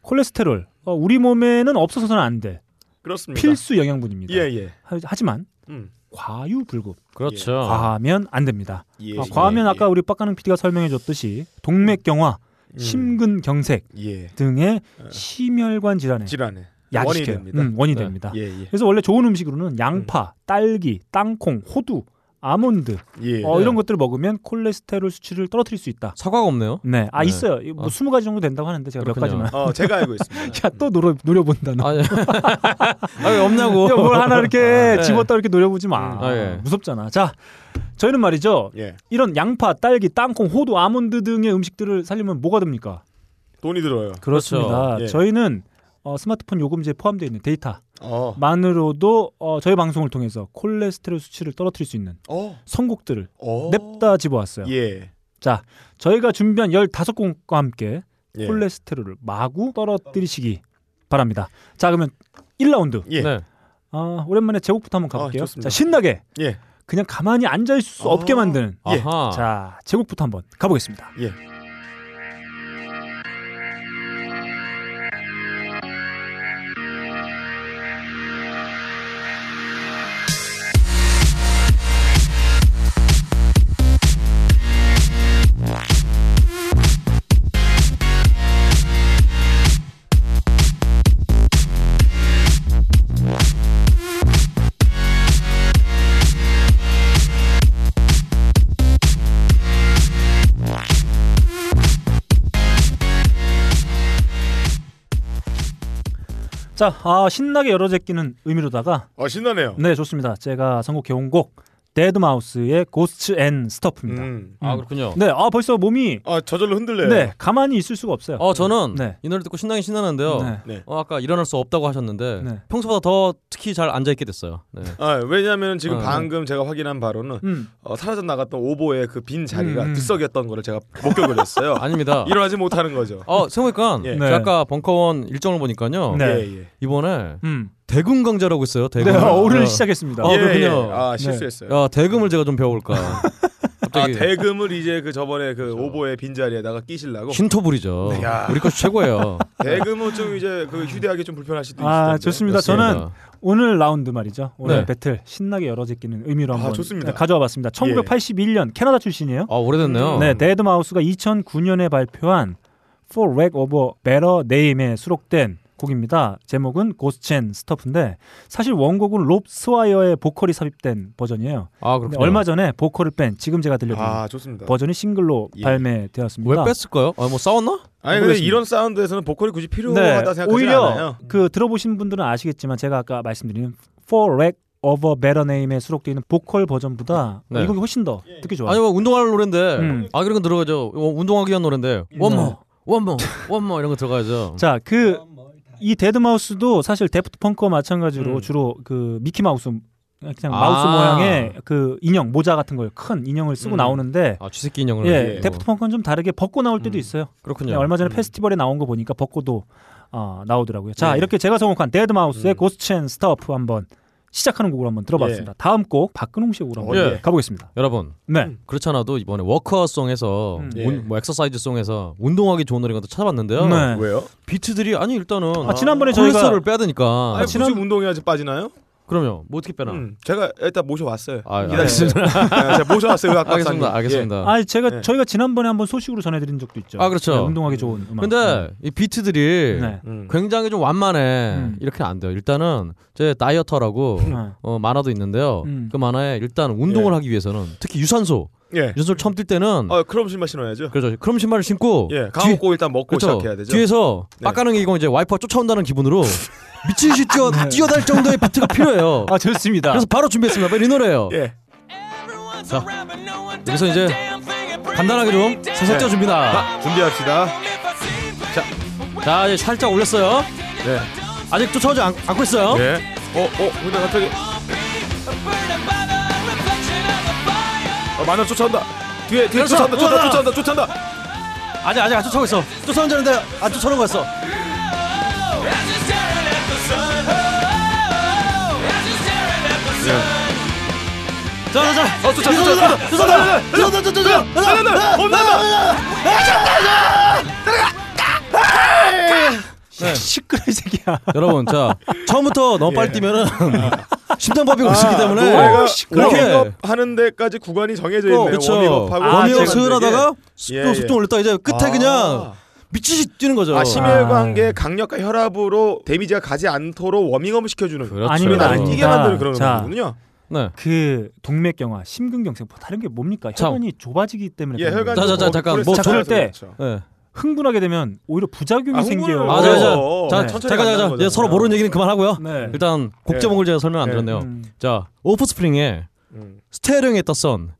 A: 콜레스테롤 어, 우리 몸에는 없어서는 안 돼.
C: 그렇습니다.
A: 필수 영양분입니다.
C: 예, 예.
A: 하- 하지만
C: 음.
A: 과유불급
B: 그렇죠.
A: 과하면 안 됩니다.
C: 예.
A: 아, 과하면
C: 예,
A: 아까 우리 빡가능 PD가 설명해 줬듯이 동맥경화,
C: 음.
A: 심근경색
C: 예.
A: 등의
C: 어.
A: 심혈관 질환에
C: 질환에
A: 약이.
C: 됩니다.
A: 음, 원이
B: 네.
A: 됩니다.
C: 예, 예.
A: 그래서 원래 좋은 음식으로는 양파, 딸기, 땅콩, 호두, 아몬드
C: 예.
A: 어, 이런 것들을 먹으면 콜레스테롤 수치를 떨어뜨릴 수 있다.
B: 사과가 없네요.
A: 네, 아
B: 네.
A: 있어요. 뭐
B: 어.
A: 20가지 정도 된다고 하는데 제가 몇
B: 그렇군요.
A: 가지만.
C: 어, 제가 알고 있습니다. [LAUGHS]
A: 야, 또 노려 노려본다 너.
B: 아, 예. 아, 왜 없냐고.
A: 야, 뭘 하나 이렇게
B: 네.
A: 집었다 이렇게 노려보지 마.
B: 아, 예.
A: 무섭잖아. 자, 저희는 말이죠.
C: 예.
A: 이런 양파, 딸기, 땅콩, 호두, 아몬드 등의 음식들을 살리면 뭐가 됩니까?
C: 돈이 들어요.
A: 그렇습니다.
C: 예.
A: 저희는 어, 스마트폰 요금제에 포함되어 있는
C: 어.
A: 데이터만으로도 어, 저희 방송을 통해서 콜레스테롤 수치를 떨어뜨릴 수 있는
C: 어.
A: 선곡들을
C: 어.
A: 냅다 집어왔어요.
C: 예.
A: 자, 저희가 준비한 15곡과 함께
C: 예.
A: 콜레스테롤을 마구 떨어뜨리시기 바랍니다. 자, 그러면 1라운드.
C: 예.
B: 네.
A: 아, 오랜만에 제곡부터 한번 가볼게요.
C: 아.
A: 자, 신나게
C: 예.
A: 그냥 가만히 앉아 있을 수
C: 아.
A: 없게 만드는
C: 예.
A: 자, 제곡부터 한번 가보겠습니다.
C: 예.
A: 자, 아, 신나게 열어 제끼는 의미로다가
C: 어, 신나네요.
A: 네, 좋습니다. 제가 선곡해 온 곡 데드마우스의 Ghosts 'n' Stuff입니다.
C: 음.
B: 아, 그렇군요.
A: 네, 아 벌써 몸이
C: 아, 저절로 흔들려요.
A: 네, 가만히 있을 수가 없어요.
B: 어, 저는
A: 네.
B: 이 노래 듣고 신나긴 신나는데요.
A: 네.
C: 네.
B: 어, 아까 일어날 수 없다고 하셨는데
A: 네.
B: 평소보다 더 특히 잘 앉아 있게 됐어요. 네.
C: 아, 왜냐하면 지금
B: 어.
C: 방금 제가 확인한 바로는
A: 음.
C: 어, 사라져 나갔던 오보의 그 빈 자리가
A: 음, 음.
C: 들썩였던 거를 제가 목격을 했어요. [LAUGHS]
B: 아닙니다.
C: 일어나지 못하는 거죠.
B: 어, 생각해보니까
C: 예.
A: 네.
B: 아까 벙커원 일정을 보니까요.
A: 네.
C: 예, 예.
B: 이번에
A: 음.
B: 대금 강좌라고 있어요.
A: 네,
B: 대금.
A: 오늘
B: 어.
A: 시작했습니다.
B: 어,
C: 예,
B: 그렇군요.
C: 예. 아, 실수했어요.
B: 야, 대금을 제가 좀 배워볼까. [LAUGHS]
C: 아,
B: 갑자기
C: 대금을 이제 그 저번에 그 오보의 빈 자리에다가 끼시려고.
B: 신토불이죠.
C: 야.
B: 우리 것이 최고예요. [LAUGHS]
C: 대금은 좀 이제 그 휴대하기 좀 불편할 수도
A: 아,
C: 있을 텐데.
A: 좋습니다. 저는 오늘 라운드 말이죠. 오늘
B: 네.
A: 배틀 신나게 열어 제끼는 의미로
C: 아,
A: 한번
C: 좋습니다.
A: 가져와 봤습니다. 1981년 캐나다 출신이에요.
B: 아, 오래됐네요.
A: 네, 데드 마우스가 2009년에 발표한 For Lack of a Better Name에 수록된 곡입니다. 제목은 Ghosts 'n' Stuff인데 사실 원곡은 롭 스와이어의 보컬이 삽입된 버전이에요.
B: 아, 그렇군요.
A: 얼마 전에 보컬을 뺀 지금 제가 들려드린
C: 아.
A: 버전이 싱글로
C: 예.
A: 발매되었습니다.
B: 왜 뺐을까요? 아, 뭐 싸웠나?
C: 아니 근데
A: 모르겠습니다.
C: 이런 사운드에서는 보컬이 굳이
A: 네,
C: 필요하다 생각하지
A: 오히려
C: 않아요.
A: 그 들어보신 분들은 아시겠지만 제가 아까 말씀드린 For Lack of a Better Name에 수록되어 있는 보컬 버전보다
B: 네.
A: 이 곡이 훨씬 더 듣기 좋아요.
B: 아니 뭐 운동할 노래인데
A: 음.
B: 아 그런 거 들어가죠. 어, 운동하기 위한 노래인데 one more one more one more 이런 거 들어가야죠.
A: 자, 그 이 데드마우스도 사실 데프트 펑크와 마찬가지로
B: 음.
A: 주로 그 미키 마우스 그냥
B: 아.
A: 마우스 모양의 그 인형 모자 같은 거요. 큰 인형을 쓰고
C: 음.
A: 나오는데
B: 아 쥐새끼 인형을
A: 예,
B: 예.
A: 데프트 펑크는 좀 다르게 벗고 나올 때도
C: 음.
A: 있어요.
B: 그렇군요.
A: 네, 얼마 전에
C: 음.
A: 페스티벌에 나온 거 보니까 벗고도 어, 나오더라고요. 자,
C: 네.
A: 이렇게 제가 선곡한 데드 마우스의
C: 음.
A: Ghosts 'n' Stuff 한번 시작하는 곡으로 한번 들어봤습니다. 다음 곡 박근홍 씨의 곡으로 한번
B: 예.
A: 가보겠습니다.
B: 여러분
A: 네.
C: 음.
B: 그렇잖아도 이번에 workout song에서
A: 음.
C: 예.
B: 운- 뭐 exercise song에서 운동하기 좋은 노래가 또 찾아봤는데요.
A: 네.
I: 왜요?
B: 비트들이 아니 일단은
A: 아, 지난번에 저희가
B: 콜레스테롤을 빼야 되니까.
C: 아니,
A: 지난-
C: 굳이 운동해야지 빠지나요?
B: 그럼요. 뭐 어떻게 빼나?
C: 음, 제가 일단 모셔왔어요.
B: 아,
C: 기다리세요. [LAUGHS] 네, 제가 모셔왔어요. 박사님.
B: 알겠습니다. 알겠습니다.
A: 아, 제가
C: 네.
A: 저희가 지난번에 한번 소식으로 전해드린 적도 있죠.
B: 아, 그렇죠.
A: 네, 운동하기 좋은 음악.
B: 근데 이 비트들이
A: 네.
C: 예. 음.
B: 굉장히 좀 완만해.
A: 음.
B: 이렇게 안 돼요. 일단은 제 다이어터라고
A: 네.
B: 어, 만화도 있는데요.
A: 음.
B: 그 만화에 일단 운동을
C: 예.
B: 하기 위해서는 특히 유산소,
C: 예.
B: 유산소를 처음 뛸 때는
C: 어, 그럼 신발 신어야죠.
B: 그렇죠. 그럼 신발을 신고
C: 예.
B: 뒤-
C: 강호고 일단 먹고
B: 그렇죠.
C: 시작해야 되죠.
B: 뒤에서
C: 네.
B: 빡가는 게 이거 이제 와이퍼가 쫓아온다는 기분으로 [LAUGHS] 미친 듯이 뛰어 뛰어다닐 정도의 비트가 필요해요. [LAUGHS]
A: 아, 좋습니다.
B: 그래서 바로 준비했습니다. 빨리 이 노래예요.
C: 예.
B: 자, 여기서 이제 간단하게 좀 살살 쪄줍니다.
C: 아, 준비합시다.
B: 자, 이제 살짝 올렸어요.
C: 네.
B: 아직 쫓아오지 않, 않고 있어요.
C: 예. 어, 어, 근데 갑자기 어, 만화 쫓아온다. 뒤에 뒤에
B: 그래서,
C: 쫓아온다.
B: 우와!
C: 쫓아온다. 쫓아온다.
B: 아직 아직 안 쫓아오고 있어. 알았는데 안 쫓아오는 거였어. 자, 자, 자.
C: 어, 쫓아 쫓아 쫓아. 쫓아온다. 쫓아온다. 쫓아온다. 쫓아온다. 혼난다.
B: 네. [LAUGHS]
A: 시끄러 이 새끼야.
B: 여러분, 자 처음부터 너무 빨리 뛰면은 심장병이 오시기 때문에
C: 노래가
B: 그렇게
C: 워밍업 하는 데까지 구간이 정해져 있네요.
B: 그렇죠.
C: 워밍업하고
A: 아,
B: 워밍업
A: 제가
B: 스을 하다가
C: 예,
B: 또
C: 예.
B: 속도 올렸다 이제 끝에
C: 아.
B: 그냥 미치지 뛰는 거죠.
C: 아, 심혈관계 강력한 혈압으로 damage가 가지 않도록 워밍업을 시켜주는
B: 그렇죠.
C: 나를
A: 아닙니다.
C: 뛰게 만드는 그런
A: 자.
C: 음악이군요.
B: 네.
A: 그 동맥경화, 심근경색 뭐 다른 게 뭡니까?
B: 참.
A: 혈관이 좁아지기 때문에
C: 예, 혈관
A: 거예요.
B: 자, 자, 자, 잠깐. 뭐
A: 저럴 때
C: 그렇죠.
B: 네.
A: 흥분하게 되면 오히려 부작용이
C: 아,
A: 생겨요.
C: 흥분을-
B: 맞아, 맞아.
C: 어,
B: 자,
A: 네.
C: 천천히
B: 잠깐,
C: 간다는
B: 잠깐. 이제 서로. 모르는 얘기는 그만하고요.
A: 네.
B: 일단 곡
C: 네.
B: 제목을 제가 설명 안
C: 네.
B: 드렸네요.
A: 음.
B: 자, 오프스프링의
C: 음.
B: 스테어링에 떴선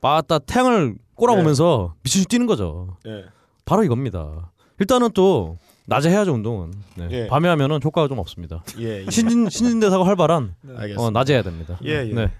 B: 빠따 탱을 꼬라보면서 미친 듯이 뛰는 거죠.
C: 예.
B: 바로 이겁니다. 일단은 또 낮에 해야죠 운동은. 네.
C: 예.
B: 밤에 하면은 효과가 좀 없습니다.
C: 예. 예.
B: 신진 신진대사가 활발한
C: 알겠습니다.
B: 어, 낮에 해야 됩니다.
C: 예, 예.
B: 네.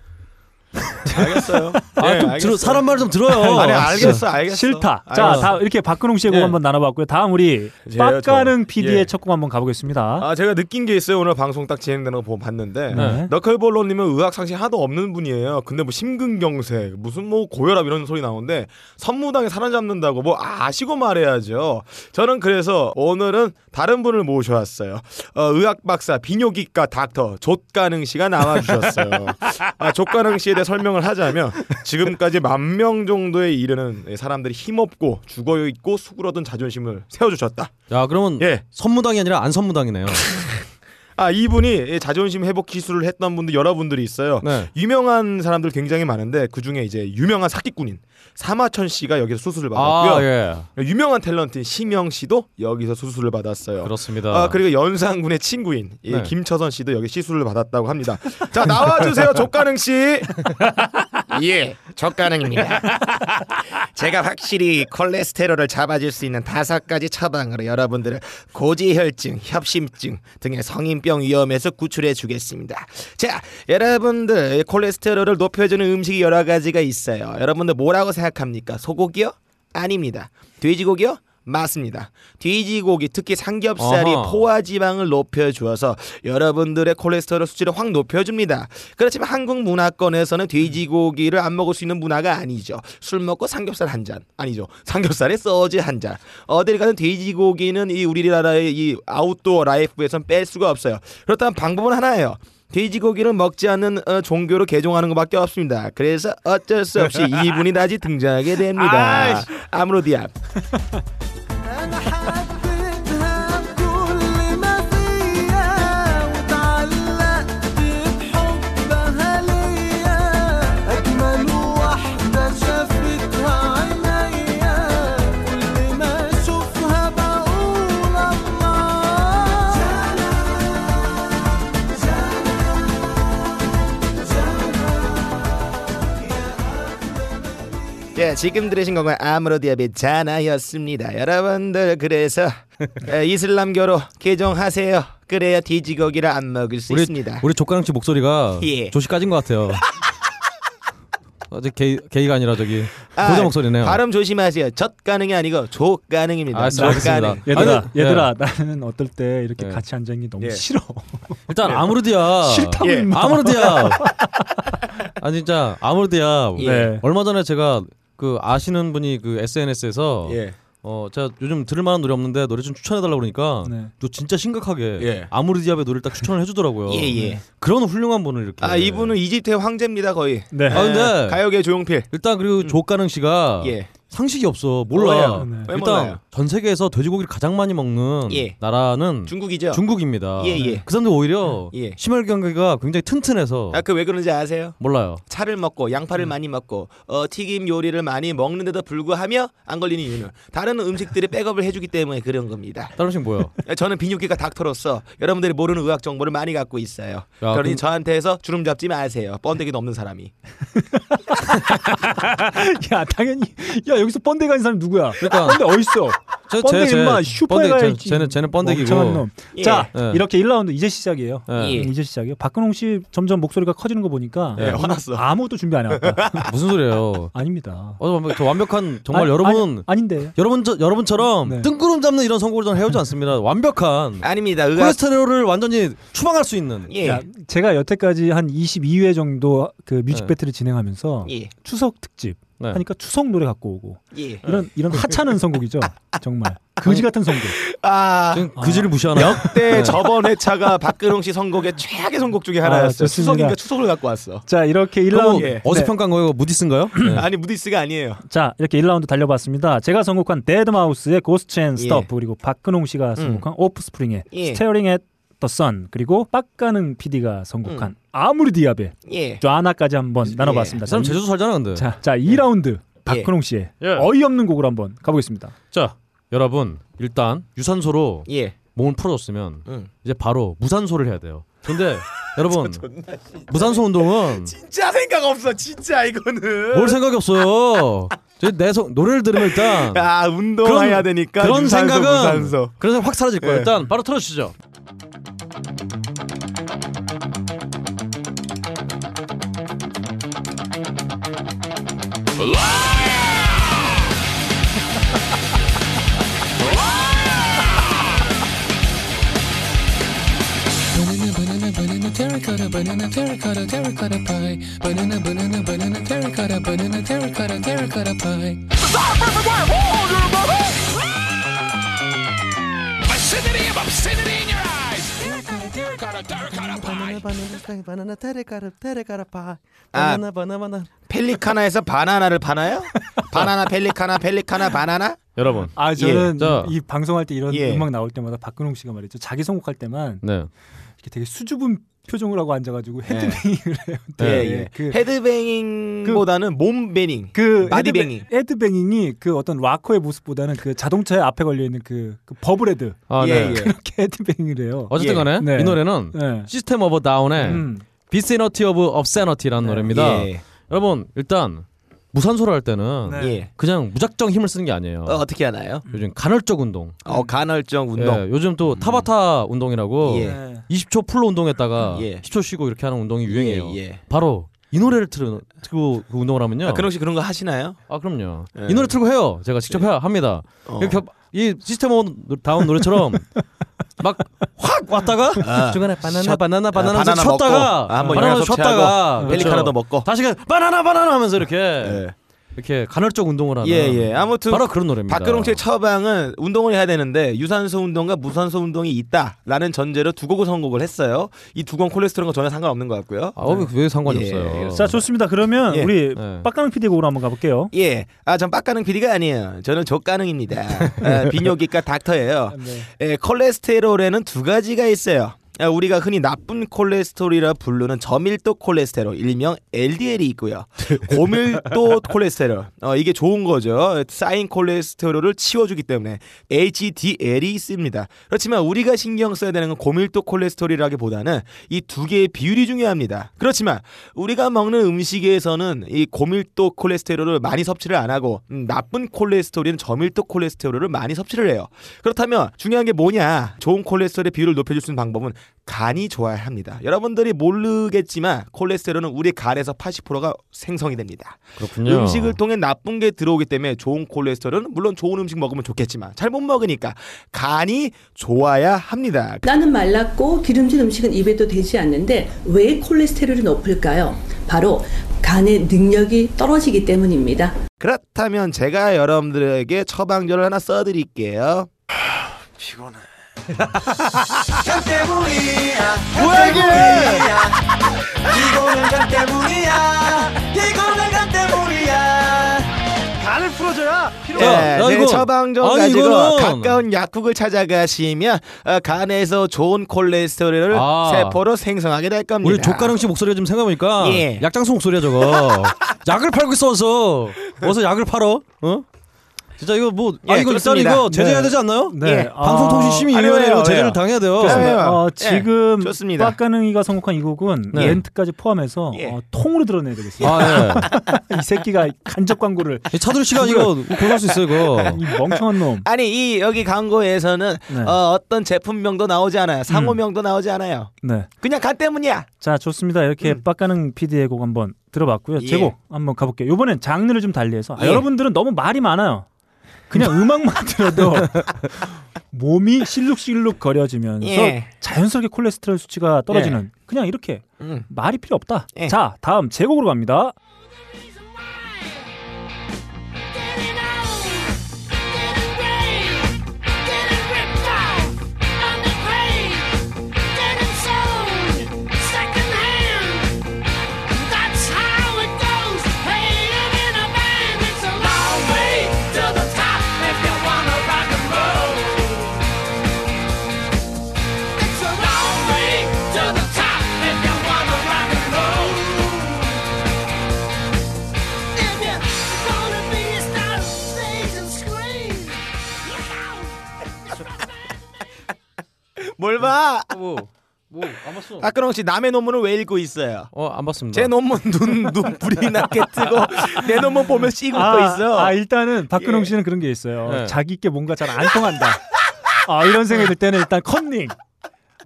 B: [LAUGHS]
C: 알겠어요.
B: 아,
C: 예,
B: 좀
C: 알겠어요.
B: 들어, 사람 말 좀 들어요. [LAUGHS]
C: 아니
B: 아,
C: 알겠어, 알겠어.
A: 싫다.
C: 알겠어.
A: 자, 다음 이렇게 박근홍 씨의 곡
C: 예.
A: 한번 나눠봤고요. 다음 우리
C: 저.
A: PD의
C: 예.
A: 첫곡 한번 가보겠습니다.
C: 아 제가 느낀 게 있어요. 오늘 방송 딱 진행되는 거 보고 봤는데
A: 네.
C: 너클볼러님은 의학 상식 하나도 없는 분이에요. 근데 뭐 심근경색, 무슨 뭐 고혈압 이런 소리 나오는데 선무당에 사로잡는다고 뭐 아시고 말해야죠. 저는 그래서 오늘은 다른 분을 모셔왔어요. 어, 의학 박사 비뇨기과 닥터 족가능 씨가 나와주셨어요. [LAUGHS] 아, 족가능 씨에 대해 설명을 하자면 지금까지 만 명 정도에 이르는 사람들이 힘없고 죽어 있고 수그러든 자존심을 세워주셨다.
B: 야, 그러면
C: 예.
B: 선무당이 아니라 안 선무당이네요. [LAUGHS]
C: 아 이분이 자존심 회복 기술을 했던 분들 여러분들이 있어요.
B: 네.
C: 유명한 사람들 굉장히 많은데 그 중에 이제 유명한 사기꾼인 사마천 씨가 여기서 수술을 받았고요.
B: 아, 예.
C: 유명한 탤런트인 심영 씨도 여기서 수술을 받았어요.
B: 그렇습니다.
C: 아 그리고 연상군의 친구인 이
B: 네.
C: 김처선 씨도 여기 시술을 받았다고 합니다. 자 나와주세요 [LAUGHS] 족가능 씨. [LAUGHS]
G: 예, 족가능입니다. [LAUGHS] 제가 확실히 콜레스테롤을 잡아줄 수 있는 다섯 가지 처방으로 여러분들을 고지혈증, 협심증 등의 성인병 위험에서 구출해 주겠습니다. 자, 여러분들 콜레스테롤을 높여주는 음식이 여러 가지가 있어요. 여러분들 뭐라고 생각합니까? 소고기요? 아닙니다. 돼지고기요? 맞습니다. 돼지고기 특히 삼겹살이
B: 어허.
G: 포화 지방을 높여 주어서 여러분들의 콜레스테롤 수치를 확 높여 줍니다. 그렇지만 한국 문화권에서는 돼지고기를 안 먹을 수 있는 문화가 아니죠. 술 먹고 삼겹살 한 잔. 아니죠. 삼겹살에 소주 한 잔. 어딜 가든 돼지고기는 이 우리나라의 이 아웃도어 라이프에선 뺄 수가 없어요. 그렇다면 방법은 하나예요. 돼지고기를 먹지 않는 어, 종교로 개종하는 것밖에 없습니다. 그래서 어쩔 수 없이 [LAUGHS] 이분이 다시 등장하게 됩니다. 아무로디압. [LAUGHS] 예,
C: 예, 지금 들으신 곡은 아무로디아의 자나였습니다. 여러분들 그래서 에, 이슬람교로 개종하세요. 그래야 돼지고기를 안 먹을 수
B: 우리
C: 있습니다.
B: 우리 조가랑 씨 목소리가 [LAUGHS]
C: 예.
B: 조시 까진 것 같아요. [LAUGHS] 아직 게이 게이가 아니라 저기
C: 아,
B: 고자 목소리네요.
C: 발음 조심하세요. 젖 가능이 아니고 조 가능입니다.
B: 아,
C: 젖. 가능.
A: 얘들아,
B: 아니,
A: 얘들아, 나는 어떨 때 이렇게
B: 예.
A: 같이 앉아 있는 게 너무
D: 예.
A: 싫어. [LAUGHS]
B: 일단 아무르디아
A: 싫다고
C: 예.
A: 임마.
B: 아무르디아 아 진짜 아무르디아
C: 예.
A: 네.
B: 얼마 전에 제가 그 아시는 분이 그 SNS에서
D: 예.
B: 어 제가 요즘 들을 만한 노래 없는데 노래 좀 추천해 달라고 그러니까
A: 네.
B: 또 진짜 심각하게
D: 예.
B: 아무르디아의 노래를 딱 추천을 해주더라고요.
C: 예, 예.
B: 그런 훌륭한 분을 이렇게.
C: 아 이분은 이집트의 황제입니다 거의.
A: 네.
B: 아 근데
C: 가요계 조용필.
B: 일단 그리고 조가능 씨가
C: 예.
B: 상식이 없어 몰라.
C: 뭐예요?
A: 네.
C: 왜
B: 일단
C: 몰라요?
B: 전 세계에서 돼지고기를 가장 많이 먹는
C: 예.
B: 나라는
C: 중국이죠.
B: 중국입니다.
C: 예, 예.
B: 그 사람들 오히려
C: 예.
B: 심혈관계가 굉장히 튼튼해서
C: 아 그 왜 그런지 아세요?
B: 몰라요.
C: 차를 먹고 양파를 많이 먹고 어, 튀김 요리를 많이 먹는데도 불구하며 안 걸리는 이유는 다른 음식들이 백업을 해주기 때문에 그런 겁니다.
B: 다른 음식 뭐요?
C: 저는 비뇨기과 닥터로서 여러분들이 모르는 의학 정보를 많이 갖고 있어요.
B: 야,
C: 그러니
B: 그럼-
C: 저한테 해서 주름 잡지 마세요. 번데기도 없는 사람이. [LAUGHS]
A: 야 당연히 야 여기서 번데 가는 사람 누구야?
B: 그러니까
A: 번데 어딨어?
B: 제,
A: 번데
B: 제, 제,
A: 슈퍼에.
B: 쟤- 쟤는 쟤는 번데기고.
C: 예.
A: 자
B: 예.
A: 이렇게 1라운드 이제 시작이에요.
B: 예.
C: 예.
A: 이제 시작이에요. 박근홍 씨 점점 목소리가 커지는 거 보니까
B: 예,
D: 화났어.
A: 아무것도 준비 안 해왔다. [LAUGHS]
B: 무슨 소리예요?
A: 아닙니다.
B: 어, 완벽- 저 완벽한 정말
A: 아니,
B: 여러분
A: 아니, 아닌데.
B: 여러분 저, 여러분처럼
A: 네.
B: 뜬구름 잡는 이런 선곡을 저는 해오지 않습니다. 완벽한
C: 아닙니다. 의학
B: 콜레스테롤을 완전히 추방할 수 있는.
C: 예.
A: 야, 제가 여태까지 한 22회 정도 그 뮤직
B: 네.
A: 배틀을 진행하면서
C: 예.
A: 추석 특집
B: 네.
A: 하니까 추석 노래 갖고 오고
C: 예.
A: 이런 이런 하찮은 선곡이죠. 정말 거지 같은 선곡.
C: 아
B: 그지를 무시하나?
C: 그때 저번 회차가 박근홍 씨 선곡의 최악의 선곡 중에 하나였어요.
A: 좋습니다.
C: 추석인가 추석을 갖고 왔어.
A: 자 이렇게
B: 그거
A: 1라운드
C: 예.
B: 어디서 평가한 거예요? 무디스인가요? 네.
C: 아니 무디스가 아니에요.
A: 자 이렇게 1라운드 달려봤습니다. 제가 선곡한 데드마우스의 Ghosts 'n'
C: 예.
A: Stuff 그리고 박근홍 씨가 선곡한 오프스프링의
C: 예.
A: Staring at the Sun 그리고 빡가능 PD가 선곡한 아무리 디아베
C: 예.
A: 쫙나까지 한번 나눠봤습니다.
B: 이 사람
A: 자,
B: 제주도 살잖아 근데.
A: 자, 자 2라운드 박근홍 씨의
B: 예.
A: 어이없는 곡으로 한번 가보겠습니다.
B: 자 여러분 일단 유산소로
C: 예.
B: 몸을 풀어줬으면
C: 응.
B: 이제 바로 무산소를 해야 돼요. 근데 [LAUGHS] 여러분 무산소 운동은
C: 진짜 생각 없어. 진짜 이거는.
B: 뭘 생각이 없어요. 저내 소, 노래를 들으면 일단
C: 아 운동해야 되니까
B: 그런
C: 유산소,
B: 생각은
C: 무산소.
B: 그런 생각 확 사라질 거예요.
C: 예.
B: 일단 바로 틀어주시죠.
G: Terracotta, banana, terracotta, terracotta pie. Banana, banana, banana, terracotta, banana, terracotta, terracotta pie.
C: 아.
B: 바나나 바나나
C: 펠리카나에서 바나나를 파나요? 바나나 펠리카나 펠리카나 바나나?
B: 여러분
A: 아 저는
B: 예. 자.
A: 이 방송할 때 이런
C: 예.
A: 음악 나올 때마다 박근홍 씨가 말이죠. 자기 선곡할 때만
B: 네
A: 이렇게 되게 수줍은 표정을 하고 앉아가지고 헤드뱅잉을 해요.
C: 예, 예.
A: 그,
C: 헤드뱅잉보다는 몸뱅잉.
A: 그
C: 바디뱅잉.
A: 헤드뱅, 헤드뱅잉이 그 어떤 락커의 모습보다는 그 자동차에 앞에 걸려 있는 그, 그 bobblehead
B: 아,
C: 예,
B: 네.
C: 예.
A: 그렇게 헤드뱅잉을 해요.
B: 어쨌든
C: 예.
B: 간에
A: 네.
B: 이 노래는
A: 네.
B: System of a Down의
A: 음.
B: 비세너티 오브 업세너티라는 노래입니다.
C: 예.
B: 여러분 일단 무산소를 할 때는
A: 네.
C: 예.
B: 그냥 무작정 힘을 쓰는 게 아니에요.
C: 어, 어떻게 하나요?
B: 요즘 간헐적 운동.
C: 어 간헐적 운동.
B: 예, 요즘 또 타바타 운동이라고
C: 예.
A: 네.
B: 20초 풀로 운동했다가
C: 예.
B: 10초 쉬고 이렇게 하는 운동이 유행이에요.
C: 예, 예.
B: 바로 이 노래를 틀고 그 운동을 하면요.
C: 아, 그럼 혹시 그런 거 하시나요?
B: 아 그럼요.
C: 예.
B: 이 노래 틀고 해요. 제가 직접 해 합니다.
C: 어.
B: 이 System of a Down 노래처럼 [LAUGHS] 막 확 왔다가
C: 아.
B: 중간에 바나나
C: 샷-
B: 바나나
C: 아,
B: 바나나
C: 먹고, 아, 한번
B: 바나나 쉬었다가
C: 펠리카나도
B: 그렇죠.
C: 먹고.
B: 다시 그 바나나 바나나 하면서 이렇게
C: 예.
B: 이렇게 간헐적 운동을 하는
C: 예, 예. 아무튼
B: 바로 그런 노래입니다.
C: 박근홍 씨의 처방은 운동을 해야 되는데 유산소 운동과 무산소 운동이 있다라는 전제로 두 곡을 선곡을 했어요. 이 두 곡 콜레스테롤과 전혀 상관없는 것 같고요.
B: 아, 어, 왜 상관이
C: 예,
B: 없어요?
A: 자 좋습니다. 그러면
C: 예.
A: 우리
B: 네.
A: 빡가능 PD 곡으로 한번 가볼게요.
C: 예, 아 전 빡가능 PD가 아니에요. 저는 족가능입니다. 아, [LAUGHS] 비뇨기과 닥터예요.
A: 네.
C: 예, 콜레스테롤에는 두 가지가 있어요. 우리가 흔히 나쁜 콜레스테롤이라 부르는 저밀도 콜레스테롤 일명 LDL이 있고요. [LAUGHS] 고밀도 콜레스테롤 어, 이게 좋은 거죠. 쌓인 콜레스테롤을 치워주기 때문에 HDL이 있습니다. 그렇지만 우리가 신경 써야 되는 건 고밀도 콜레스테롤이라기보다는 이 두 개의 비율이 중요합니다. 그렇지만 우리가 먹는 음식에서는 이 고밀도 콜레스테롤을 많이 섭취를 안 하고 음, 나쁜 콜레스테롤인 저밀도 콜레스테롤을 많이 섭취를 해요. 그렇다면 중요한 게 뭐냐? 좋은 콜레스테롤의 비율을 높여줄 수 있는 방법은 간이 좋아야 합니다. 여러분들이 모르겠지만 콜레스테롤은 우리 간에서 80%가 생성이 됩니다.
B: 그렇군요.
C: 음식을 통해 나쁜 게 들어오기 때문에 좋은 콜레스테롤은 물론 좋은 음식 먹으면 좋겠지만 잘 못 먹으니까 간이 좋아야 합니다.
J: 나는 말랐고 기름진 음식은 입에도 되지 않는데 왜 콜레스테롤이 높을까요? 바로 간의 능력이 떨어지기 때문입니다.
C: 그렇다면 제가 여러분들에게 처방전을 하나 써드릴게요.
G: 간 때문이야
C: 뭐야 이게?
G: 이거는 간 때문이야 이거는 간 때문이야
E: 간을 풀어줘야.
C: 예,
B: 야,
C: 제
B: 이거-
C: 처방전
B: 아니,
C: 가지고
B: 이거는-
C: 가까운 약국을 찾아가시면 어, 간에서 좋은 콜레스테롤을
B: 아.
C: 세포로 생성하게 될 겁니다.
B: 우리 조가령 씨 목소리가 좀 생각해보니까
C: 예.
B: 약장수 목소리야 저거. [LAUGHS] 약을 팔고 있어서 어서 약을 팔어? 어? 진짜 이거 뭐아
C: 예,
B: 이거 일단
C: 그렇습니다.
B: 이거 제재해야
A: 네.
B: 되지 않나요?
A: 네.
C: 예,
A: 아,
B: 방송통신심의위원회 이거 제재를? 당해야 돼요.
C: 그렇습니다. 예,
A: 어, 지금
C: 좋습니다.
A: 빡가능이가 선곡한 이 곡은
B: 네.
A: 렌트까지 포함해서
C: 예.
A: 어, 통으로 들어내야 되겠어요.
B: 아 [LAUGHS]
A: 이 새끼가 간접 광고를
B: 예. 차들 시간 이거 고소할 수 있어 이거. [LAUGHS]
A: 이 멍청한 놈.
C: 아니 이 여기 광고에서는
A: 네.
C: 어, 어떤 제품명도 나오지 않아요. 상호명도 나오지 않아요.
A: 네.
C: 그냥 간 때문이야.
A: 자 좋습니다. 이렇게
C: 음.
A: 빡가능 PD의 곡 한번 들어봤고요.
C: 예.
A: 제곡 한번 가볼게요. 이번엔 장르를 좀 달리해서 아,
C: 예.
A: 여러분들은 너무 말이 많아요. 그냥 음악만 들어도 몸이 실룩실룩 거려지면서
C: 예.
A: 자연스럽게 콜레스테롤 수치가 떨어지는 그냥 이렇게
C: 음.
A: 말이 필요 없다.
C: 예.
A: 자 다음 제곡으로 갑니다.
C: 뭘 봐?
B: 뭐 뭐 안 봤어.
C: 박근홍 씨 남의 논문을 왜 읽고 있어요?
B: 어 안 봤습니다.
C: 제 논문 눈, 눈 불이 나게 뜨고 [LAUGHS] 내 논문 보면 씩 웃고 있어.
A: 아 일단은 박근홍
C: 예.
A: 씨는 그런 게 있어요.
B: 네.
A: 자기께 뭔가 잘 안 통한다. 아 이런 생각이 들 때는 일단 컨닝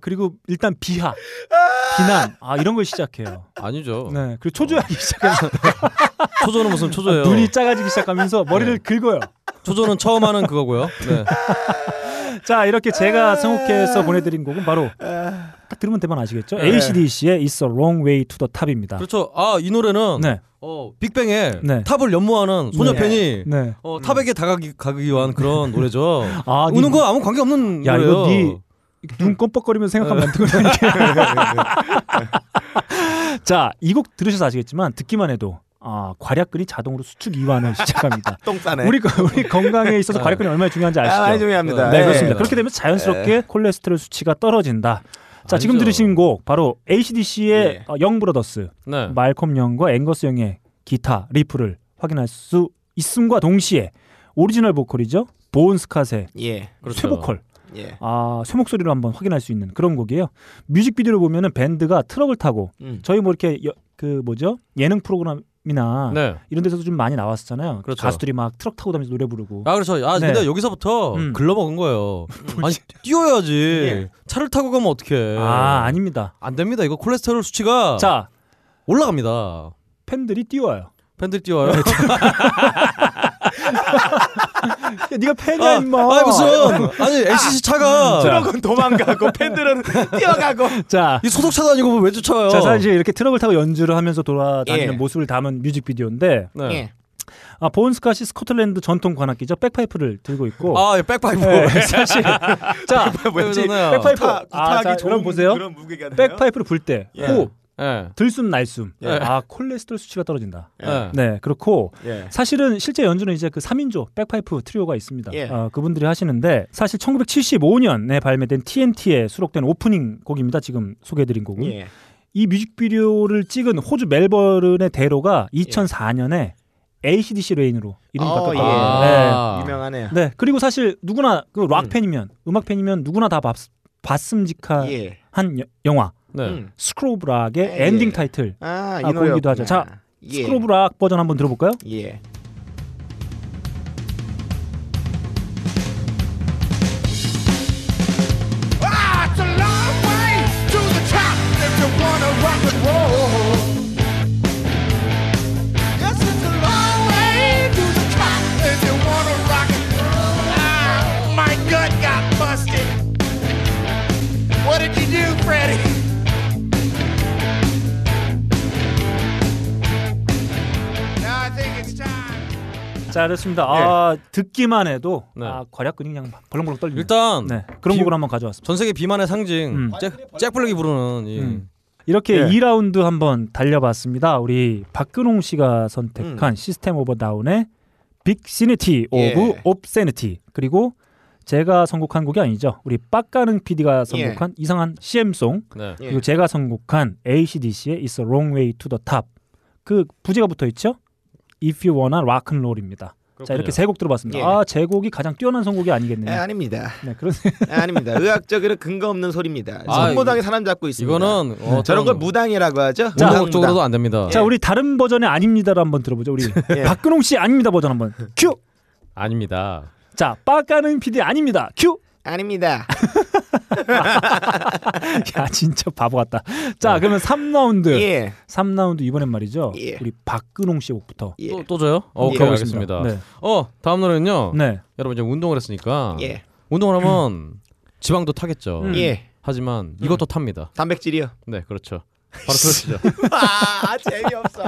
A: 그리고 일단 비하, 비난 아 이런 걸 시작해요.
B: 아니죠.
A: 네 그리고 초조하기 시작해서
B: 초조는 무슨 초조예요.
A: 눈이 작아지기 시작하면서 머리를 긁어요.
B: 초조는 처음 하는 그거고요. 네.
A: 자 이렇게 제가 선곡해서 보내드린 곡은 바로 딱 들으면 대만 아시겠죠?
C: 네.
A: ACDC의 It's a Long Way to the Top입니다.
B: 그렇죠. 아 이 노래는
A: 네,
B: 어 빅뱅의
A: 네.
B: 탑을 연모하는 소녀
A: 네.
B: 팬이
A: 네.
B: 어, 탑에게 다가기 가기 위한 그런 [LAUGHS] 노래죠.
A: 아,
B: 우는
A: 니-
B: 거 아무 관계 없는
A: 야
B: 노래예요.
A: 이거 네눈 껌뻑거리면서 생각하면 안 되거든요. [LAUGHS] [LAUGHS] 자, 이 곡 들으셔서 아시겠지만 듣기만 해도 아, 괄약근이 자동으로 수축 이완을 [LAUGHS] 시작합니다.
C: 똥 싸네.
A: 우리 우리 건강에 있어서 괄약근이 얼마나 중요한지 아시죠?
C: 아, 중요합니다.
A: 네,
C: 네.
A: 그렇습니다. 그렇게 되면 자연스럽게 콜레스테롤 수치가 떨어진다. 자, 지금
B: 아니죠.
A: 들으신 곡 바로 ACDC의
C: 예.
A: Young Brothers,
B: 네.
A: 말콤 영과 앵거스 영의 기타 리프를 확인할 수 있음과 동시에 오리지널 보컬이죠. 보온 스캇의
C: 예.
B: 그렇죠.
A: 쇠보컬
C: 예.
A: 아, 쇠 목소리로 한번 확인할 수 있는 그런 곡이에요. 뮤직비디오를 보면은 밴드가 트럭을 타고
C: 음.
A: 저희 뭐 이렇게 여- 그 뭐죠? 예능 프로그램 이나
B: 네.
A: 이런 데서도 좀 많이 나왔었잖아요.
B: 그렇죠.
A: 가수들이 막 트럭 타고 다니면서 노래 부르고.
B: 아 그렇죠. 아
A: 네.
B: 근데 여기서부터
A: 음.
B: 글러먹은 거예요. [LAUGHS] 아니 뛰어야지. 차를 타고 가면 어떡해.
A: 아, 아닙니다.
B: 안 됩니다. 이거 콜레스테롤 수치가
A: 자,
B: 올라갑니다.
A: 팬들이 뛰어요.
B: 팬들 뛰어요. [LAUGHS]
A: 야, [LAUGHS] 네가 팬이야, 임마.
B: 아 무슨 [LAUGHS] 아니 LCC 차가
C: 트럭은 도망가고 팬들은 [LAUGHS] 뛰어가고.
A: 자,
B: 이 소독차도 아니고 왜 쫓아요?
A: 자, 사실 이렇게 트럭을 타고 연주를 하면서 돌아다니는
C: 예.
A: 모습을 담은 뮤직비디오인데
B: 네.
C: 예.
A: 아, 보온 스캇이 스코틀랜드 전통 관악기죠. 백파이프를 들고 있고
B: 아, 예, 백파이프.
A: 네, 사실 자,
B: 왜냐면
A: 백파이프
C: 타-
A: 아, 자,
C: 좋은
A: 여러분 보세요.
C: 그런 무게가 되나요?
A: 백파이프를 불 때
C: 예.
A: 호흡
B: 예.
A: 들숨 날숨.
B: 예.
A: 아 콜레스테롤 수치가 떨어진다.
B: 예.
A: 네 그렇고
D: 예.
A: 사실은 실제 연주는 이제 그 3인조 백파이프 트리오가 있습니다.
D: 예.
A: 어, 그분들이 하시는데 사실 1975년에 발매된 TNT에 수록된 오프닝 곡입니다. 지금 소개해드린 곡은
D: 예.
A: 이 뮤직비디오를 찍은 호주 멜버른의 대로가 2004년에 ACDC Lane으로 이름이
D: 어,
A: 바뀌었거든요.
D: 예.
B: 아.
D: 유명하네요.
A: 네. 네. 그리고 사실 누구나 그 락 팬이면 음 악 팬이면 누구나 다 봤, 봤음직한
D: 예.
A: 여- 영화
B: 네.
D: 음.
A: School of Rock의
D: 예.
A: 엔딩 타이틀
D: 아, 이
A: 아. 거기도 하죠. 자,
D: 예.
A: School of Rock 버전 한번 들어볼까요?
D: 예.
A: 자, 그렇습니다. 아, 듣기만 해도
B: 네.
A: 아, 괄약근이 그냥 벌렁벌렁 떨리네요.
B: 일단
A: 네. 그런
B: 비-
A: 곡을 한번 가져왔습니다.
B: 전 세계 비만의 상징
A: 음.
B: 잭, 잭 블랙이 부르는 이
A: 음. 이렇게
D: 예.
A: 2라운드 한번 달려봤습니다. 우리 박근홍 씨가 선택한
D: 음.
A: System of a Down의 Vicinity of
D: 예.
A: Obscenity 그리고 제가 선곡한 곡이 아니죠. 우리 빡가능 PD가
D: 예.
A: 선곡한 이상한 CM송
B: 네.
D: 예.
A: 그리고 제가 선곡한 ACDC의 It's a Long Way to the Top 그 부제가 붙어 있죠. If You Wanna Rock and Roll입니다. 자 이렇게 세 곡 들어봤습니다.
D: 예.
A: 아제 곡이 가장 뛰어난 선곡이
D: 예,
A: 아니겠네요.
D: 아닙니다.
A: 네 그런
D: 아, [LAUGHS] 아닙니다. 의학적으로 근거 없는 소리입니다.
B: 아,
D: 선무당에 사람 잡고 있습니다.
B: 이거는 어,
D: 저런 걸 무당이라고 하죠.
A: 자,
B: 운동적으로도 안 됩니다.
A: 자 우리 다른 버전의 아닙니다를 한번 들어보죠. 우리 [LAUGHS]
D: 예.
A: 박근홍 씨 아닙니다 버전 한번 큐.
B: 아닙니다.
A: 자 빡가능 PD 아닙니다 큐.
D: 아닙니다. [LAUGHS] [LAUGHS]
A: 야 진짜 바보 같다. 자 그러면 3라운드
D: 예.
A: 3라운드 이번엔 말이죠.
D: 예.
A: 우리 박근홍 씨 곡부터
D: 예.
B: 또, 또 줘요? 어,
D: 예.
B: 오케이 알겠습니다.
A: 네.
B: 어 다음 노래는요.
A: 네.
B: 여러분 이제 운동을 했으니까
D: 예.
B: 운동을 하면 [CLEARS THROAT] 지방도 타겠죠.
A: 음.
D: 예.
B: 하지만 이것도 탑니다.
D: 단백질이요.
B: 네 그렇죠. 바로 그렇죠. [LAUGHS]
D: 아, 재미없어.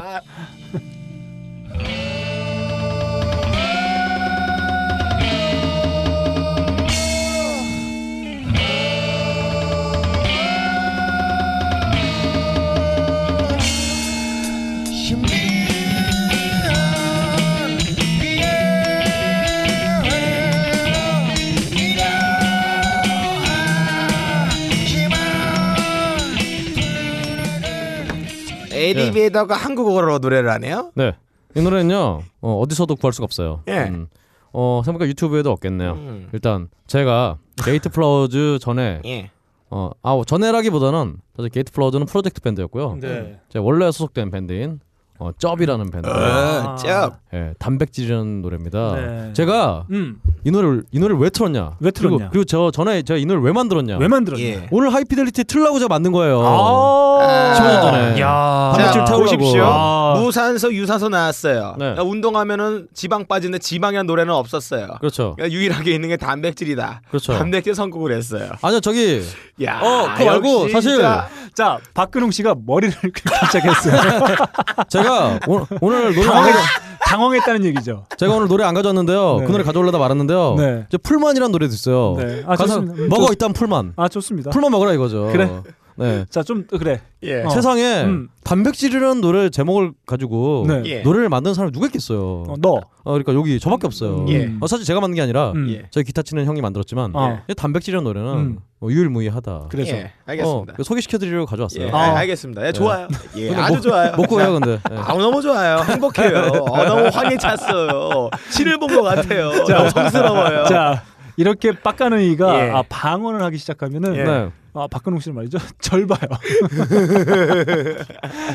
D: 에디 베더가 한국어로 노래를 하네요.
B: 네. 이 노래는요 어, 어디서도 구할 수가 없어요.
D: 예.
B: 음. 어 생각보니까 유튜브에도 없겠네요.
D: 음.
B: 일단 제가 게이트 플라워즈 전에
D: 예.
B: 어, 아 전에라기보다는 사실 게이트 플라워즈는 프로젝트 밴드였고요.
A: 네.
B: 제가 원래 소속된 밴드인 어, 쩝이라는 밴드.
D: 어, 쩝.
B: 예, 단백질이라는 노래입니다.
A: 네.
B: 제가
A: 음.
B: 이 노래를 이 노래를 왜 틀었냐?
A: 왜 틀었냐?
B: 그리고, 그리고 저 전에 제가 이 노래를 왜 만들었냐?
A: 왜 만들었냐?
D: 예.
B: 오늘 하이피델리티 틀라고 제가 만든 거예요.
A: 아.
B: 15년 전에.
A: 야.
B: 단백질
D: 자,
B: 태우려고.
D: 보십시오.
A: 아.
D: 무산소 유산소 나왔어요.
B: 네.
D: 야, 운동하면은 지방 빠지는데 지방이란 노래는 없었어요.
B: 그렇죠.
D: 그러니까 유일하게 있는 게 단백질이다.
B: 그렇죠.
D: 단백질 선곡을 했어요.
B: 아니요 저기
D: 야,
B: 어, 그거 말고 사실
D: 진짜.
A: 자 박근홍 씨가 머리를 [LAUGHS] 긁기 시작했어요. [LAUGHS]
B: 제가 오늘, 오늘 노래 안
A: 당황했,
B: 가져,
A: 당황했다는 얘기죠.
B: 제가 오늘 노래 안 가져왔는데요.
A: 네.
B: 그 노래 가져오려다 말았는데요.
A: 네.
B: 이제 풀만이라는 노래도 있어요.
A: 네. 아,
B: 가서
A: 좋습니다. 음,
B: 먹어
A: 좋-
B: 일단 풀만.
A: 아 좋습니다.
B: 풀만 먹으라 이거죠.
A: 그래.
B: 네.
A: 자 좀 그래.
D: 예.
A: 어.
B: 세상에
A: 음.
B: 단백질이라는 노래 제목을 가지고
A: 네.
D: 예.
B: 노래를 만드는 사람이 누가 있겠어요.
A: 어, 너.
B: 어, 그러니까 여기 저밖에 없어요.
D: 예.
B: 어, 사실 제가 만든 게 아니라
A: 음.
D: 예.
B: 저희 기타 치는 형이 만들었지만
A: 어.
B: 이 단백질이라는 노래는
A: 음.
B: 뭐 유일무이하다.
A: 그래서
D: 예, 알겠습니다.
B: 어, 소개시켜드리려고 가져왔어요.
D: 예,
A: 아.
D: 아, 알겠습니다. 예, 좋아요. 예, 아주
B: 못-
D: 좋아요.
B: 못 구해요 근데. 예.
D: 아, 너무 좋아요. 행복해요. 어, 너무 [LAUGHS] 황해 찼어요. 신을 본 것 같아요. 너무 성스러워요.
A: 자 이렇게 빡가능이가
D: 예.
A: 아, 방언을 하기 시작하면은
D: 예.
B: 네.
A: 아 박근홍 씨는 말이죠 [LAUGHS] 절 봐요. [LAUGHS]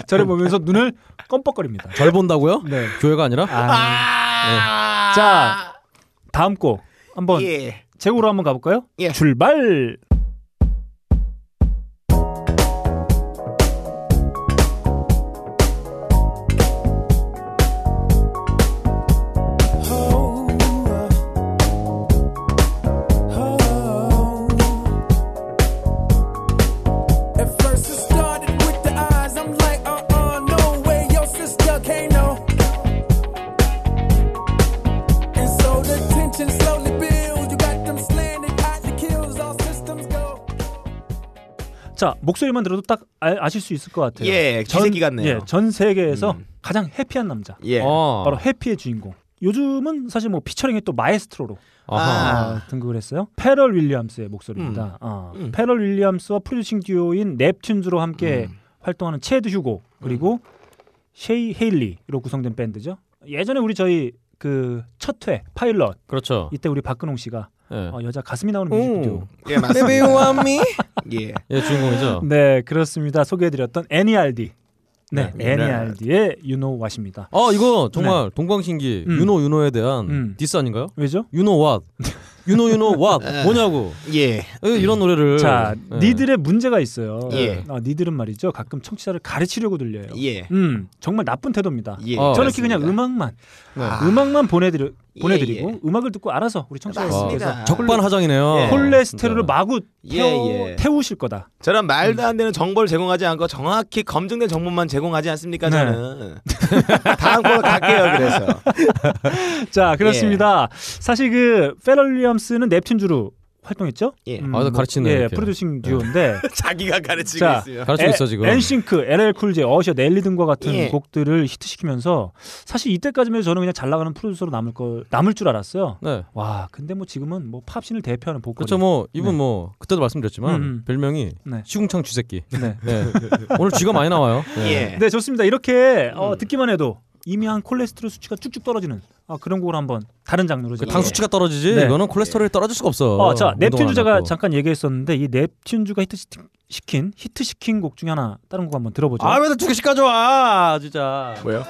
A: 절을 보면서 눈을 껌뻑거립니다.
B: 절 본다고요?
A: 네.
B: 교회가 아니라?
D: 아,
A: 자 다음 곡 한번
D: 예.
A: 제곡으로 한번 가볼까요?
D: 예.
A: 출발. 자 목소리만 들어도 딱 아, 아실 수 있을 것 같아요.
C: 예, 쥐새끼 같네요.
A: 예, 전 세계에서
C: 음.
A: 가장 happy한 남자.
C: 예.
B: 어.
A: 바로 Happy의 주인공. 요즘은 사실 뭐 피처링에 또 마에스트로로
B: 아하.
A: 아, 등극을 했어요. 페럴 윌리엄스의 목소리입니다. 어,
C: 음.
A: 페럴 윌리엄스와 프로듀싱 듀오인 넵튠즈로 함께
C: 음.
A: 활동하는 체드 휴고 그리고 셰이 헤일리로 구성된 밴드죠. 예전에 우리 저희 그 첫 회 파일럿
B: 그렇죠.
A: 이때 우리 박근홍 씨가
B: 예.
A: 어, 여자 가슴이 나오는 뮤직비디오.
C: 예, 맞습니다. [LAUGHS] 예.
B: 예, 주인공이죠.
A: 네 그렇습니다. 소개해드렸던 N.E.R.D. 네,
C: 네.
A: N.E.R.D의 You Know What입니다.
B: 어 이거 정말 동방신기
A: 음.
B: 유노 유노에 대한
A: 음.
B: 디스 아닌가요?
A: 왜죠?
B: 유노 왓 유노 유노 왓 뭐냐고
C: 예.
B: 예, 이런 노래를
A: 자,
B: 예.
A: 니들의 문제가 있어요.
C: 예.
A: 어, 니들은 말이죠. 가끔 청취자를 가르치려고 들려요.
C: 예.
A: 음, 정말 나쁜 태도입니다.
C: 예.
B: 어.
A: 저는 이렇게
C: 그렇습니다.
A: 그냥 음악만,
B: 네.
C: 아.
A: 음악만 보내드려,
C: 예,
A: 보내드리고
C: 예.
A: 음악을 듣고 알아서 우리 청취자분께서
C: 맞습니다.
B: 적반하장이네요.
C: 예.
A: 콜레스테롤을
B: 진짜.
A: 마구
C: 예,
A: 태워,
C: 예.
A: 태우실 거다.
C: 저런 말도 안 되는 정보를 제공하지 않고 정확히 검증된 정보만 제공하지 않습니까?
A: 네.
C: 저는 [LAUGHS] 다음 걸로 갈게요. 그래서 [LAUGHS]
A: 자, 그렇습니다. 사실 그 페럴 윌리엄스는 넵튠즈로 활동했죠.
C: 예.
A: 음,
B: 아, 나 가르치네,
A: 예. 프로듀싱 듀오인데 [LAUGHS]
C: 자기가 가르치고
A: 자,
C: 있으면
B: 가르치고 있어 지금.
A: 엔싱크, LL Cool J, 어셔, 넬리 등과 같은
C: 예.
A: 곡들을 히트시키면서 사실 이때까지만 해도 저는 그냥 잘 나가는 프로듀서로 남을 걸 남을 줄 알았어요.
B: 네.
A: 와, 근데 뭐 지금은 뭐 팝신을 대표하는 보컬.
B: 그렇죠. 뭐 이분
A: 네.
B: 뭐 그때도 말씀드렸지만
A: 음, 음.
B: 별명이
A: 네.
B: 시궁창 쥐새끼.
A: 네.
B: 네. 오늘 쥐가 많이 나와요. [LAUGHS]
C: 예.
A: 네, 좋습니다. 이렇게
B: 음.
A: 어, 듣기만 해도 이미 한 콜레스테롤 수치가 쭉쭉 떨어지는 아, 그런 곡을 한번 다른 장르로
B: 그 당 수치가 떨어지지
A: 네.
B: 이거는 콜레스테롤이 떨어질 수가 없어.
A: 어, 자, 넵튠즈
B: 안
A: 제가. 잠깐 얘기했었는데 이 넵튠즈가 히트 시킨 히트 시킨 곡 중에 하나 다른 곡 한번 들어보죠.
B: 아, 왜 두 개씩 가져와, 진짜.
C: 뭐요?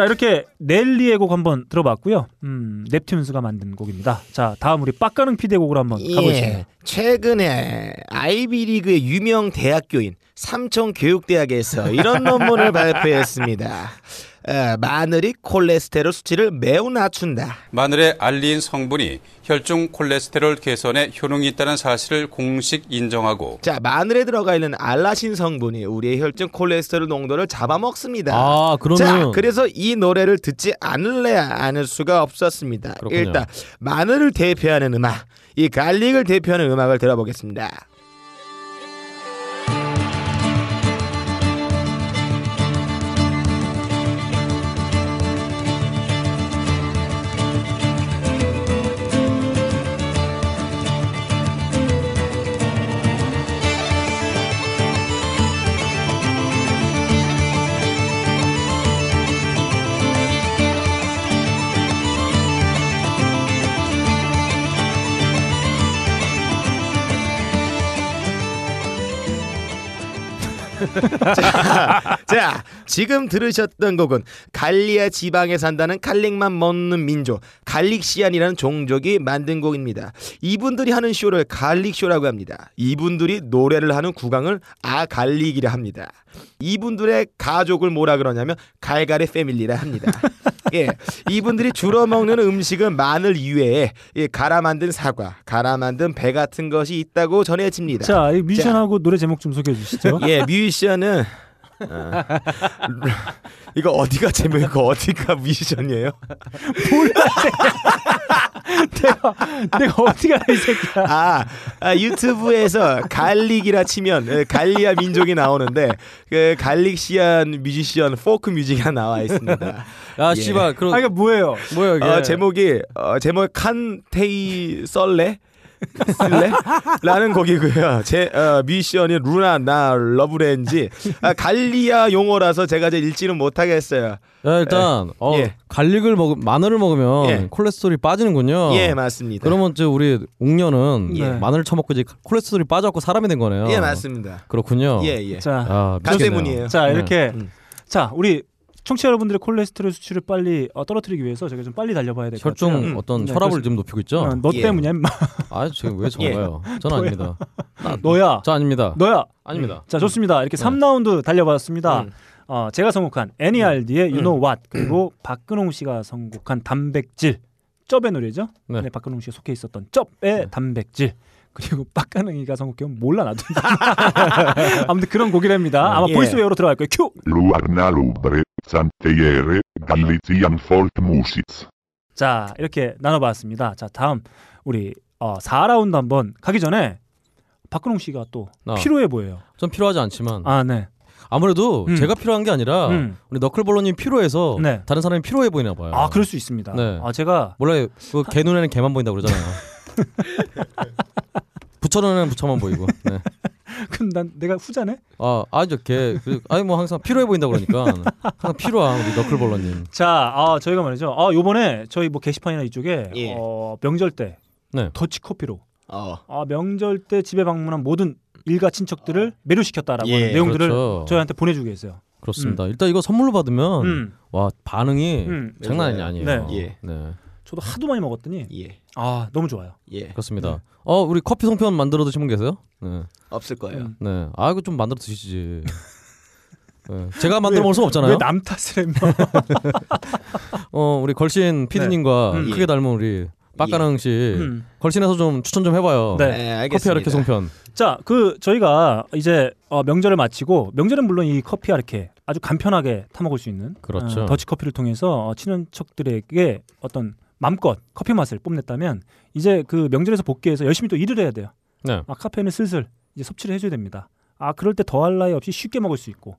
A: 자, 이렇게 넬리의 곡 한번 들어봤고요. 음, 넵튠즈가 만든 곡입니다. 자, 다음 우리 빡가능 피디의 곡으로 한번 가보시죠.
C: 예. 최근에 아이비리그의 유명 대학교인 삼천교육대학에서 이런 논문을 [LAUGHS] 발표했습니다. 어, 마늘이 콜레스테롤 수치를 매우 낮춘다.
K: 마늘의 알린 성분이 혈중 콜레스테롤 개선에 효능이 있다는 사실을 공식 인정하고
C: 자, 마늘에 들어가 있는 알라신 성분이 우리의 혈중 콜레스테롤 농도를 잡아먹습니다.
B: 아, 그러면
C: 자, 그래서 이 노래를 듣지 않을래야 않을 수가 없었습니다.
B: 그렇군요.
C: 일단 마늘을 대표하는 음악, 이 갈릭을 대표하는 음악을 들어보겠습니다. 자, 지금 들으셨던 곡은 갈리아 지방에 산다는 갈릭만 먹는 민족 갈릭시안이라는 종족이 만든 곡입니다. 이분들이 하는 쇼를 갈릭쇼라고 합니다. 이분들이 노래를 하는 구강을 아갈릭이라 합니다. 이분들의 가족을 뭐라 그러냐면 갈갈의 패밀리라 합니다. [LAUGHS] 예, 이분들이 주로 먹는 음식은 마늘 이외에 예, 갈아 만든 사과, 갈아 만든 배 같은 것이 있다고 전해집니다.
A: 자, 이 뮤지션하고 노래 제목 좀 소개해 주시죠.
C: 예, 뮤지션은 어, [LAUGHS] 이거 어디가 제목이고 어디가 뮤지션이에요?
A: 내가 어디가 이 새끼야.
C: 아, 아, 유튜브에서 갈릭이라 치면 예, 갈리아 민족이 나오는데 그 갈릭시안 뮤지션 포크 뮤직이 나와 있습니다.
B: 야,
C: 예.
B: 씨발, 그럼
A: 아, 이게 뭐예요?
B: 뭐야 이게?
C: 어, 제목이 어, 제목 칸테이 썰레 쓸래? 라는 곡이고요. 제 어, 뮤지션이 루나 나 러브렌지 아, 갈리아 용어라서 제가 이제 읽지는 못하겠어요.
B: 야, 일단 어,
C: 예.
B: 갈릭을 먹 마늘을 먹으면
C: 예.
B: 콜레스테롤이 빠지는군요.
C: 예, 맞습니다.
B: 그러면 이제 우리 옥녀는
A: 예.
B: 마늘을 처먹고 이제 콜레스테롤이 빠져갖고 사람이 된 거네요.
C: 예, 맞습니다.
B: 그렇군요.
C: 예, 예.
A: 자,
B: 아,
C: 가
B: 미치겠네요.
C: 때문이에요.
A: 자
B: 네.
A: 이렇게
C: 음.
A: 자 우리 청취자 여러분들의 콜레스테롤 수치를 빨리 어, 떨어뜨리기 위해서 저희가 좀 빨리 달려봐야 될것 같아요.
B: 혈중
C: 음.
B: 어떤
A: 네,
B: 혈압을
A: 그렇습니다.
B: 좀 높이고 있죠.
A: 어, 너
C: 예.
A: 때문이야. 임마. [LAUGHS]
B: 아, 지금 왜 저거요? 저는 아닙니다.
A: 너야.
B: 저 아닙니다.
A: 너야.
B: 아닙니다.
A: 자 좋습니다. 이렇게 3라운드 달려봤습니다. 어, 제가 선곡한 N.E.R.D의 You Know What 그리고 박근홍 씨가 선곡한 단백질 쩝의 노래죠.
B: 네.
A: 네. 박근홍 씨가 속해 있었던 쩝의 단백질 그리고 빡가능이가 선곡해온 몰라 나도 [LAUGHS] 아무튼 그런 곡이랍니다. 아마
E: 예.
A: 보이스웨어로 들어갈 거예요. 큐.
L: Santeiere, Galician folk music.
A: 자 이렇게 나눠봤습니다. 자 다음 우리 어, 4라운드 한번 가기 전에 박근홍 씨가 또
B: 어.
A: 필요해 보여요.
B: 전 필요하지 않지만
A: 아 네.
B: 아무래도
A: 음.
B: 제가 필요한 게 아니라
A: 음.
B: 우리 너클볼러님 필요해서
A: 네.
B: 다른 사람이 필요해 보이나 봐요.
A: 아 그럴 수 있습니다.
B: 네.
A: 아 제가
B: 원래 그 개 눈에는 개만 보인다 고 그러잖아요. [LAUGHS] 부처 눈에는 부처만 보이고. 네. [LAUGHS]
A: 그럼 난 내가 후자네.
B: 아, 아니죠. 개. 그, 아니 뭐 항상 필요해 보인다 그러니까 항상 필요한 우리 너클볼러님.
A: 자, 아, 저희가 말이죠. 아, 요번에 저희 뭐 게시판이나 이쪽에
C: 예.
A: 어, 명절 때
B: 네.
A: 더치 커피로
C: 어.
A: 아, 명절 때 집에 방문한 모든 일가 친척들을 매료시켰다라고
C: 예,
A: 하는 내용들을
B: 그렇죠.
A: 저희한테 보내주고 계세요.
B: 그렇습니다. 일단 이거 선물로 받으면
A: 음.
B: 와 반응이
A: 음.
B: 장난이. 아니에요.
A: 네.
C: 예.
B: 네.
A: 저도 하도 많이 먹었더니
C: 예.
A: 아 너무 좋아요.
C: 예.
B: 그렇습니다. 어 우리 커피 송편 만들어 드신 분 계세요? 네.
C: 없을 거예요.
A: 음.
B: 네. 아 이거 좀 만들어 드시지. 네. 제가 만들어 먹을 수 없잖아요.
A: 왜남 탓을 했나? [LAUGHS]
B: 어 우리 걸신 피디님과
A: 음.
B: 크게 닮은 우리 빡가능 씨
A: 음.
B: 걸신에서 좀 추천 좀 해봐요.
A: 네.
C: 네, 알겠습니다.
B: 커피 아르케 송편.
A: 자, 그 저희가 이제 어, 명절을 마치고 명절은 물론 이 커피 아르케 아주 간편하게 타 먹을 수 있는
B: 그렇죠.
A: 어, 더치 커피를 통해서 어, 친인척들에게 어떤 맘껏 커피 맛을 뽐냈다면 이제 그 명절에서 복귀해서 열심히 또 일을 해야 돼요.
B: 네.
A: 아, 카페인을 슬슬 이제 섭취를 해줘야 됩니다. 아 그럴 때 더할 나위 없이 쉽게 먹을 수 있고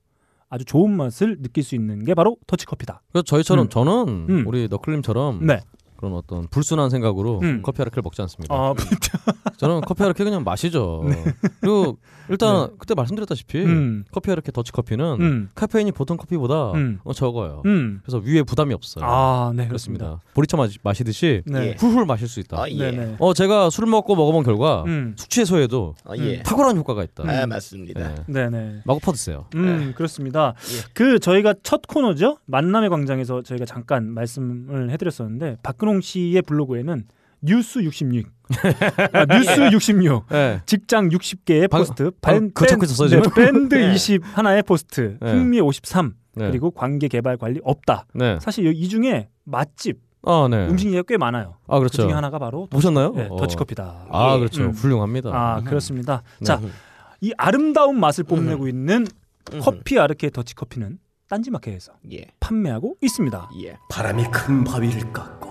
A: 아주 좋은 맛을 느낄 수 있는 게 바로 더치 커피다.
B: 그래서 저희처럼
A: 음.
B: 저는
A: 음.
B: 우리 너클님처럼
A: 네.
B: 그런 어떤 불순한 생각으로
A: 음.
B: 커피 아르케를 먹지 않습니다.
A: 아, [LAUGHS]
B: 저는 커피 아르케 그냥 마시죠. 그리고 일단 그때 말씀드렸다시피
A: 네. 음.
B: 커피 아르케 더치 커피는
A: 음.
B: 카페인이 보통 커피보다
A: 음.
B: 어, 적어요.
A: 음.
B: 그래서 위에 부담이 없어요.
A: 아, 네 그렇습니다.
B: 그렇습니다. 보리차 마시, 마시듯이
A: 네.
C: 예.
B: 훌훌 마실 수 있다.
C: 아, 예.
A: 네, 네.
B: 어 제가 술 먹고 먹어본 결과
A: 음.
B: 숙취 해소에도
C: 아, 예.
B: 탁월한 효과가 있다.
C: 아, 맞습니다.
B: 네.
A: 네, 네.
B: 마구 퍼드세요.
A: 음, 그렇습니다.
C: 예.
A: 그 저희가 첫 코너죠. 만남의 광장에서 저희가 잠깐 말씀을 해드렸었는데 박근홍 씨의 블로그에는 뉴스 66, 아, 뉴스 [LAUGHS] 66,
B: 네.
A: 직장 60개의
B: 방-
A: 포스트,
B: 방금 그 적고 있었어요,
A: 네? 밴드 [LAUGHS]
C: 네.
A: 20 하나의 포스트,
B: 네.
A: 흥미 53,
B: 네.
A: 그리고 관계 개발 관리 없다.
B: 네.
A: 사실 이 중에 맛집,
B: 아, 네.
A: 음식 얘기가 꽤 많아요.
B: 아,
A: 그
B: 그렇죠.
A: 중에 하나가 바로
B: 보셨나요?
A: 네,
B: 어.
A: 더치커피다.
B: 아,
C: 예.
B: 그렇죠.
A: 음.
B: 훌륭합니다.
A: 아, 그렇습니다.
B: 네.
A: 자, 이 아름다운 맛을 뽐내고 있는 커피 아르케 더치커피는 딴지마켓에서
C: 예.
A: 판매하고 있습니다.
C: 예.
M: 바람이 큰 바위를 깎고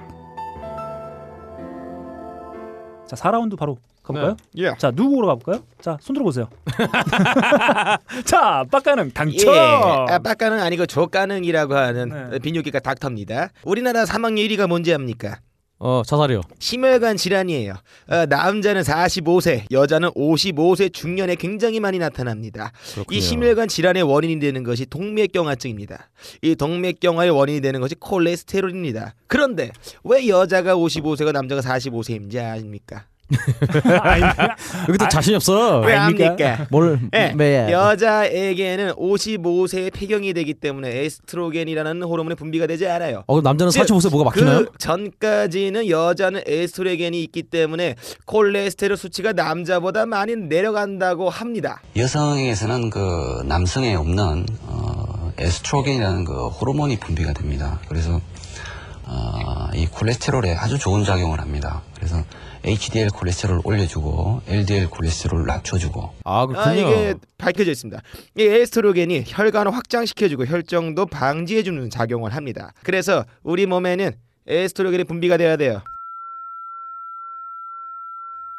A: 자, 4라운드 바로 가볼까요?
C: 예.
A: 자, 누구로 가볼까요? 자, 손 들어보세요. [LAUGHS] [LAUGHS] 자, 빡가는 당첨.
C: 예. 아, 빡가능 아니고 조가능이라고 하는
A: 네.
C: 비뇨기과 닥터입니다. 우리나라 사망률 1위가 뭔지 압니까?
B: 어, 자살이요.
C: 심혈관 질환이에요. 어, 남자는 45세, 여자는 55세 중년에 굉장히 많이 나타납니다.
B: 그렇군요.
C: 이 심혈관 질환의 원인이 되는 것이 동맥경화증입니다. 이 동맥경화의 원인이 되는 것이 콜레스테롤입니다. 그런데 왜 여자가 55세가 남자가 45세인지 아십니까? [LAUGHS]
B: 여기 또 자신이 없어.
C: 왜? 압니까?
B: 뭘
C: 예,
B: 매
C: 여자에게는 55세에 폐경이 되기 때문에 에스트로겐이라는 호르몬이 분비가 되지 않아요.
B: 어, 그럼 남자는
C: 즉,
B: 45세 뭐가 막히나요?
C: 그 전까지는 여자는 에스트로겐이 있기 때문에 콜레스테롤 수치가 남자보다 많이 내려간다고 합니다.
N: 여성에게서는 그 남성에 없는 어, 에스트로겐이라는 그 호르몬이 분비가 됩니다. 그래서 어, 이 콜레스테롤에 아주 좋은 작용을 합니다. 그래서 HDL 콜레스테롤을 올려주고 LDL 콜레스테롤을 낮춰주고
B: 아, 그렇군요.
C: 아, 이게 밝혀져 있습니다. 이 에스트로겐이 혈관을 확장시켜주고 혈정도 방지해주는 작용을 합니다. 그래서 우리 몸에는 에스트로겐이 분비가 돼야 돼요.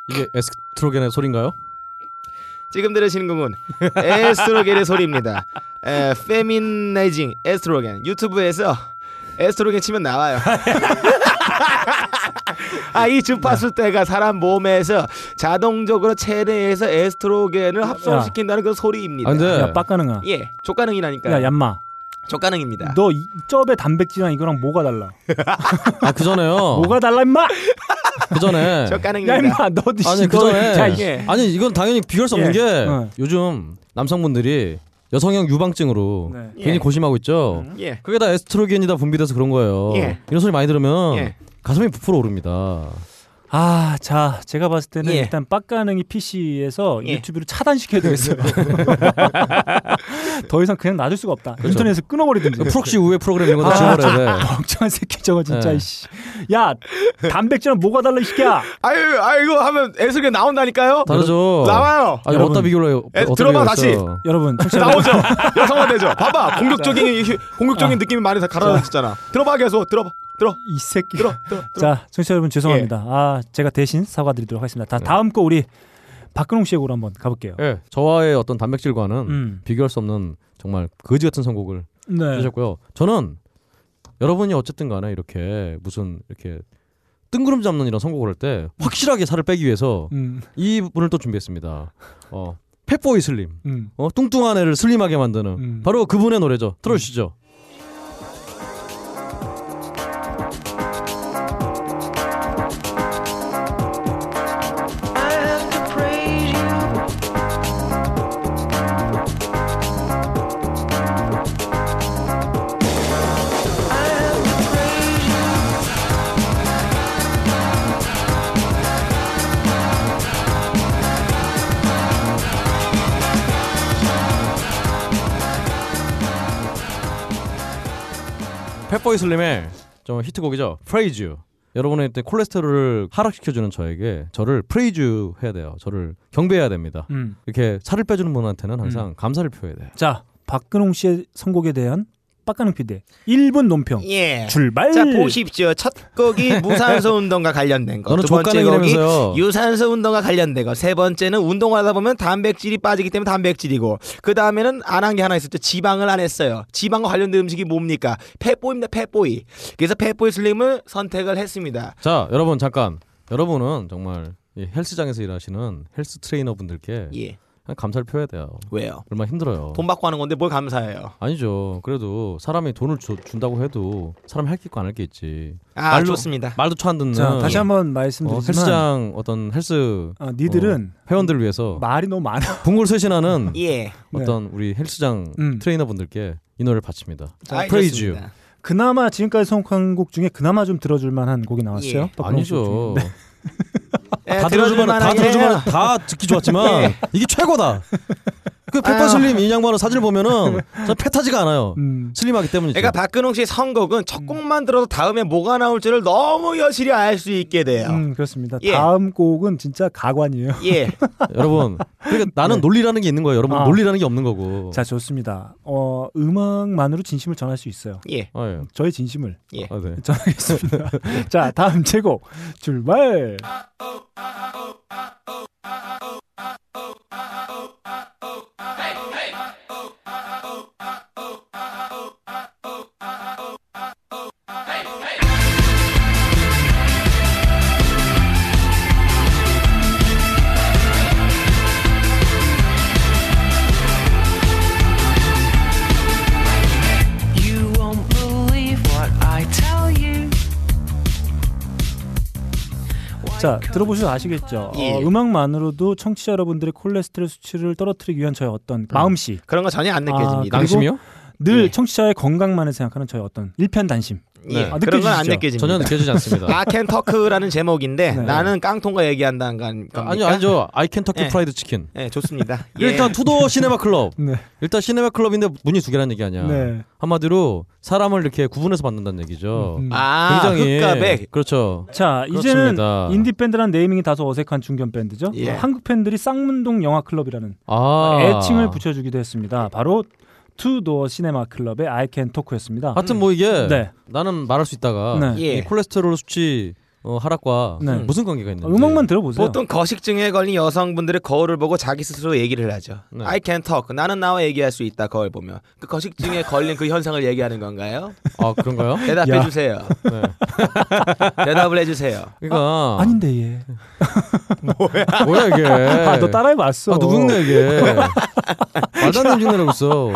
B: 이게 에스트로겐의 소리인가요?
C: 지금 들으시는 곡은 에스트로겐의 소리입니다. 에, 페미나이징 에스트로겐 유튜브에서 에스트로겐 치면 나와요. [LAUGHS] [LAUGHS] 아, 이 주파수 때가 사람 몸에서 자동적으로 체내에서 에스트로겐을 합성시킨다는 그 소리입니다.
B: 아, 근데-
A: 야 빡가능아.
C: 예, 족가능이라니까요.
A: 야 얌마.
C: 족가능입니다.
A: 너 이 쩝의 단백질이랑 이거랑 뭐가 달라?
B: 아 그 전에요. [LAUGHS]
A: 뭐가 달라 임마?
B: 그 전에 [LAUGHS]
C: 족가능입니다.
A: 야 임마 너도
B: 아니
A: 씨,
B: 그
A: 너-
B: 전에
A: 야, 이게.
B: 아니 이건 당연히 비교할 수 없는
A: 예.
B: 게
A: 어.
B: 요즘 남성분들이 여성형 유방증으로
A: 네.
B: 괜히
C: 예.
B: 고심하고 있죠.
C: 예.
B: 그게 다 에스트로겐이 다 분비돼서 그런 거예요.
C: 예.
B: 이런 소리 많이 들으면
C: 예.
B: 가슴이 부풀어 오릅니다.
A: 아, 자, 제가 봤을 때는
C: 예.
A: 일단 빡가능이 PC에서
C: 예.
A: 유튜브를 차단시켜야 되겠어요. [LAUGHS] 더 이상 그냥 놔둘 수가 없다.
B: 그렇죠.
A: 인터넷에서 끊어버리든지.
B: 그 프록시 우회 프로그램 이런 거 다
A: 아,
B: 지워버려야 돼.
A: 걱정한 새끼 저거 진짜
B: 네.
A: 이씨. 야, 단백질은 뭐가 달라 이 새끼야.
C: 아유, 아이고 하면 에스트로겐 나온다니까요.
B: 다르죠.
C: 나와요.
B: 아니
A: 여러분.
B: 어디다 비교를 어디다
C: 들어봐,
B: 비교했어?
A: 여러분,
C: 나오죠. 여성화되죠. 봐봐, 공격적인 휴- 공격적인 느낌이 많이 다 가라앉았잖아. 들어봐 계속 들어봐. 들어.
A: 이 새끼.
C: 들어. 들어. 들어.
A: 자, 청취자 여러분 죄송합니다. 아, 제가 대신 사과드리도록 하겠습니다. 다 다음 거 우리 박근홍 씨의 곡으로 한번 가볼게요.
B: 예, 저와의 어떤 단백질과는
A: 음.
B: 비교할 수 없는 정말 거지 같은 선곡을
A: 네.
B: 주셨고요. 저는 여러분이 어쨌든 간에 이렇게 무슨 이렇게 뜬구름 잡는 이런 선곡을 할 때 확실하게 살을 빼기 위해서
A: 음,
B: 이 분을 또 준비했습니다. 어, 펫보이 슬림.
A: 음.
B: 어, 뚱뚱한 애를 슬림하게 만드는
A: 음.
B: 바로 그분의 노래죠. 들어주시죠. 펫보이 슬림의 좀 히트곡이죠. Praise. 여러분의 때 콜레스테롤을 하락시켜주는 저에게 저를 praise 해야 돼요. 저를 경배해야 됩니다.
A: 음.
B: 이렇게 살을 빼주는 분한테는 항상 감사를 표해야 돼요.
A: 자, 박근홍 씨의 선곡에 대한 빡가능 PD의 1분 논평.
C: 예.
A: 출발.
C: 자 보십시오. 첫 곡이 [LAUGHS] 무산소 운동과 관련된 거.
B: 너는
C: 두 번째 곡이. 유산소 운동과 관련된 거. 세 번째는 운동을 하다 보면 단백질이 빠지기 때문에 단백질이고. 그 다음에는 안 한 게 하나 있었죠. 지방을 안 했어요. 지방과 관련된 음식이 뭡니까? 팻보입니다. 팻보이. 그래서 팻보이 슬림을 선택을 했습니다.
B: 자, 여러분 잠깐. 여러분은 정말 이 헬스장에서 일하시는 헬스 트레이너 분들께
C: 예.
B: 감사를 표해야 돼요.
C: 왜요?
B: 얼마나 힘들어요.
C: 돈 받고 하는 건데 뭘 감사해요?
B: 아니죠. 그래도 사람이 돈을 줘- 준다고 해도 사람이 할 게 있고 안 할 게 있지.
C: 아, 좋습니다.
B: 말도 쳐안 듣는.
A: 자, 다시 한번
B: 어,
A: 말씀드리지만
B: 헬스장 어떤 헬스
A: 어, 니들은
B: 어, 회원들을 위해서
A: 말이 너무 많아. [LAUGHS]
B: 분골쇄신하는 [LAUGHS]
C: 예.
B: 어떤 우리 헬스장
A: 음.
B: 트레이너 분들께 이 노래를 바칩니다.
C: 아,
B: Praise.
C: 알겠습니다.
A: 그나마 지금까지 선곡한 곡 중에 그나마 좀 들어줄 만한 곡이 나왔어요.
C: 예.
B: 아니죠.
A: 네. [LAUGHS]
C: 예,
B: 다 들어주면 다 들어주면. 다 듣기 좋았지만 [LAUGHS]
C: 예.
B: 이게 최고다. 그
C: 아유.
B: 페퍼 슬림 이 양반은 사진을 보면은 [LAUGHS] 저 패타지가 않아요.
A: 음.
B: 슬림하기 때문이죠.
C: 그러니까 박근홍 씨의 선곡은 첫 곡만 들어도 다음에 뭐가 나올지를 너무 여실히 알 수 있게 돼요.
A: 음, 그렇습니다.
C: 예.
A: 다음 곡은 진짜 가관이에요.
C: 예. [LAUGHS]
B: 여러분, 그러니까 나는 논리라는 게 있는 거예요. 여러분
A: 아.
B: 논리라는 게 없는 거고.
A: 자, 좋습니다. 어, 음악만으로 진심을 전할 수 있어요.
C: 예.
B: 아, 예.
A: 저의 진심을
C: 예.
B: 아, 네. [LAUGHS]
A: 전하겠습니다. 자, 다음 제곡 출발.
G: Hey! Hey!
A: 자, 들어보셔서 아시겠죠?
C: 예.
A: 어, 음악만으로도 청취자 여러분들의 콜레스테롤 수치를 떨어뜨리기 위한 저의 어떤 마음씨.
C: 그런 거 전혀 안 느껴집니다.
A: 그리고
B: 낭심이요?
A: 늘
C: 예.
A: 청취자의 건강만을 생각하는 저의 어떤 일편단심.
C: 예.
A: 아,
C: 그런 건 안? 느껴집니다.
B: 전혀 느껴지지 않습니다.
C: I Can Talk라는 제목인데
A: 네.
C: 나는 깡통과 얘기한다는 거 아닙니까?
B: 아니요, 아니죠. 아이켄터키
C: 예.
B: 프라이드 치킨.
C: 네, 좋습니다. [LAUGHS] 예.
B: 일단 투도 시네마 클럽.
A: 네.
B: 일단 시네마 클럽인데 문이 두 개라는 얘기 아니야.
A: 네.
B: 한마디로 사람을 이렇게 구분해서 받는다는 얘기죠.
A: 음.
C: 아,
B: 굉장히
C: 흑과 백.
B: 그렇죠.
A: 자, 이제는
B: 그렇습니다.
A: 인디 밴드란 네이밍이 다소 어색한 중견 밴드죠.
C: 예.
A: 한국 팬들이 쌍문동 영화 클럽이라는
B: 아.
A: 애칭을 붙여주기도 했습니다. 바로 투도어 시네마 클럽의 아이캔 토크였습니다.
B: 하여튼 뭐 이게
A: 네.
B: 나는 말할 수 있다가
A: 네.
C: 예.
B: 이 콜레스테롤 수치 어, 하락과
A: 네.
B: 무슨 관계가 있는지.
A: 음악만 들어보세요.
C: 보통 거식증에 걸린 여성분들의 거울을 보고 자기 스스로 얘기를 하죠.
B: 네.
C: I can talk. 나는 나와 얘기할 수 있다. 거울 보면 그 거식증에 [LAUGHS] 걸린 그 현상을 얘기하는 건가요?
B: 아 그런가요?
C: 대답해
A: 야.
C: 주세요.
B: 네. [LAUGHS]
C: 대답을 해주세요.
B: 그러니까
A: 아 닌데 얘. [LAUGHS]
B: 뭐야 이게?
A: 아, 너 따라해봤어.
B: 아 누군데 이게? 말도 안 되는 짓 내라고 있어.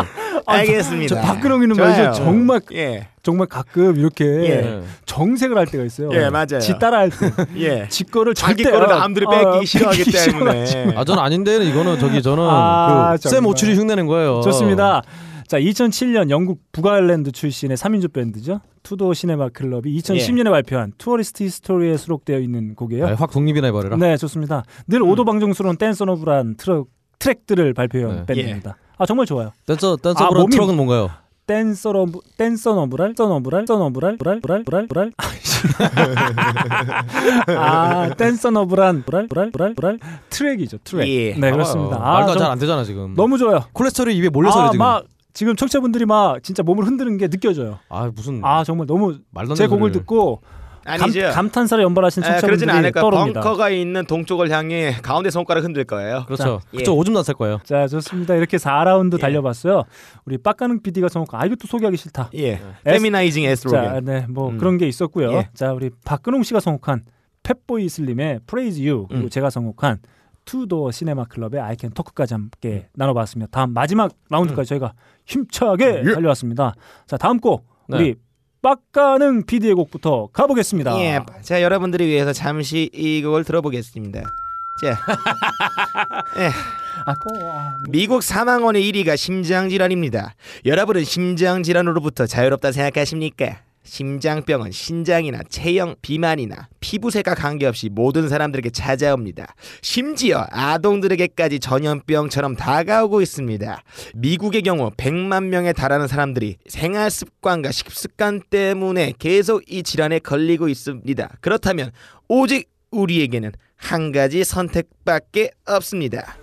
C: 알겠습니다.
A: 저 박근홍이는. 말이죠. 정말
C: 예.
A: 정말 가끔 이렇게
C: 예.
A: 정색을 할 때가 있어요.
C: 예, 맞아요.
A: 지 따라 할 때. [LAUGHS]
C: 예.
A: 지 거를
C: 자기
A: 절대
C: 거를
A: 어,
C: 남들이
A: 어,
C: 뺏기기 싫어하기
A: 뺏기기
C: 때문에.
A: 싫어하지.
B: 아 저는 아닌데 이거는 저기 저는
A: 아,
B: 그쌤. 오출이 흉내낸 거예요.
A: 좋습니다. 자, 2007년 영국 북아일랜드 출신의 3인조 밴드죠. 투도 시네마 클럽이 2010년에 발표한 투어리스트 히스토리에 수록되어 있는 곡이에요.
B: 아, 확 독립이나 해버려라.
A: 네, 좋습니다. 늘 오도방정스러운 댄서 너브란 트럭 트랙들을 발표한
B: 네.
A: 밴드입니다. 아 정말 좋아요.
B: 댄서 댄서
A: 아,
B: 브라
A: 몸이-
B: 트럭은 뭔가요?
A: 댄서 너브 댄서 너브랄 댄서 너브랄 댄서 너브랄 브랄 브랄 브랄 브랄 아 댄서 너브란 브랄 브랄 브랄 브랄 트랙이죠 트랙.
C: 예.
A: 네 그렇습니다. 아,
B: 말도 좀잘안 되잖아 지금.
A: 너무 좋아요.
B: 콜레스테롤이 입에 몰려서
A: 아,
B: 지금.
A: 막 지금 청취자분들이 막 진짜 몸을 흔드는 게 느껴져요.
B: 아 무슨
A: 아 정말 너무 제 곡을. 듣고 감,
C: 아니죠.
A: 감 탄사를 연발하신
C: 에, 그러진
A: 청취자분들이
C: 않을 거예요.
A: 떠오릅니다.
C: 벙커가 있는 동쪽을 향해 가운데 손가락 흔들 거예요.
B: 그렇죠.
C: 예.
B: 그쪽 오줌 났을 거예요.
A: 자 좋습니다. 이렇게 4라운드 달려봤어요. 우리 빡가능 PD가 선곡 아 이것도 소개하기 싫다.
C: 예. 페미나이징
A: 자,
C: 에스트로겐.
A: 네, 뭐
C: 음.
A: 그런 게 있었고요.
C: 예.
A: 자, 우리 박근홍 씨가 선곡한 펫보이 슬림의 Praise You 그리고
C: 음.
A: 제가 선곡한 투도 시네마 클럽의 I Can Talk까지 함께 나눠봤으며 다음 마지막 라운드까지 저희가 힘차게
C: 예.
A: 달려왔습니다. 자, 다음 곡
B: 네.
A: 우리 빡가능 PD의 곡부터 가보겠습니다.
C: 예. 자, 여러분들을 위해서 잠시 이 곡을 들어보겠습니다. 자. [LAUGHS] 예.
A: 아, 꼬, 아,
C: 미국 사망원의 1위가 심장질환입니다. 여러분은 심장질환으로부터 자유롭다 생각하십니까? 심장병은 신장이나 체형, 비만이나 피부색과 관계없이 모든 사람들에게 찾아옵니다. 심지어 아동들에게까지 전염병처럼 다가오고 있습니다. 미국의 경우 100만 명에 달하는 사람들이 생활 습관과 식습관 때문에 계속 이 질환에 걸리고 있습니다. 그렇다면 오직 우리에게는 한 가지 선택밖에 없습니다.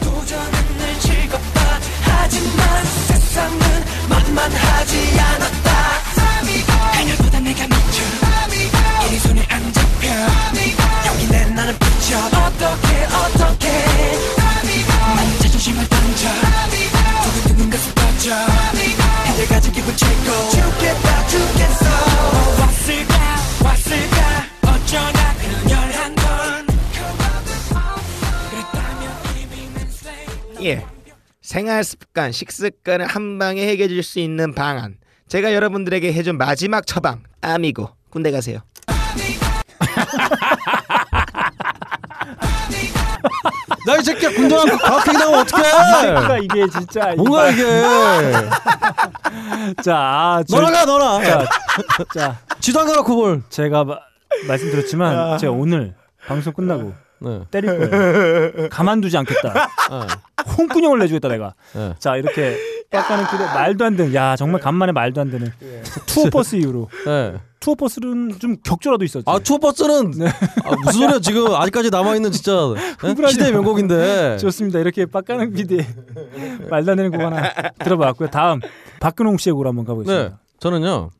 G: 도전은 늘 즐겁다 하지만 세상은 만만하지 않았다. 그녀보다 내가 미쳐. 이리 손에 안 잡혀. 여기는 나를 붙여. 어떻게 어떻게. 난 자존심을 던져. 두근두근 가슴 터져. 힘들가진 기분 최고. 죽겠다 죽겠어
C: 생활 습관, 식습관을 한 방에 해결해 줄 수 있는 방안. 제가 여러분들에게 해준 마지막 처방. 아미고. 군대 가세요. [LAUGHS]
B: 나 이 새끼야 군대 가고 과학행 당하면 어떡해?
A: 이게 진짜
B: 뭔가 이게 [LAUGHS]
A: 자, 아, 저-
B: 너나 가 너나.
A: 자, 자,
B: 지도 안 가놓고 뭘?
A: 제가 마- 말씀드렸지만 제가 오늘 방송 끝나고
B: 네.
A: 때릴 거예요. [LAUGHS] 가만두지 않겠다.
B: 네.
A: 홍군형을 내주겠다 내가.
B: 네.
A: 자 이렇게 빡가는 길에 말도 안 되는 야 정말 간만에 말도 안 되는 투어버스 이후로
B: 네.
A: 투어버스는 좀 격조라도 있었지.
B: 아 투어버스는 아, 무슨 소리야 지금 아직까지 남아 있는 진짜 네? 시대
A: 마.
B: 명곡인데.
A: 좋습니다. 이렇게 빡가는 비디의 말도 안 되는 곡 하나 들어봤고요. 다음 박근홍 씨의 곡으로 한번 가보겠습니다.
B: 네, 저는요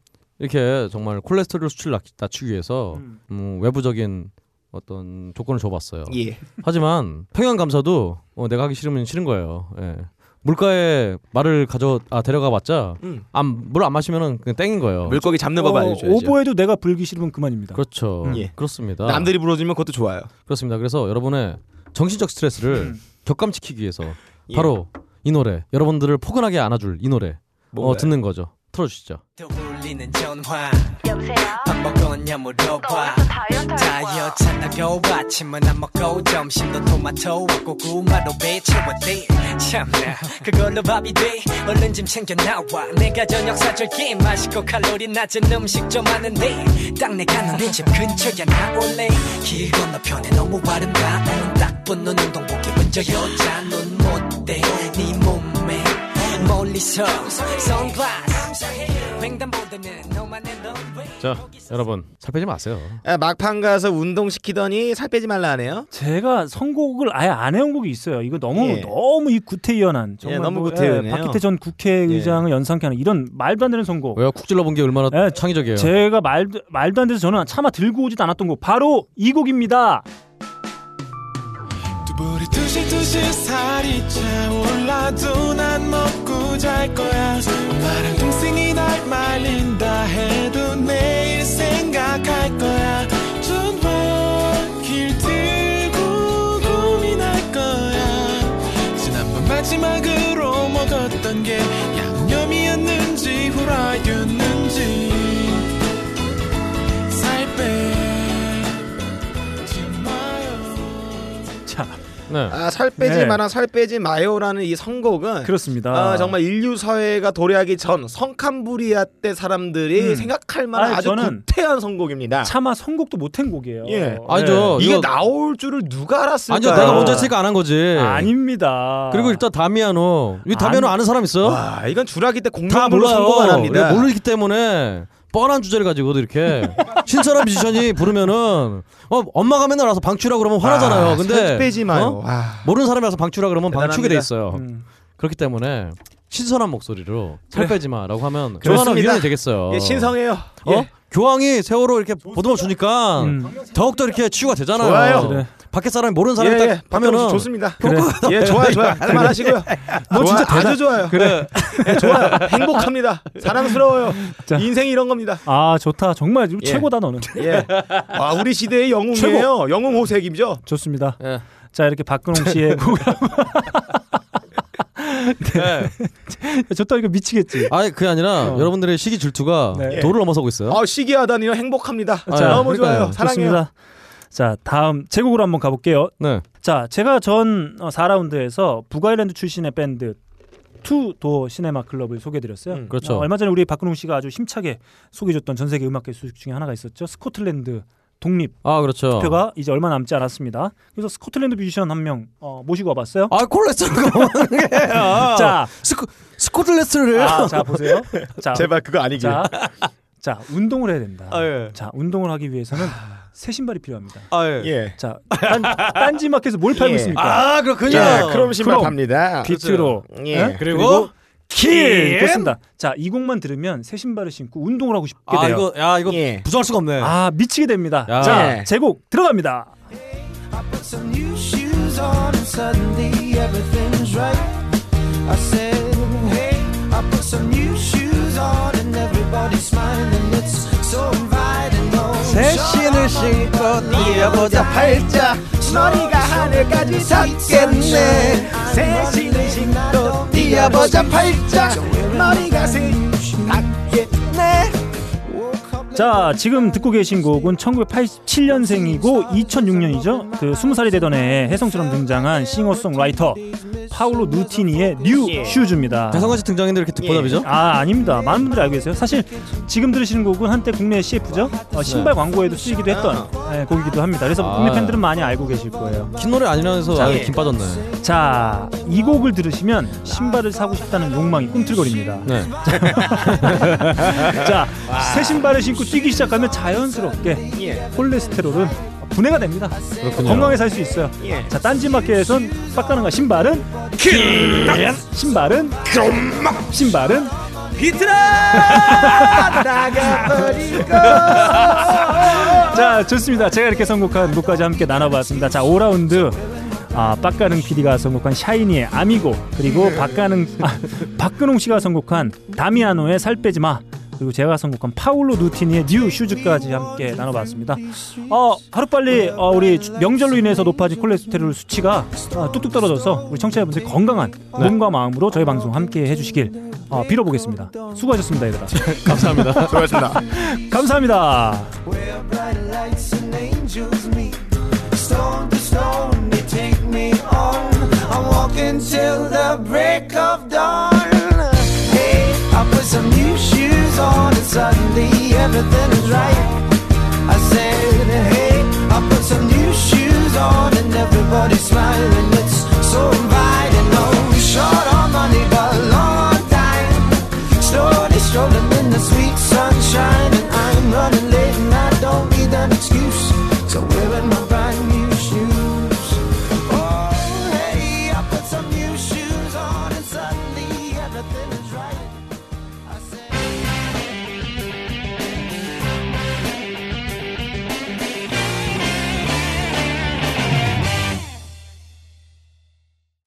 B: 이렇게 정말 콜레스테롤 수치를 낮- 낮추기 위해서 음, 외부적인 어떤 조건을 줘봤어요.
C: 예.
B: 하지만 평양 감사도 어, 내가 하기 싫으면 싫은 거예요. 예. 물가에 말을 가져 아 데려가 봤자
C: 음.
B: 물안 마시면은 그냥 땡인 거예요.
C: 물고기 잡는 법
A: 어,
C: 알려줘야죠.
A: 오보에도 내가 불기 싫으면 그만입니다.
B: 그렇죠.
C: 예.
B: 그렇습니다.
C: 남들이 불어주면 그것도 좋아요.
B: 그렇습니다. 그래서 여러분의 정신적 스트레스를 격감시키기 위해서
C: 음. 예.
B: 바로 이 노래 여러분들을 포근하게 안아줄 이 노래 어? 듣는 거죠. 틀어주시죠.
G: 먹었냐 물어봐 다이어트 한다고 아침은 안 먹고 점심도 토마토와 고구마로 배 채웠대 참나 그걸로 밥이 돼. 얼른 짐 챙겨 나와. 내가 저녁 사줄게. 맛있고 칼로리 낮은 음식 좀 하는데. 딱 내가 너네 집 근처에 나올래. 길 건너편에 너무 아름다운 딱 붙는 운동복 입은 저 여자. 눈 못대. 네 몸매 멀리서 선글라스
B: 자, 여러분 살 빼지 마세요.
C: 아, 막판 가서 운동 시키더니 살 빼지 말라 하네요.
A: 제가 선곡을 아예 안 해온 곡이 있어요. 이거 너무
C: 예.
A: 너무 이 구태의연한 정말
C: 예, 너무
A: 뭐,
C: 구태의연해요.
A: 박기태 전 국회의장을 연상케 하는 이런 말도 안 되는 선곡.
B: 왜요? 쿡 찔러 본 게 얼마나
A: 예,
B: 창의적이에요.
A: 제가 말도 말도 안 돼서 저는 차마 들고 오지도 않았던 곡 바로 이 곡입니다.
O: 우리 두시 두시 살이 차올라도 난 먹고 잘 거야. 엄마랑 동생이 날 말린다 해도 내일 생각할 거야. 전화길 들고 고민할 거야. 지난번 마지막으로 먹었던 게 양념이었는지 후라이였는지
B: 네.
C: 아, 살 빼지
A: 네.
C: 마라 살 빼지 마요라는 이 선곡은
A: 그렇습니다.
C: 아, 정말 인류 사회가 도래하기 전 성캄브리아 때 사람들이
A: 음.
C: 생각할 만한
A: 아니,
C: 아주
A: 저는
C: 구태한 선곡입니다.
A: 차마 선곡도 못한 곡이에요.
C: 예.
B: 아니죠.
C: 이게
B: 이거-
C: 나올 줄을 누가 알았을까요?
B: 아니요, 내가 먼저 했으니까 안한 거지.
A: 아닙니다.
B: 그리고 일단 다미아노. 이 다미아노 아는 사람 있어?
C: 와, 이건 주라기
B: 때다
C: 공명으로. 선곡 안 합니다.
B: 우리가 모르기 때문에 뻔한 주제를 가지고도 이렇게 [LAUGHS] 신선한 뮤지션이 부르면은 어 엄마가 맨날 와서 방추라 그러면 화나잖아요.
C: 아,
B: 근데
C: 살 빼지 마요.
B: 어?
C: 와.
B: 모르는 사람이 와서 방추라 그러면 방추게 돼
C: 대단합니다.
B: 있어요.
A: 음.
B: 그렇기 때문에 신선한 목소리로 살 빼지 마라고 하면. 좋아하는 위원이 되겠어요.
C: 예, 신성해요.
B: 어?
C: 예.
B: 교황이 세월호 이렇게 보듬어 주니까
A: 음.
B: 더욱더 이렇게 치유가 되잖아요.
C: 좋아요.
A: 그래.
B: 밖에 사람이 모르는 사람이
C: 예,
B: 딱
C: 예.
B: 하면은
C: 좋습니다.
A: 그래.
C: 예, 좋아요, 좋아요. 할만 하시고요.
A: 너 [LAUGHS] 진짜
C: 좋아요. 아주 좋아요.
A: 그래.
C: 예, 좋아요. 행복합니다. 사랑스러워요.
A: 자.
C: 인생이 이런 겁니다.
A: 아 좋다. 정말
C: 예.
A: 최고다 너는.
C: 예. 아, 우리 시대의 영웅이에요.
A: 최고.
C: 영웅 호색이죠.
A: 좋습니다.
B: 예.
A: 자 이렇게 박근홍 씨의 [LAUGHS] 곡.
B: 네. [LAUGHS]
A: 좋다 이거 미치겠지.
B: 아니 그게 아니라
A: 어.
B: 여러분들의 시기 질투가
A: 네.
B: 도를 넘어서고 있어요.
C: 아, 시기하다니요. 행복합니다.
B: 자,
C: 너무
B: 그러니까요.
C: 좋아요. 사랑해요.
A: 좋습니다. 자 다음 제곡으로 한번 가볼게요.
B: 네.
A: 자 제가 전 어, 4라운드에서 북아일랜드 출신의 밴드 투도 시네마 클럽을 소개해드렸어요.
C: 음.
B: 그렇죠.
A: 어, 얼마 전에 우리 박근홍 씨가 아주 힘차게 소개해줬던 전 세계 음악계 소식 중에 하나가 있었죠. 스코틀랜드 독립
B: 아 그렇죠.
A: 투표가 이제 얼마 남지 않았습니다. 그래서 스코틀랜드 뮤지션 한 명 어, 모시고 와봤어요.
B: 아 콜레스테롤 자 [LAUGHS]
A: 자,
B: 스코 스코틀레스를
A: 아, 자 보세요. 자, [LAUGHS]
C: 제발 그거 아니길.
A: 자, 자 운동을 해야 된다.
B: 아, 예.
A: 자 운동을 하기 위해서는 새 신발이 필요합니다.
B: 아 예.
C: 예.
A: 자 딴, 딴지마켓에서 뭘 팔고
C: 예.
A: 있습니까?
B: 아 그렇군요.
C: 예, 크롬 신발. 팝니다.
A: 비트로
C: 예.
A: 예?
B: 그리고
A: 킬 됐습니다. 자 이 곡만 들으면 새 신발을 신고 운동을 하고 싶게
B: 아
A: 돼요.
B: 이거 야 이거
C: 예.
B: 부정할 수가 없네.
A: 아 미치게 됩니다.
B: 야.
A: 자
C: 예.
A: 제곡 들어갑니다.
O: I put some new shoes on and suddenly everything's right. I said, hey, I put some new shoes on and everybody's smiling. It's so inviting. Oh,
C: 새 신을 신고 뛰어보자 팔짝 머리가 하늘까지 닿겠네 새 신을 신고 뛰어보자 팔짝 머리가 새 닿겠네
A: 자 지금 듣고 계신 곡은 1987년생이고 2006년이죠. 그 20살이 되던 해에 혜성처럼 등장한 싱어송라이터 파울로 누티니의 New Shoes입니다.
B: 배성관 씨 등장인데 이렇게 듣보잡이죠?
A: 아 아닙니다. 많은 분들이 알고 계세요. 사실 지금 들으시는 곡은 한때 국내 CF죠. 어, 신발 광고에도 쓰이기도 했던 예, 곡이기도 합니다. 그래서
B: 아.
A: 국내 팬들은 많이 알고 계실 거예요.
B: 긴 노래 아니라서
A: 자,
B: 아예
A: 예.
B: 김 빠졌네.
A: 자, 이 곡을 들으시면 신발을 사고 싶다는 욕망이 꿈틀거립니다.
B: 네. [LAUGHS]
A: 자, 새 신발을 신고 뛰기 시작하면 자연스럽게 콜레스테롤은 분해가 됩니다.
B: 그렇군요.
A: 건강하게 살 수 있어요.
C: 예.
A: 자, 딴지마켓에선 빡 가는가 신발은 킬, 신발은 신발은
C: 비트라 나가버리고 [LAUGHS]
A: 자 좋습니다. 제가 이렇게 선곡한 곡까지 함께 나눠봤습니다. 자 5라운드 아, 빡가능 PD가 선곡한 샤이니의 아미고 그리고 박가능 아, 박근홍 씨가 선곡한 다미아노의 살 빼지 마 그리고 제가 선곡한 파울로 누티니의 New Shoes까지 함께 나눠봤습니다. 어 하루빨리 어, 우리 주- 명절로 인해서 높아진 콜레스테롤 수치가 어, 뚝뚝 떨어져서 우리 청취자분들 건강한 몸과 마음으로 저희 방송 함께 해주시길 어, 빌어보겠습니다. 수고하셨습니다, 얘들아. [LAUGHS]
B: 감사합니다.
C: 수고하셨습니다 [LAUGHS]
A: 감사합니다.
O: where bright lights and angels meet. Stone to stone, they take me on. I'm walking till the break of dawn. Hey, I put some new comes on and suddenly everything is right. I said, hey, I put some new shoes on and everybody's
G: smiling. It's so inviting. Oh, no, short on money, but long on time. Slowly strolling in the sweet sunshine, and I'm running late and I don't need an excuse. So we're in my